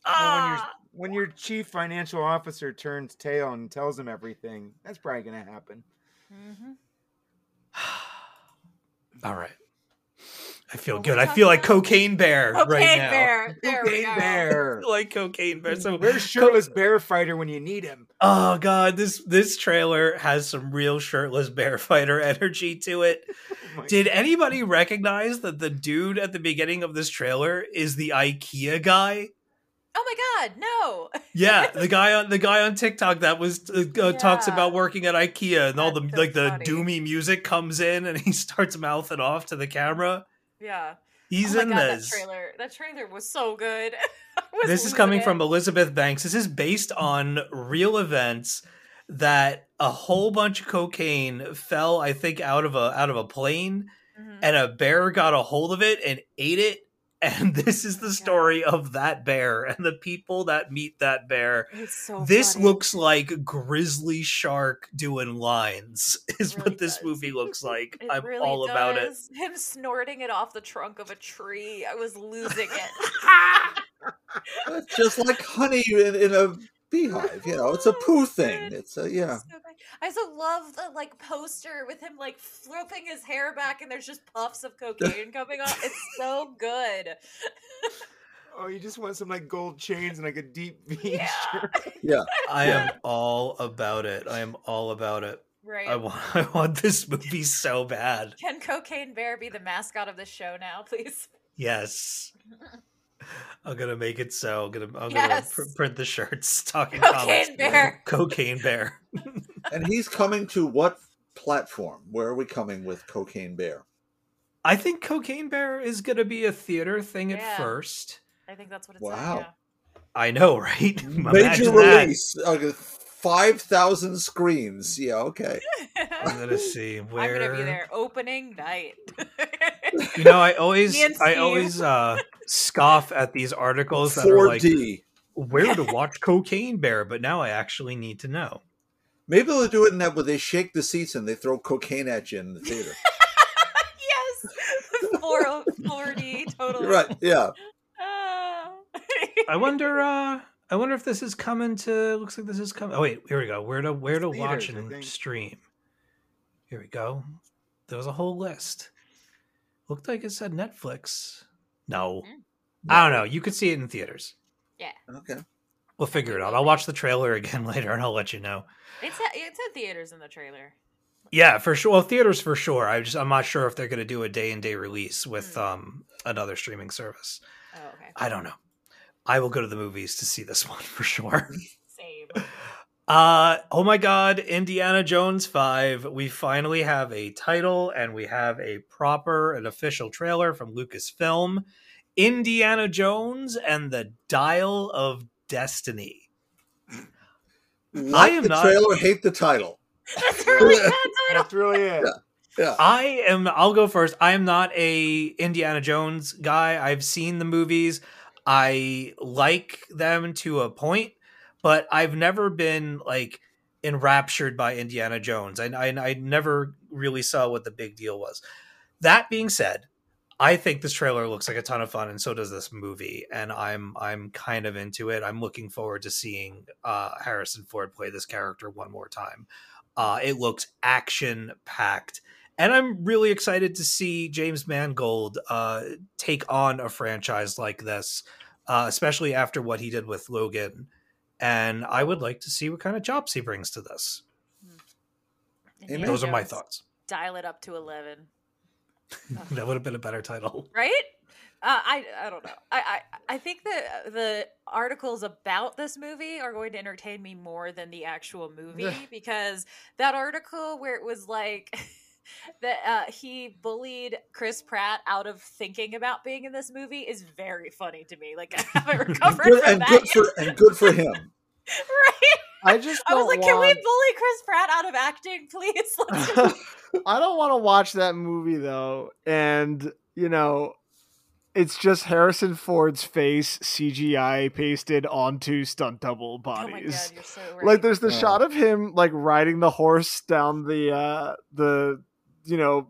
Well, when your Ah, when your chief financial officer turns tail and tells him everything, that's probably going to happen. Mhm. all right. I feel What good. I feel like talking about? cocaine bear right Cocaine now. bear. There we Cocaine go. Bear. like cocaine bear. So Where's shirtless bear fighter when you need him? Oh god, this this trailer has some real shirtless bear fighter energy to it. Oh my Did anybody recognize that the dude at the beginning of this trailer is the IKEA guy? Oh my god, no. Yeah, the guy on the guy on TikTok that was uh, uh, talks about working at IKEA and all the so like the doomy music comes in and he starts mouthing off to the camera. Yeah. He's oh in god, this. That trailer. That trailer was so good. Was This is coming it. from Elizabeth Banks. This is based on real events that a whole bunch of cocaine fell, I think, out of a out of a plane, Mhm. and a bear got a hold of it and ate it. And this is the oh God. story of that bear and the people that meet that bear. It's so this funny. looks like grizzly shark doing lines is really what this does. movie looks like i'm really all about it. Him snorting it off the trunk of a tree. I was losing it. Just like honey in, in a beehive. You know, it's a oh poo thing. It's a yeah. So. I also love the like poster with him like flipping his hair back and there's just puffs of cocaine coming off. It's so good. Oh, you just want some like gold chains and like a deep V Yeah. shirt. Yeah. i am all about it i am all about it Right. i want i want this movie so bad Can Cocaine Bear be the mascot of the show now, please? yes i'm gonna make it so i'm gonna i'm Yes. gonna pr- print the shirts talking Cocaine comics Bear. cocaine bear And he's coming to what platform? Where are we coming with Cocaine Bear? i think cocaine bear is gonna be a theater thing at first I think that's what it's Wow. i know right Major Imagine that. release. Uh, Five thousand screens. Yeah. Okay. i'm gonna see where I'm gonna be there opening night. You know, I always Me I always uh scoff at these articles that are like where to watch Cocaine Bear, but now I actually need to know. Maybe they'll do it in that where they shake the seats and they throw cocaine at you in the theater. yes, four four D totally. right. Yeah. Ah. I wonder uh I wonder if this is coming to looks like this is coming. Oh wait, here we go. Where to where to It's watch theaters, I and stream. Here we go. There was a whole list. Looked like it said Netflix. No. Mm. I don't know. You could see it in theaters. Yeah. Okay. We'll figure it out. I'll watch the trailer again later and I'll let you know. It's at, it's at theaters in the trailer. Yeah, for sure. Well, theaters for sure. I just I'm not sure if they're going to do a day and day release with Hmm. um another streaming service. Oh, okay. I don't know. I will go to the movies to see this one for sure. Same. Uh oh my god, Indiana Jones 5. We finally have a title and we have a proper and official trailer from Lucasfilm. Indiana Jones and the Dial of Destiny. Like am the not- trailer, hate the title. That's really bad title. That's really it. Yeah. I am I'll go first. I am not a Indiana Jones guy. I've seen the movies. I like them to a point, but I've never been like enraptured by Indiana Jones. I, I, I never really saw what the big deal was. That being said, I think this trailer looks like a ton of fun, and so does this movie. And I'm I'm kind of into it. I'm looking forward to seeing uh, Harrison Ford play this character one more time. Uh, it looks action packed, and I'm really excited to see James Mangold uh, take on a franchise like this uh, especially after what he did with Logan. And I would like to see what kind of chops he brings to this. Indiana Those are my thoughts. Dial it up to eleven. that would have been a better title. right? Uh, I I don't know. I, I I think that the articles about this movie are going to entertain me more than the actual movie because that article where it was like that uh, he bullied Chris Pratt out of thinking about being in this movie is very funny to me. Like I haven't recovered Good, from and that good yet. for and good for him. right? I just I was don't like, can we bully Chris Pratt out of acting, please? Let's I don't want to watch that movie though, and you know, it's just Harrison Ford's face CGI pasted onto stunt double Oh my god, bodies. you're so right. like there's the Oh. shot of him like riding the horse down the uh the you know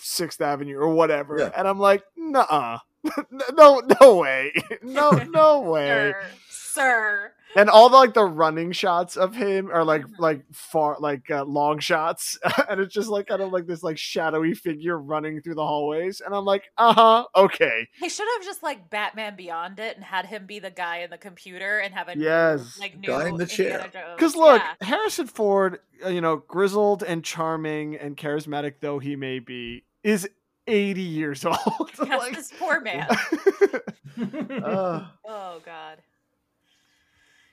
Sixth Avenue or whatever, Yeah. and I'm like, nah, no, no way, no, no way. sir, sir. And all the like the running shots of him are like like far like uh, long shots and it's just like kind of like this like shadowy figure running through the hallways and i'm like uh-huh okay They should have just like Batman Beyond it and had him be the guy in the computer and have a new, Yes. like new Guy in the Indiana chair. Because look Yeah. harrison ford uh, you know grizzled and charming and charismatic though he may be is 80 years old Yes, Like- this poor man. uh, Oh God.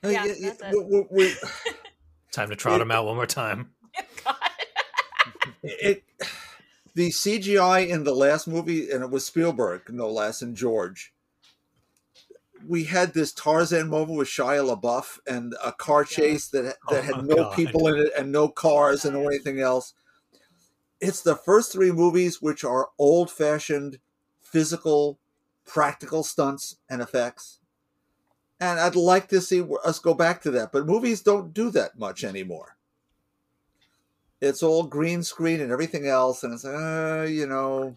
I mean, Yeah, y- y- that's it. we- we- Time to trot him out one more time. Oh, God. it, the CGI in the last movie, and it was Spielberg, no less, and George. We had this Tarzan movie with Shia LaBeouf and a car chase that that Oh, had no God. people in it and no cars and no anything else. It's the first three movies which are old-fashioned, physical, practical stunts and effects. And I'd like to see us go back to that, but movies don't do that much anymore it's all green screen and everything else, and it's uh, you know,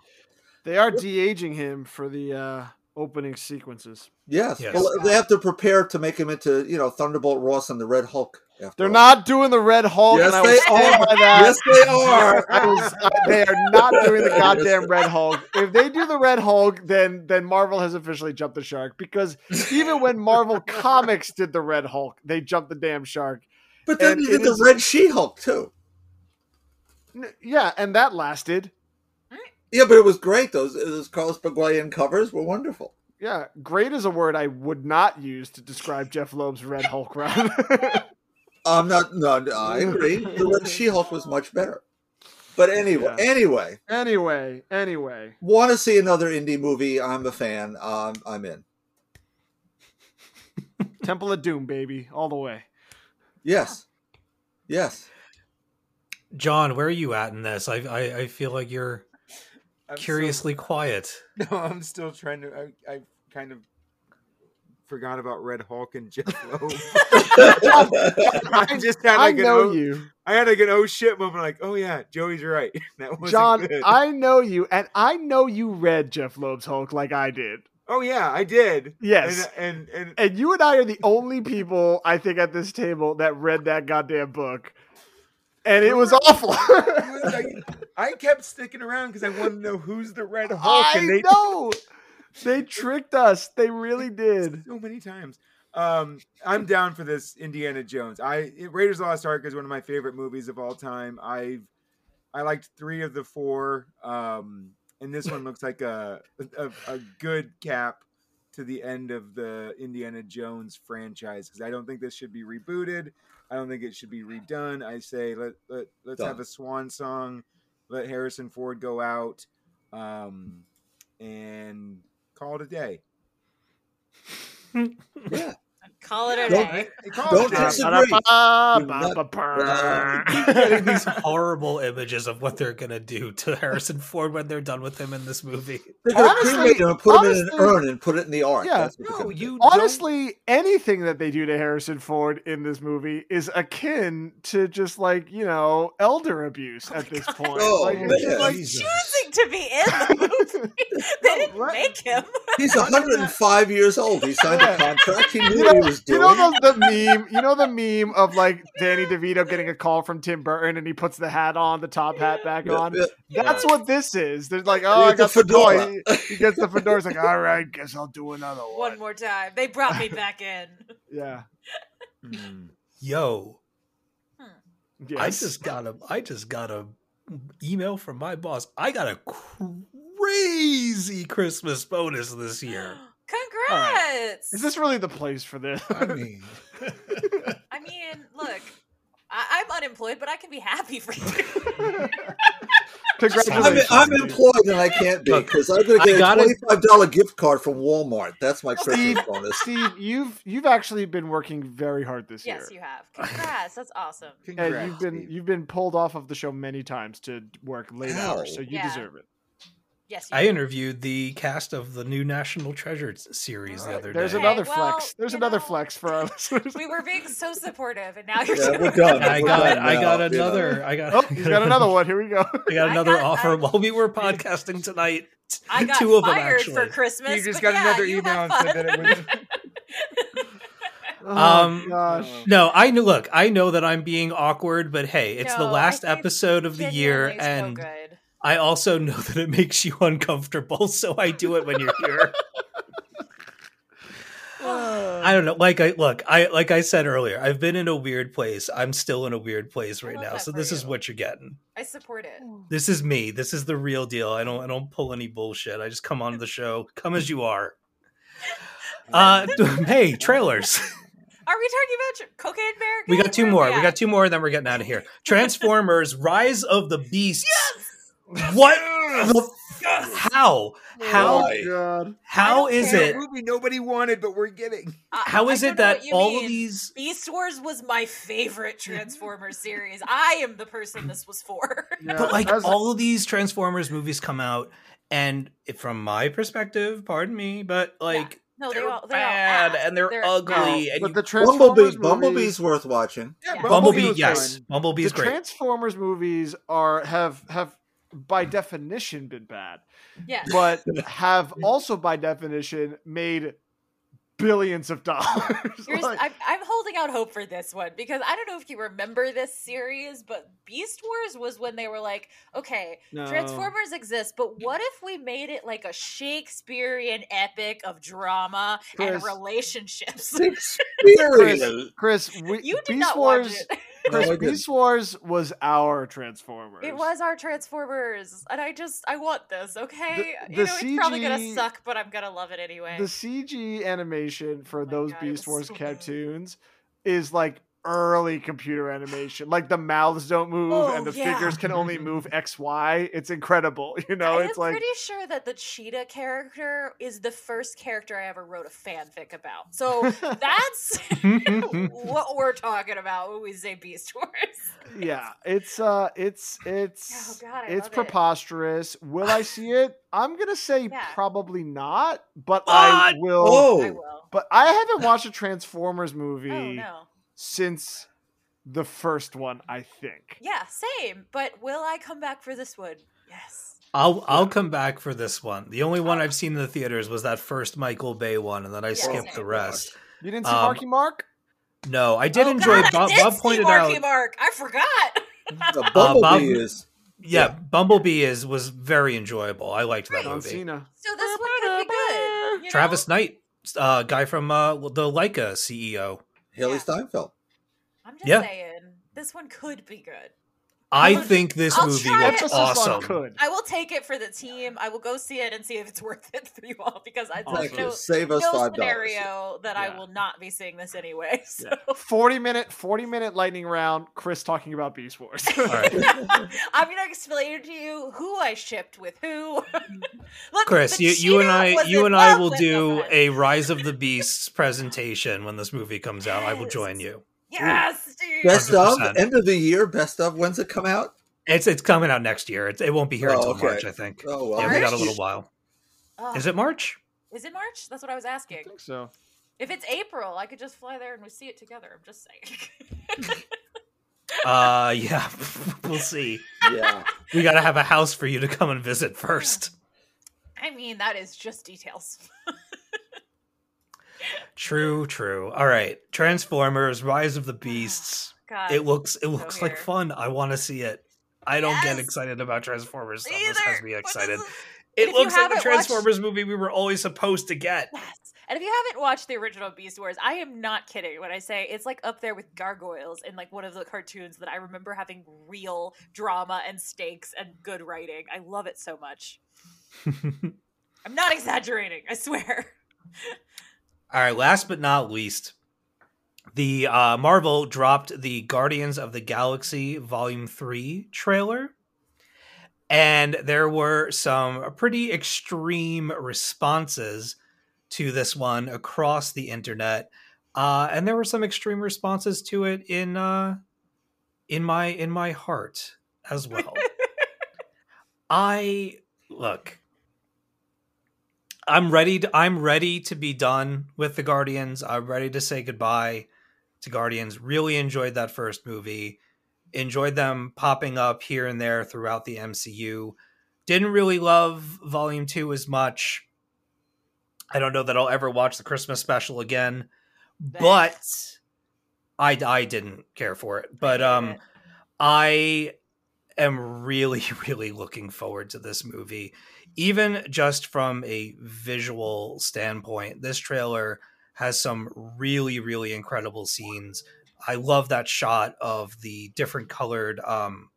they are de-aging him for the uh opening sequences yes. Yes. Well, they have to prepare to make him into you know Thunderbolt Ross and the Red Hulk. After they're all. not doing the red hulk Yes, and I they are. by that Yes, they are. Was- uh, they are not doing the goddamn Red Hulk. If they do the Red Hulk, then then Marvel has officially jumped the shark. Because even when Marvel Comics did the Red Hulk, they jumped the damn shark. But then and it did the is- Red She-Hulk too. N- Yeah, and that lasted. Yeah, but it was great. Those those Carlos Pagulayan covers were wonderful. Yeah, great is a word I would not use to describe Jeph Loeb's Red Hulk run. I'm not. No, no, I agree. The Red She-Hulk was much better. But anyway, Yeah. anyway, anyway, anyway. want to see another indie movie? I'm a fan. Um, I'm in. Temple of Doom, baby, all the way. Yes, yes. John, where are you at in this? I I, I feel like you're I'm so- curiously quiet. no, I'm still trying to. I, I kind of forgot about Red Hulk and Jeph Loeb. I just had like an know oh, you. I had like an oh shit moment. Like, oh yeah, Joey's right. That wasn't John, good. I know you, and I know you read Jeph Loeb's Hulk like I did. oh yeah, I did. Yes. and and, and And you and I are the only people I think at this table that read that goddamn book. And it was awful. was I kept sticking around because I wanted to know who's the Red Hulk, I and they know. They tricked us. They really did. so many times. Um, I'm down for this Indiana Jones. I Raiders of the Lost Ark is one of my favorite movies of all time. I've I liked three of the four, um, and this one looks like a, a a good cap to the end of the Indiana Jones franchise because I don't think this should be rebooted. I don't think it should be redone. I say let let let's have a swan song. Let Harrison Ford go out, um, and call it a day. Yeah. Call it a Don't- day. Don't it a day. disagree. These horrible images of what they're gonna do to Harrison Ford when they're done with him in this movie. They're gonna Honestly- cremate him and put him in an urn and put it in the ark. Yeah. That's what they're No, gonna do. you don't- Honestly, anything that they do to Harrison Ford in this movie is akin to just like, you know, elder abuse oh at this point. Oh, like, it's just like, Choosing to be in the movie. they didn't Right. make him. He's 105 years old. He signed a contract. He knew You what know, You know the, the meme. You know the meme of like Danny DeVito getting a call from Tim Burton, and he puts the hat on, the top hat back Yeah, on. yeah. That's what this is. There's like, oh, I got the fedora. He, he gets the fedora. He's like, all right, guess I'll do another one. One more time. They brought me back in. Yeah. Mm. Yo, Yes. I just got a I just got a email from my boss. I got a crazy Christmas bonus this year. Congrats. Is this really the place for this? I mean, I mean, look, I- I'm unemployed, but I can be happy for you. I'm, Congratulations. I'm employed and I can't be because I'm going to get a gotta- twenty-five dollar gift card from Walmart. That's my Christmas Steve, bonus. Steve, you've you've actually been working very hard this yes, year. Yes, you have. Congrats. That's awesome. And you've been Steve. you've been pulled off of the show many times to work late How? hours, so you Yeah. deserve it. Yes, I have. interviewed the cast of the new National Treasure series the other There's day. Okay, another well, flex. There's another know, flex for our listeners. We were being so supportive, and now you're Yeah, we're done. I We're got done I got now, you know. another I got Oh, he's got another one. Here we go. I got I another got- offer I- while we were podcasting tonight. I got Two of them fired actually. for Christmas. You just got yeah, another email and said that it was. Oh, Um, gosh. No, I knew. Look, I know that I'm being awkward, but hey, it's the No, I last episode of the year, Genuinely so and good. I also know that it makes you uncomfortable, so I do it when you're here. I don't know. Like I look, I like I said earlier, I've been in a weird place. I'm still in a weird place right now. So for this is what you're getting. I support it. This is me. This is the real deal. I don't I don't pull any bullshit. I just come on the show. Come as you are. Uh hey, trailers. Are we talking about tr- Cocaine Bear? We got two where more. We got two more, and then we're getting out of here. Transformers: Rise of the Beasts. What? the- How? Oh how? Why? God. How I don't is care. it? A movie nobody wanted, but we're getting. I- How I is don't it that all mean. of these? Beast Wars was my favorite Transformers series. I am the person this was for. Yeah, But like as- all of these Transformers movies come out, and from my perspective, pardon me, but like No, they they're all they're bad ass. and they're, They're- ugly. No, and but you- the Transformers Bumblebee, movies, Bumblebee's worth watching. Yeah, Yeah. Bumblebee, was yes, fun. Bumblebee's the great. Transformers movies are have have by definition been bad, Yeah. but have also by definition made billions of dollars. Like- I'm, I'm holding out hope for this one because I don't know if you remember this series, but Beast Wars was when they were like, okay, No. Transformers exist, but what if we made it like a Shakespearean epic of drama and Chris. relationships? Experience. Chris, we, you did Beast not Wars. watch it. Chris, No, Beast Wars was our Transformers. It was our Transformers, and I just I want this. Okay, The- you the know it's probably gonna suck, but I'm gonna love it anyway. the CG animation for Oh those God, Beast Wars so cartoons is like early computer animation. Like the mouths don't move Oh, and the yeah. figures can only move X, Y. It's incredible. You know, I it's am like pretty sure that the cheetah character is the first character I ever wrote a fanfic about. So that's what we're talking about when we say Beast Wars. yeah, it's uh it's it's Oh, God, it's love it. preposterous. Will I see it? I'm gonna say Yeah. probably not, but I will. Oh, I will. But I haven't watched a Transformers movie Oh no. Since the first one. I think. Yeah, same. But will I come back for this one? Yes. I'll I'll come back for this one. The only one I've seen in the theaters was that first Michael Bay one, and then I skipped the rest. You didn't see Um, Marky Mark? No, I did Oh, enjoy. God, I did Bob see pointed Marky out. Mark. I forgot. the Bumblebee Bob- is. Yeah, Bumblebee is was very enjoyable. I liked that John movie. Cena. So this one could be good. you Travis know? Knight, uh, guy from uh, the Laika CEO. Haley Yeah. Steinfeld. I'm just Yeah. saying this one could be good. I I'll- think this I'll movie try looks it. Just as fun awesome. I will take it for the team. I will go see it and see if it's worth it for you all because I Awesome. there's Thank you. no, Save us no five dollars. scenario that I will not be seeing this anyway. So Forty minute, forty minute lightning round. Chris talking about Beast Wars. All right, I'm gonna explain to you who I shipped with who. Look, Chris, you, you and I, you and I will do a Rise of the Beasts presentation when this movie comes out. I will join you. Yes, Steve. Best of 100%. end of the year. Best of when's it come out? It's it's coming out next year. It, it won't be here Oh, until okay. March, I think. Oh well. Yeah, we got a little while. Oh, Is it March? Is it March? That's what I was I asking. think so. If it's April, I could just fly there and we see it together. I'm just saying. Uh, yeah, we'll see. Yeah. We got to have a house for you to come and visit first. I mean, that is just details. True, true. All right. Transformers: Rise of the oh, Beasts. God. It looks it so looks like fun. I want to see it. I don't get excited about Transformers. So this has me excited. It looks like the haven't watched- Transformers movie we were always supposed to get. Yes. And if you haven't watched the original Beast Wars, I am not kidding when I say it's like up there with Gargoyles in like one of the cartoons that I remember having real drama and stakes and good writing. I love it so much. I'm not exaggerating, I swear. All right, last but not least, the uh, Marvel dropped the Guardians of the Galaxy Volume 3 trailer. And there were some pretty extreme responses to this one across the internet. Uh, and there were some extreme responses to it in uh, in my in my heart as well. I look, I'm ready to I'm ready to be done with the Guardians. I'm ready to say goodbye to Guardians. Really enjoyed that first movie. Enjoyed them popping up here and there throughout the MCU. Didn't really love Volume 2 as much. I don't know that I'll ever watch the Christmas special again, but I I didn't care for it. But um I am really, really looking forward to this movie. Even just from a visual standpoint, this trailer has some really, really incredible scenes. I love that shot of the different colored um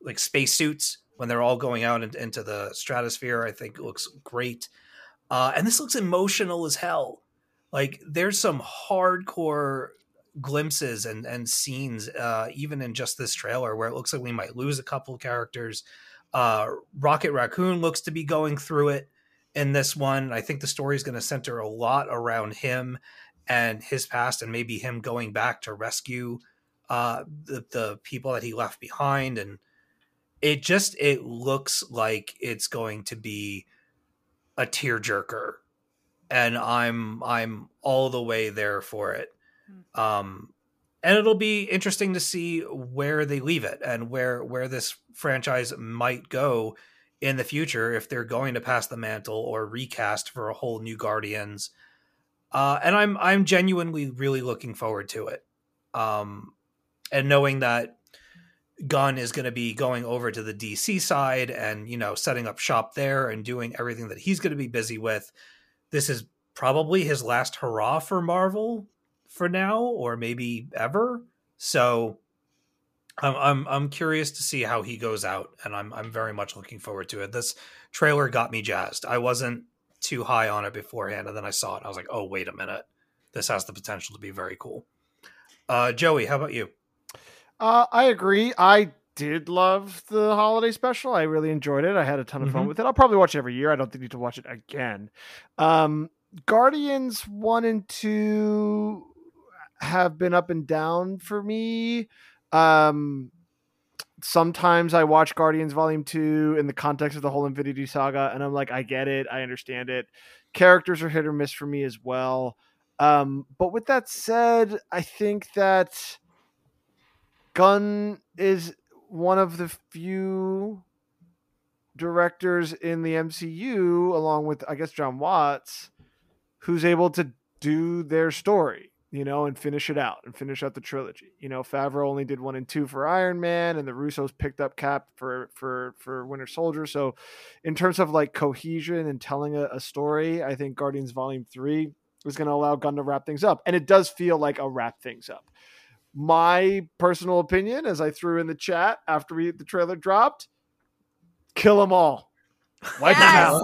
like spacesuits when they're all going out in- into the stratosphere. I think it looks great. Uh, and this looks emotional as hell. Like there's some hardcore glimpses and and scenes uh even in just this trailer where it looks like we might lose a couple characters uh rocket raccoon looks to be going through it in this one. I think the story is going to center a lot around him and his past and maybe him going back to rescue uh the, the people that he left behind. And it just it looks like it's going to be a tearjerker. And i'm i'm all the way there for it. Um and it'll be interesting to see where they leave it and where where this franchise might go in the future if they're going to pass the mantle or recast for a whole new guardians. Uh and i'm i'm genuinely really looking forward to it. Um and knowing that gunn is going to be going over to the dc side and you know setting up shop there and doing everything that he's going to be busy with this is probably his last hurrah for marvel for now or maybe ever. So I'm I'm I'm curious to see how he goes out and I'm I'm very much looking forward to it. This trailer got me jazzed. I wasn't too high on it beforehand and then I saw it. I was like, "Oh, wait a minute. This has the potential to be very cool." Uh Joey, how about you? Uh, I agree. I did love the holiday special. I really enjoyed it. I had a ton of fun Mhm. with it. I'll probably watch it every year. I don't think need to watch it again. Um, Guardians one and two have been up and down for me. Um, sometimes I watch Guardians Volume Two in the context of the whole Infinity Saga, and I'm like, I get it, I understand it. Characters are hit or miss for me as well. Um, but with that said, I think that Gunn is one of the few directors in the MCU, along with I guess Jon Watts, who's able to do their story, you know, and finish it out and finish out the trilogy. You know, Favreau only did one and two for Iron Man, and the Russos picked up Cap for for for Winter Soldier. So, in terms of like cohesion and telling a, a story, I think Guardians Volume Three is going to allow Gunn to wrap things up, and it does feel like a wrap things up my personal opinion, as I threw in the chat after we, the trailer dropped, kill them all, wipe them out,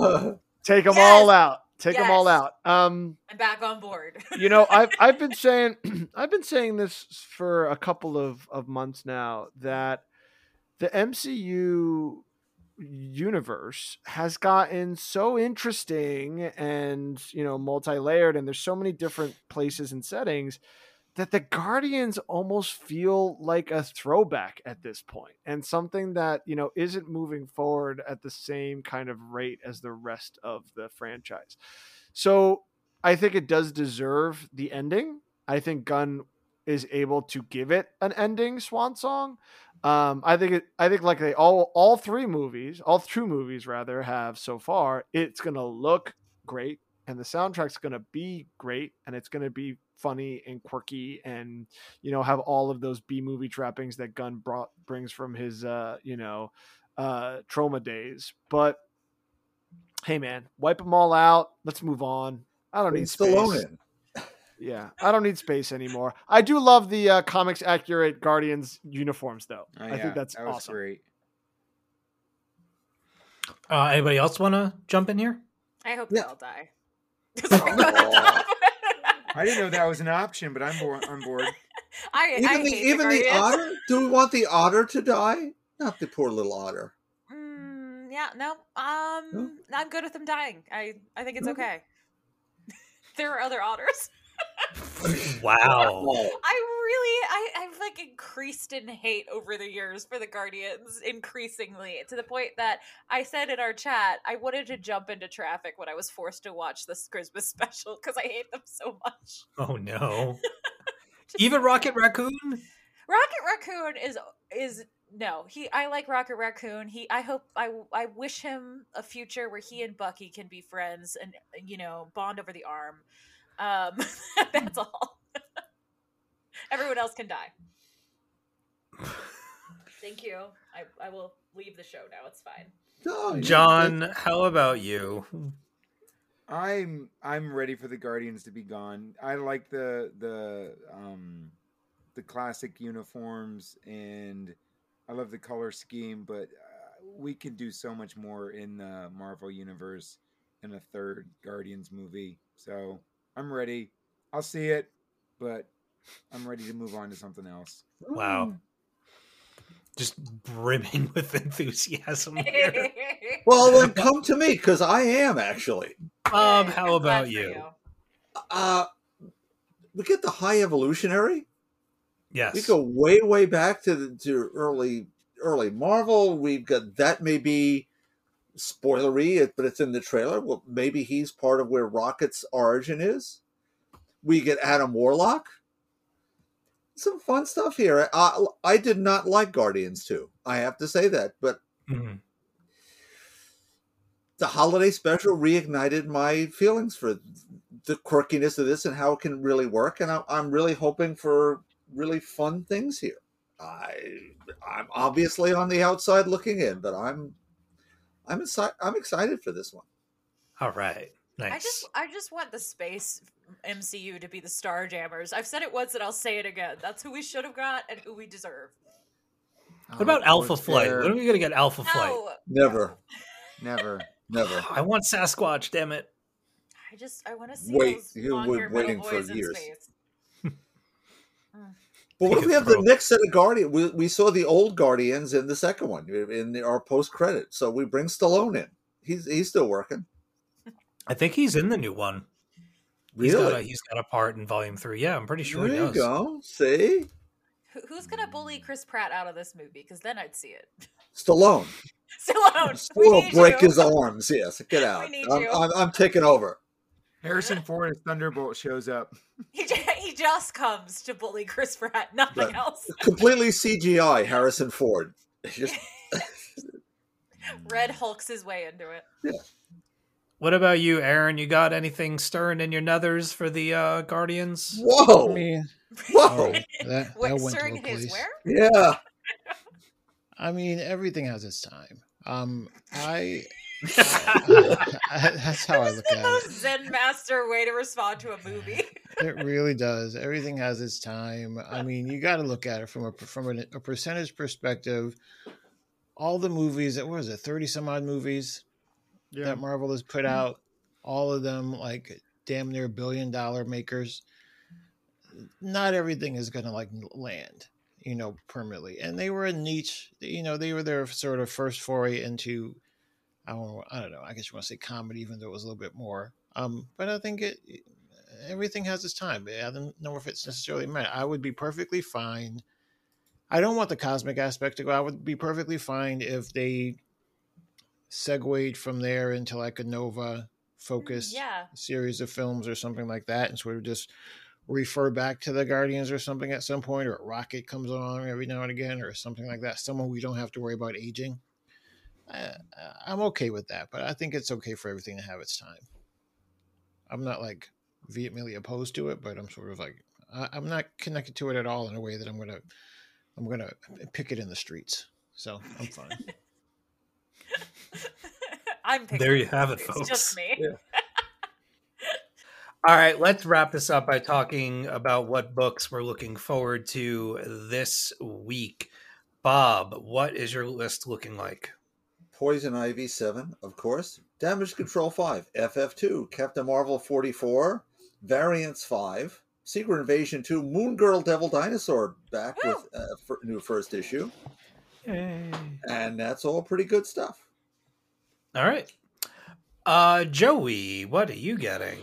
take them Yes! all out, take them all out. Um, I'm back on board. you know, I've I've been saying I've been saying this for a couple of of months now that the MCU universe has gotten so interesting and you know multi-layered and there's so many different places and settings that the Guardians almost feel like a throwback at this point and something that, you know, isn't moving forward at the same kind of rate as the rest of the franchise. So I think it does deserve the ending. I think Gunn is able to give it an ending swan song. Um, I think it, I think like they all all three movies, all two movies rather have so far, it's gonna look great. And the soundtrack's going to be great and it's going to be funny and quirky and you know have all of those b movie trappings that gunn brought brings from his uh you know uh Troma days but hey man wipe them all out let's move on i don't Bring need space Stallone in. yeah i don't need space anymore i do love the uh, comics accurate guardians uniforms though Oh, i think that's that was awesome great. Uh, anybody else want to jump in here? I hope Yeah. they all die. I didn't know that was an option, but I'm board, on board. I, I Even the even the, the otter. Do we want the otter to die? Not the poor little otter. Mm, yeah, no. Um, I'm good with them dying. I I think it's No. okay. there are other otters. Wow. I really, I, I've like increased in hate over the years for the Guardians, increasingly to the point that I said in our chat I wanted to jump into traffic when I was forced to watch this Christmas special because I hate them so much. Oh no. Even Rocket Raccoon? Rocket Raccoon is is no he. I like Rocket Raccoon. He. I hope. I. I wish him a future where he and Bucky can be friends and you know bond over the arm. Um, that's all. Everyone else can die. Thank you. I. I will leave the show now. It's fine. no, you- John, how about you? I'm I'm ready for the Guardians to be gone. I like the the um the classic uniforms and I love the color scheme, but uh, we can do so much more in the Marvel universe in a third Guardians movie. So I'm ready. I'll see it, but I'm ready to move on to something else. Wow. Just brimming with enthusiasm here. Well, then come to me because I am actually. Um, how I'm about for you? Uh, we get the high evolutionary. Yes. We go way, way back to the to early early Marvel. We've got that may be spoilery, but it's in the trailer. Well, maybe he's part of where Rocket's origin is. We get Adam Warlock. Some fun stuff here. I, I did not like Guardians 2. I have to say that, but Mhm. the holiday special reignited my feelings for the quirkiness of this and how it can really work. And I, I'm really hoping for really fun things here. I I'm obviously on the outside looking in, but I'm I'm excited. I'm excited for this one. All right. Nice. I just I just want the space MCU to be the Starjammers. I've said it once and I'll say it again. That's who we should have got and who we deserve. what about Oh, Alpha Flight? fair. When are we going to get Alpha Flight? Never, Never. never. I want Sasquatch, damn it. I just I want to see Wait, those you've blonde been haired waiting metal for boys in years. space. But what Take if we a have the next set of Guardian? We, we saw the old Guardians in the second one in the, our post credit. So we bring Stallone in. He's he's still working. I think he's in the new one. He's got, a, he's got a part in Volume 3. Yeah, I'm pretty sure there he you does. go. See, who's gonna bully Chris Pratt out of this movie? Because then I'd see it. Stallone. Stallone, we Stallone need break you. his arms. Yes, get out. need I'm, you. I'm, I'm taking over. Harrison Ford as Thunderbolt shows up. He, ju- he just comes to bully Chris Pratt, nothing Right. else. Completely CGI. Harrison Ford. Just Red Hulks his way into it. Yeah. What about you, Aaron? You got anything stirring in your nethers for the uh, Guardians? I whoa, mean, whoa. all right, that, Wait, that went to stirring a his place. where? Yeah. I mean, everything has its time. Um, I, I- that's how I look the at most it. Zen master way to respond to a movie. It really does. Everything has its time. I mean, you got to look at it from a from a, a percentage perspective. All the movies that what was it, thirty some odd movies Yeah. that Marvel has put mm-hmm. out, all of them like damn near billion dollar makers. Not everything is going to like land, you know, permanently. And they were a niche, you know, they were their sort of first foray into, I don't, I don't know, I guess you want to say comedy, even though it was a little bit more. Um, but I think it, everything has its time. I don't know if it's necessarily meant. I would be perfectly fine. I don't want the cosmic aspect to go. I would be perfectly fine if they segued from there into like a Nova focus Yeah. series of films or something like that, and sort of just refer back to the Guardians or something at some point, or Rocket comes along every now and again, or something like that. Someone we don't have to worry about aging. I, I'm okay with that, but I think it's okay for everything to have its time. I'm not like vehemently opposed to it, but I'm sort of like I, I'm not connected to it at all in a way that I'm gonna I'm gonna pick it in the streets. So I'm fine. I'm picking There you have it, it's folks. just me. Yeah. All right, let's wrap this up by talking about what books we're looking forward to this week. Bob, what is your list looking like? Poison Ivy 7, of course. Damage Control 5, FF2, Captain Marvel 44, Variants 5, Secret Invasion 2, Moon Girl Devil Dinosaur back Woo! with a fir- new first issue. Yay. And that's all pretty good stuff. All right. Uh Joey, what are you getting?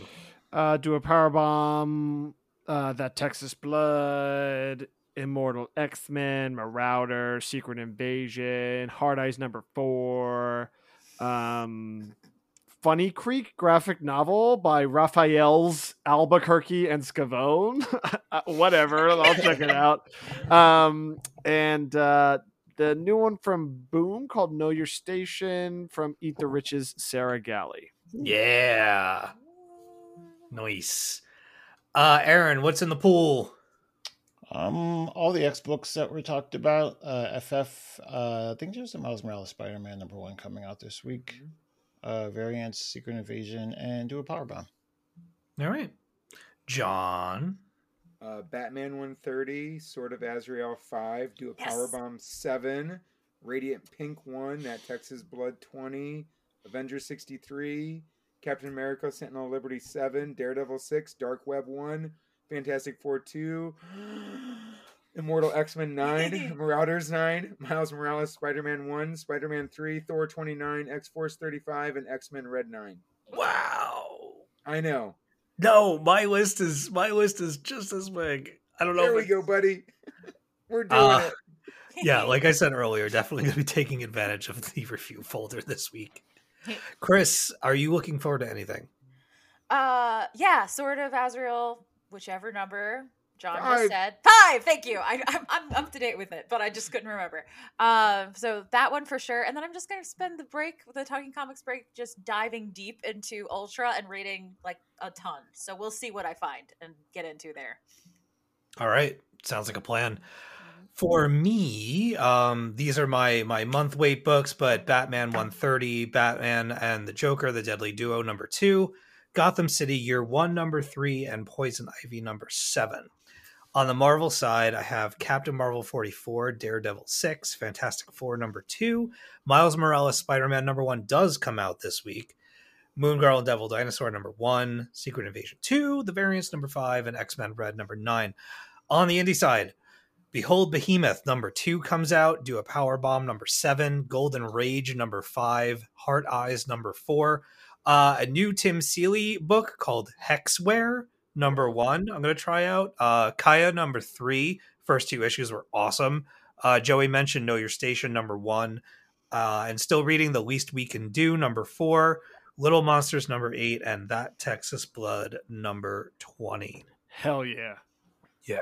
uh, do a power bomb, uh, that Texas Blood, Immortal X Men, Marauder, Secret Invasion, Heart Eyes number four, um, Funny Creek graphic novel by Raphael's Albuquerque and Scavone. Uh, Whatever, I'll check it out. Um, and uh, the new one from Boom called Know Your Station from Eat the Riches, Sarah Gailey. Yeah. Nice. Uh Aaron, what's in the pool? Um, all the X books that were talked about, uh, FF, uh, I think there's a Miles Morales Spider-Man number one coming out this week. Uh, Variants, Secret Invasion, and do a power bomb. All right. John. Uh, Batman 130, Sword of Azrael 5, Do a Yes. Powerbomb 7, Radiant Pink 1, That Texas Blood 20, Avengers 63, Captain America Sentinel Liberty 7, Daredevil 6, Dark Web 1, Fantastic Four 2, Immortal X Men 9, Marauders 9, Miles Morales Spider Man 1, Spider Man 3, Thor 29, X Force 35, and X Men Red 9. Wow. I know. No, my list is my list is just as big. I don't know. There we go, buddy. We're doing Uh, it. yeah, like I said earlier, definitely going to be taking advantage of the review folder this week. Chris, are you looking forward to anything? Uh, yeah, sort of Azrael, whichever number John Five. just said. Five. Thank you. I, I'm I'm up to date with it, but I just couldn't remember. Um, so that one for sure. And then I'm just gonna spend the break, the Talking Comics break, just diving deep into Ultra and reading like a ton. So we'll see what I find and get into there. All right, sounds like a plan. For me, um, these are my my month weight books, but Batman 130, Batman and the Joker, the Deadly Duo number two, Gotham City Year One number three, and Poison Ivy number seven. On the Marvel side, I have Captain Marvel 44, Daredevil 6, Fantastic Four number 2, Miles Morales Spider Man number 1 does come out this week, Moon Girl and Devil Dinosaur number 1, Secret Invasion 2, The Variants number 5, and X Men Red number 9. On the indie side, Behold Behemoth number 2 comes out, Do a Power Bomb number 7, Golden Rage number 5, Heart Eyes number 4, uh, a new Tim Seeley book called Hexware number one i'm going to try out. Uh kaya number three. First two issues were awesome. Uh joey mentioned know your station number one. Uh and still reading the least we can do number four. Little monsters number eight. And that texas blood number 20 Hell yeah. yeah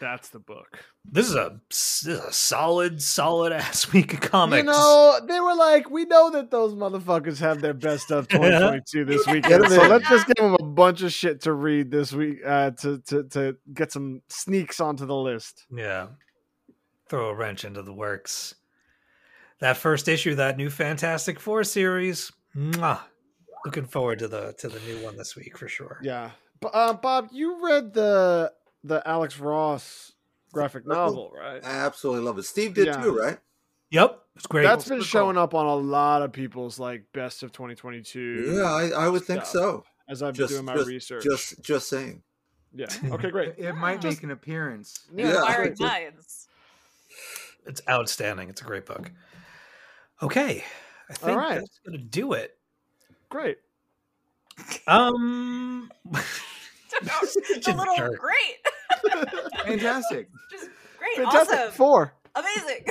That's the book. this is a this is a solid solid ass week of comics. You know, they were like, we know that those motherfuckers have their best of 2022 this weekend, so let's just give them a bunch of shit to read this week uh, to, to to get some sneaks onto the list. yeah. Throw a wrench into the works. That first issue of that new fantastic four series mwah, looking forward to the to the new one this week for sure. Yeah, uh, Bob, you read the the Alex Ross graphic novel, right? I absolutely love it. Steve did Yeah. too, right? yep it's great That's been showing up on a lot of people's like best of 2022. Yeah, I, I would think so. as I've Just, been doing my just, research. just, just saying. yeah. Okay, great. It might Just- make an appearance. Yeah, Yeah. Inspiring just- minds. it's outstanding it's a great book okay i think right. that's gonna do it Great. um the little Jerk. great. Fantastic. Just great. Fantastic. Awesome. Four. Amazing.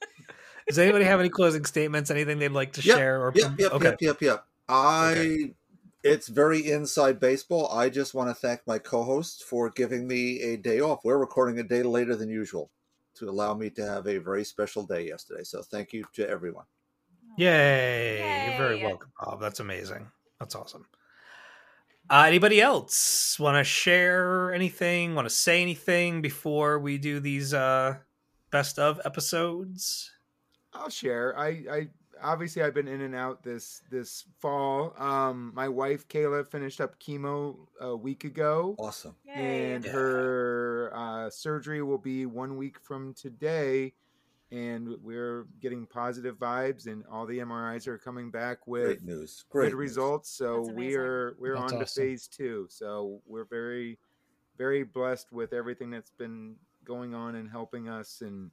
does anybody have any closing statements anything they'd like to Yep, share or Yep, yep, okay yep, yep, yep. I. Okay. It's very inside baseball. I just want to thank my co-hosts for giving me a day off. We're recording a day later than usual to allow me to have a very special day yesterday. So thank you to everyone. Yay. You're very welcome, Bob. That's amazing. That's awesome. Uh, anybody else want to share anything? Want to say anything before we do these uh, best of episodes? I'll share. I, I obviously I've been in and out this this fall. Um, my wife Kayla finished up chemo a week ago, Awesome. Yay. and Yeah. her uh, surgery will be one week from today. And we're getting positive vibes, and all the MRIs are coming back with Great news. Great good news. results. So we are we're That's on to phase two. So we're very very blessed with everything that's been going on and helping us. And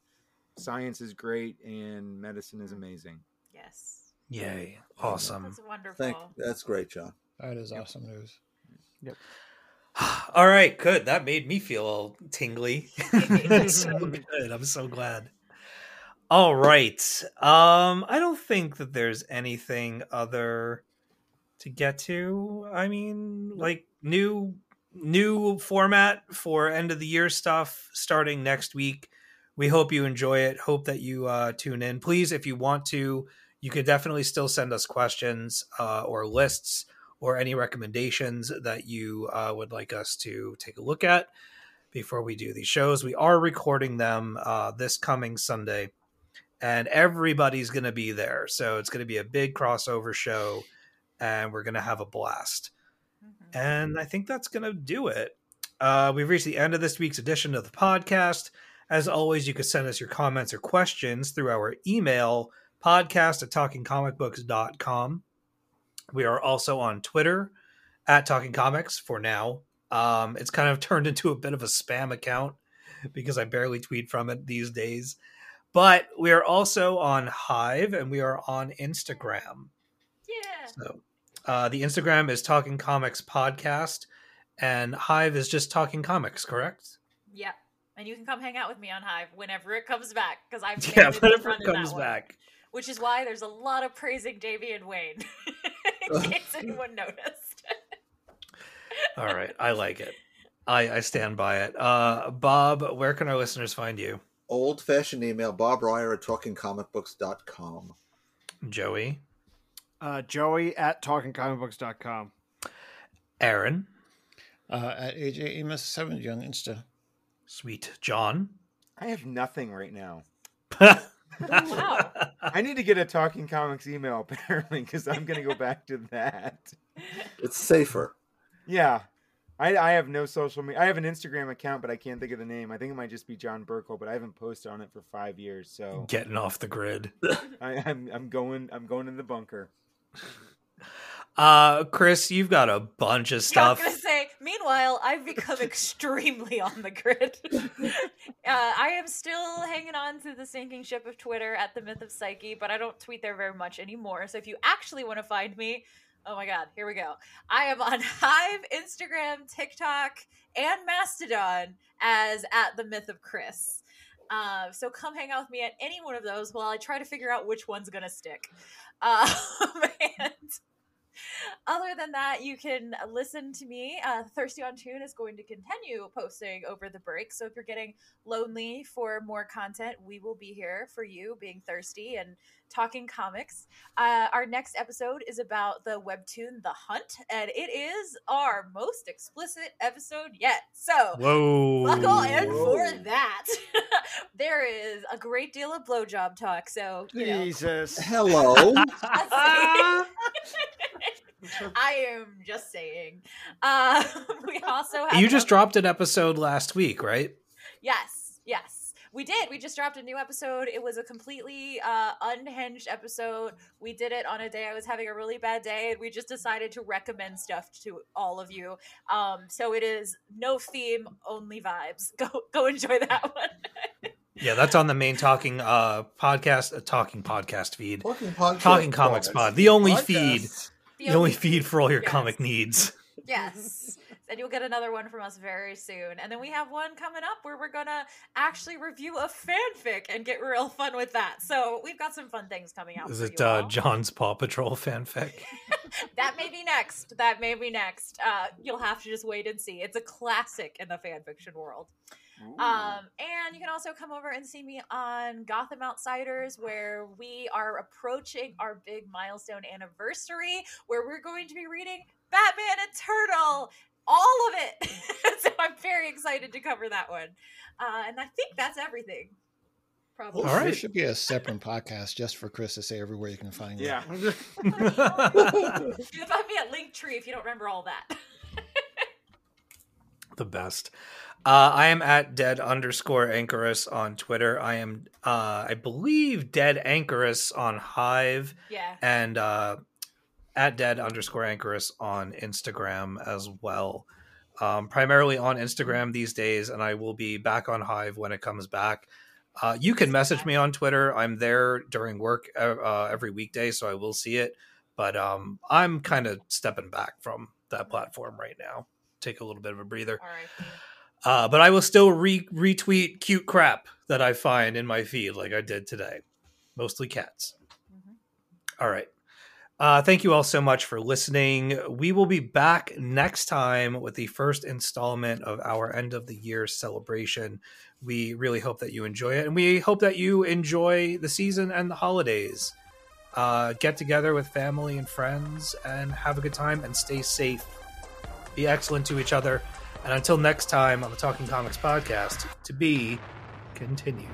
science is great, and medicine is mm-hmm. amazing. Yes. Yay! Awesome. That's wonderful. Thank. That's great, John. That is awesome news. Yep. All right, good. That made me feel all tingly. So good. I'm so glad. All right. Um, I don't think that there's anything other to get to. I mean, like new new format for end of the year stuff starting next week. We hope you enjoy it. Hope that you uh, tune in. Please, if you want to, you can definitely still send us questions uh, or lists or any recommendations that you uh, would like us to take a look at before we do these shows. We are recording them uh, this coming Sunday, and everybody's going to be there. So it's going to be a big crossover show, and we're going to have a blast. Mhm. And I think that's going to do it. Uh, we've reached the end of this week's edition of the podcast. As always, you can send us your comments or questions through our email, podcast at talkingcomicbooks.com. We are also on Twitter at Talking Comics for now. Um, it's kind of turned into a bit of a spam account because I barely tweet from it these days. But we are also on Hive and we are on Instagram. Yeah. So uh, the Instagram is Talking Comics Podcast, and Hive is just Talking Comics, correct? Yeah. And you can come hang out with me on Hive whenever it comes back because I've Yeah, whenever it comes one, which is why there's a lot of praising Davy and Wayne, in case anyone noticed. All right, I like it. I, I stand by it. Uh, Bob, where can our listeners find you? Old fashioned email Bob Reyer at talkingcomicbooks.com. Joey, Uh, Joey at talkingcomicbooks.com. Aaron, Uh, at AJ Amos 70 on Insta. Sweet John. I have nothing right now. Wow. I need to get a Talking Comics email apparently because I'm going to go back to that. It's safer. Yeah. I, I have no social media. I have an Instagram account, but I can't think of the name. I think it might just be John Burkle, but I haven't posted on it for five years. So Getting off the grid. I, I'm I'm going I'm going in the bunker. Uh, Chris, you've got a bunch of Yeah, I was stuff. gonna say. Meanwhile, I've become extremely on the grid. uh, I am still hanging on to the sinking ship of Twitter at the Myth of Psyche, but I don't tweet there very much anymore. So if you actually want to find me, oh my god, here we go. I am on Hive, Instagram, TikTok, and Mastodon as at the Myth of Chris. Uh, so come hang out with me at any one of those while I try to figure out which one's gonna stick. Um, and other than that, you can listen to me. Uh, Thirsty on Tune is going to continue posting over the break. So if you're getting lonely for more content, we will be here for you, being thirsty and talking comics. Uh, our next episode is about the webtoon The Hunt, and it is our most explicit episode yet. So Whoa. buckle in for that. there is a great deal of blowjob talk. So you know, Jesus. Hello. I am just saying. Uh, we also have You just dropped an episode last week, right? Yes, yes, we did. We just dropped a new episode. It was a completely uh, unhinged episode. We did it on a day I was having a really bad day, and we just decided to recommend stuff to all of you. Um, so it is no theme, only vibes. Go, go enjoy that one. Yeah, that's on the main talking uh podcast, uh, talking podcast feed. Talking, podcast Talking Comics Pod, the only feed, Podcast. the only feed for all your Yes. comic needs. Yes. And you'll get another one from us very soon. And then we have one coming up where we're going to actually review a fanfic and get real fun with that. So we've got some fun things coming out. Is for it you uh, all. John's Paw Patrol fanfic? that may be next. That may be next. Uh, you'll have to just wait and see. It's a classic in the fanfiction world. Um, and you can also come over and see me on Gotham Outsiders, where we are approaching our big milestone anniversary, where we're going to be reading Batman Eternal, all of it. so I'm very excited to cover that one. Uh, and I think that's everything. Probably. All right. There should be a separate podcast just for Chris to say everywhere you can find me. Yeah. You can find me at Linktree if you don't remember all that. the best. Uh, I am at dead underscore anchorus on Twitter. I am, uh, I believe, dead anchorus on Hive yeah. and uh, at dead underscore anchorus on Instagram as well. Um, primarily on Instagram these days, and I will be back on Hive when it comes back. Uh, you can message me on Twitter. I'm there during work uh, every weekday, so I will see it. But um, I'm kind of stepping back from that platform right now. Take a little bit of a breather. All right. Uh, but I will still re- retweet cute crap that I find in my feed, like I did today. Mostly cats. All right. Uh, thank you all so much for listening. We will be back next time with the first installment of our end of the year celebration. We really hope that you enjoy it, and we hope that you enjoy the season and the holidays. Uh, get together with family and friends and have a good time and stay safe. Be excellent to each other. And until next time on the Talking Comics podcast, to be continued.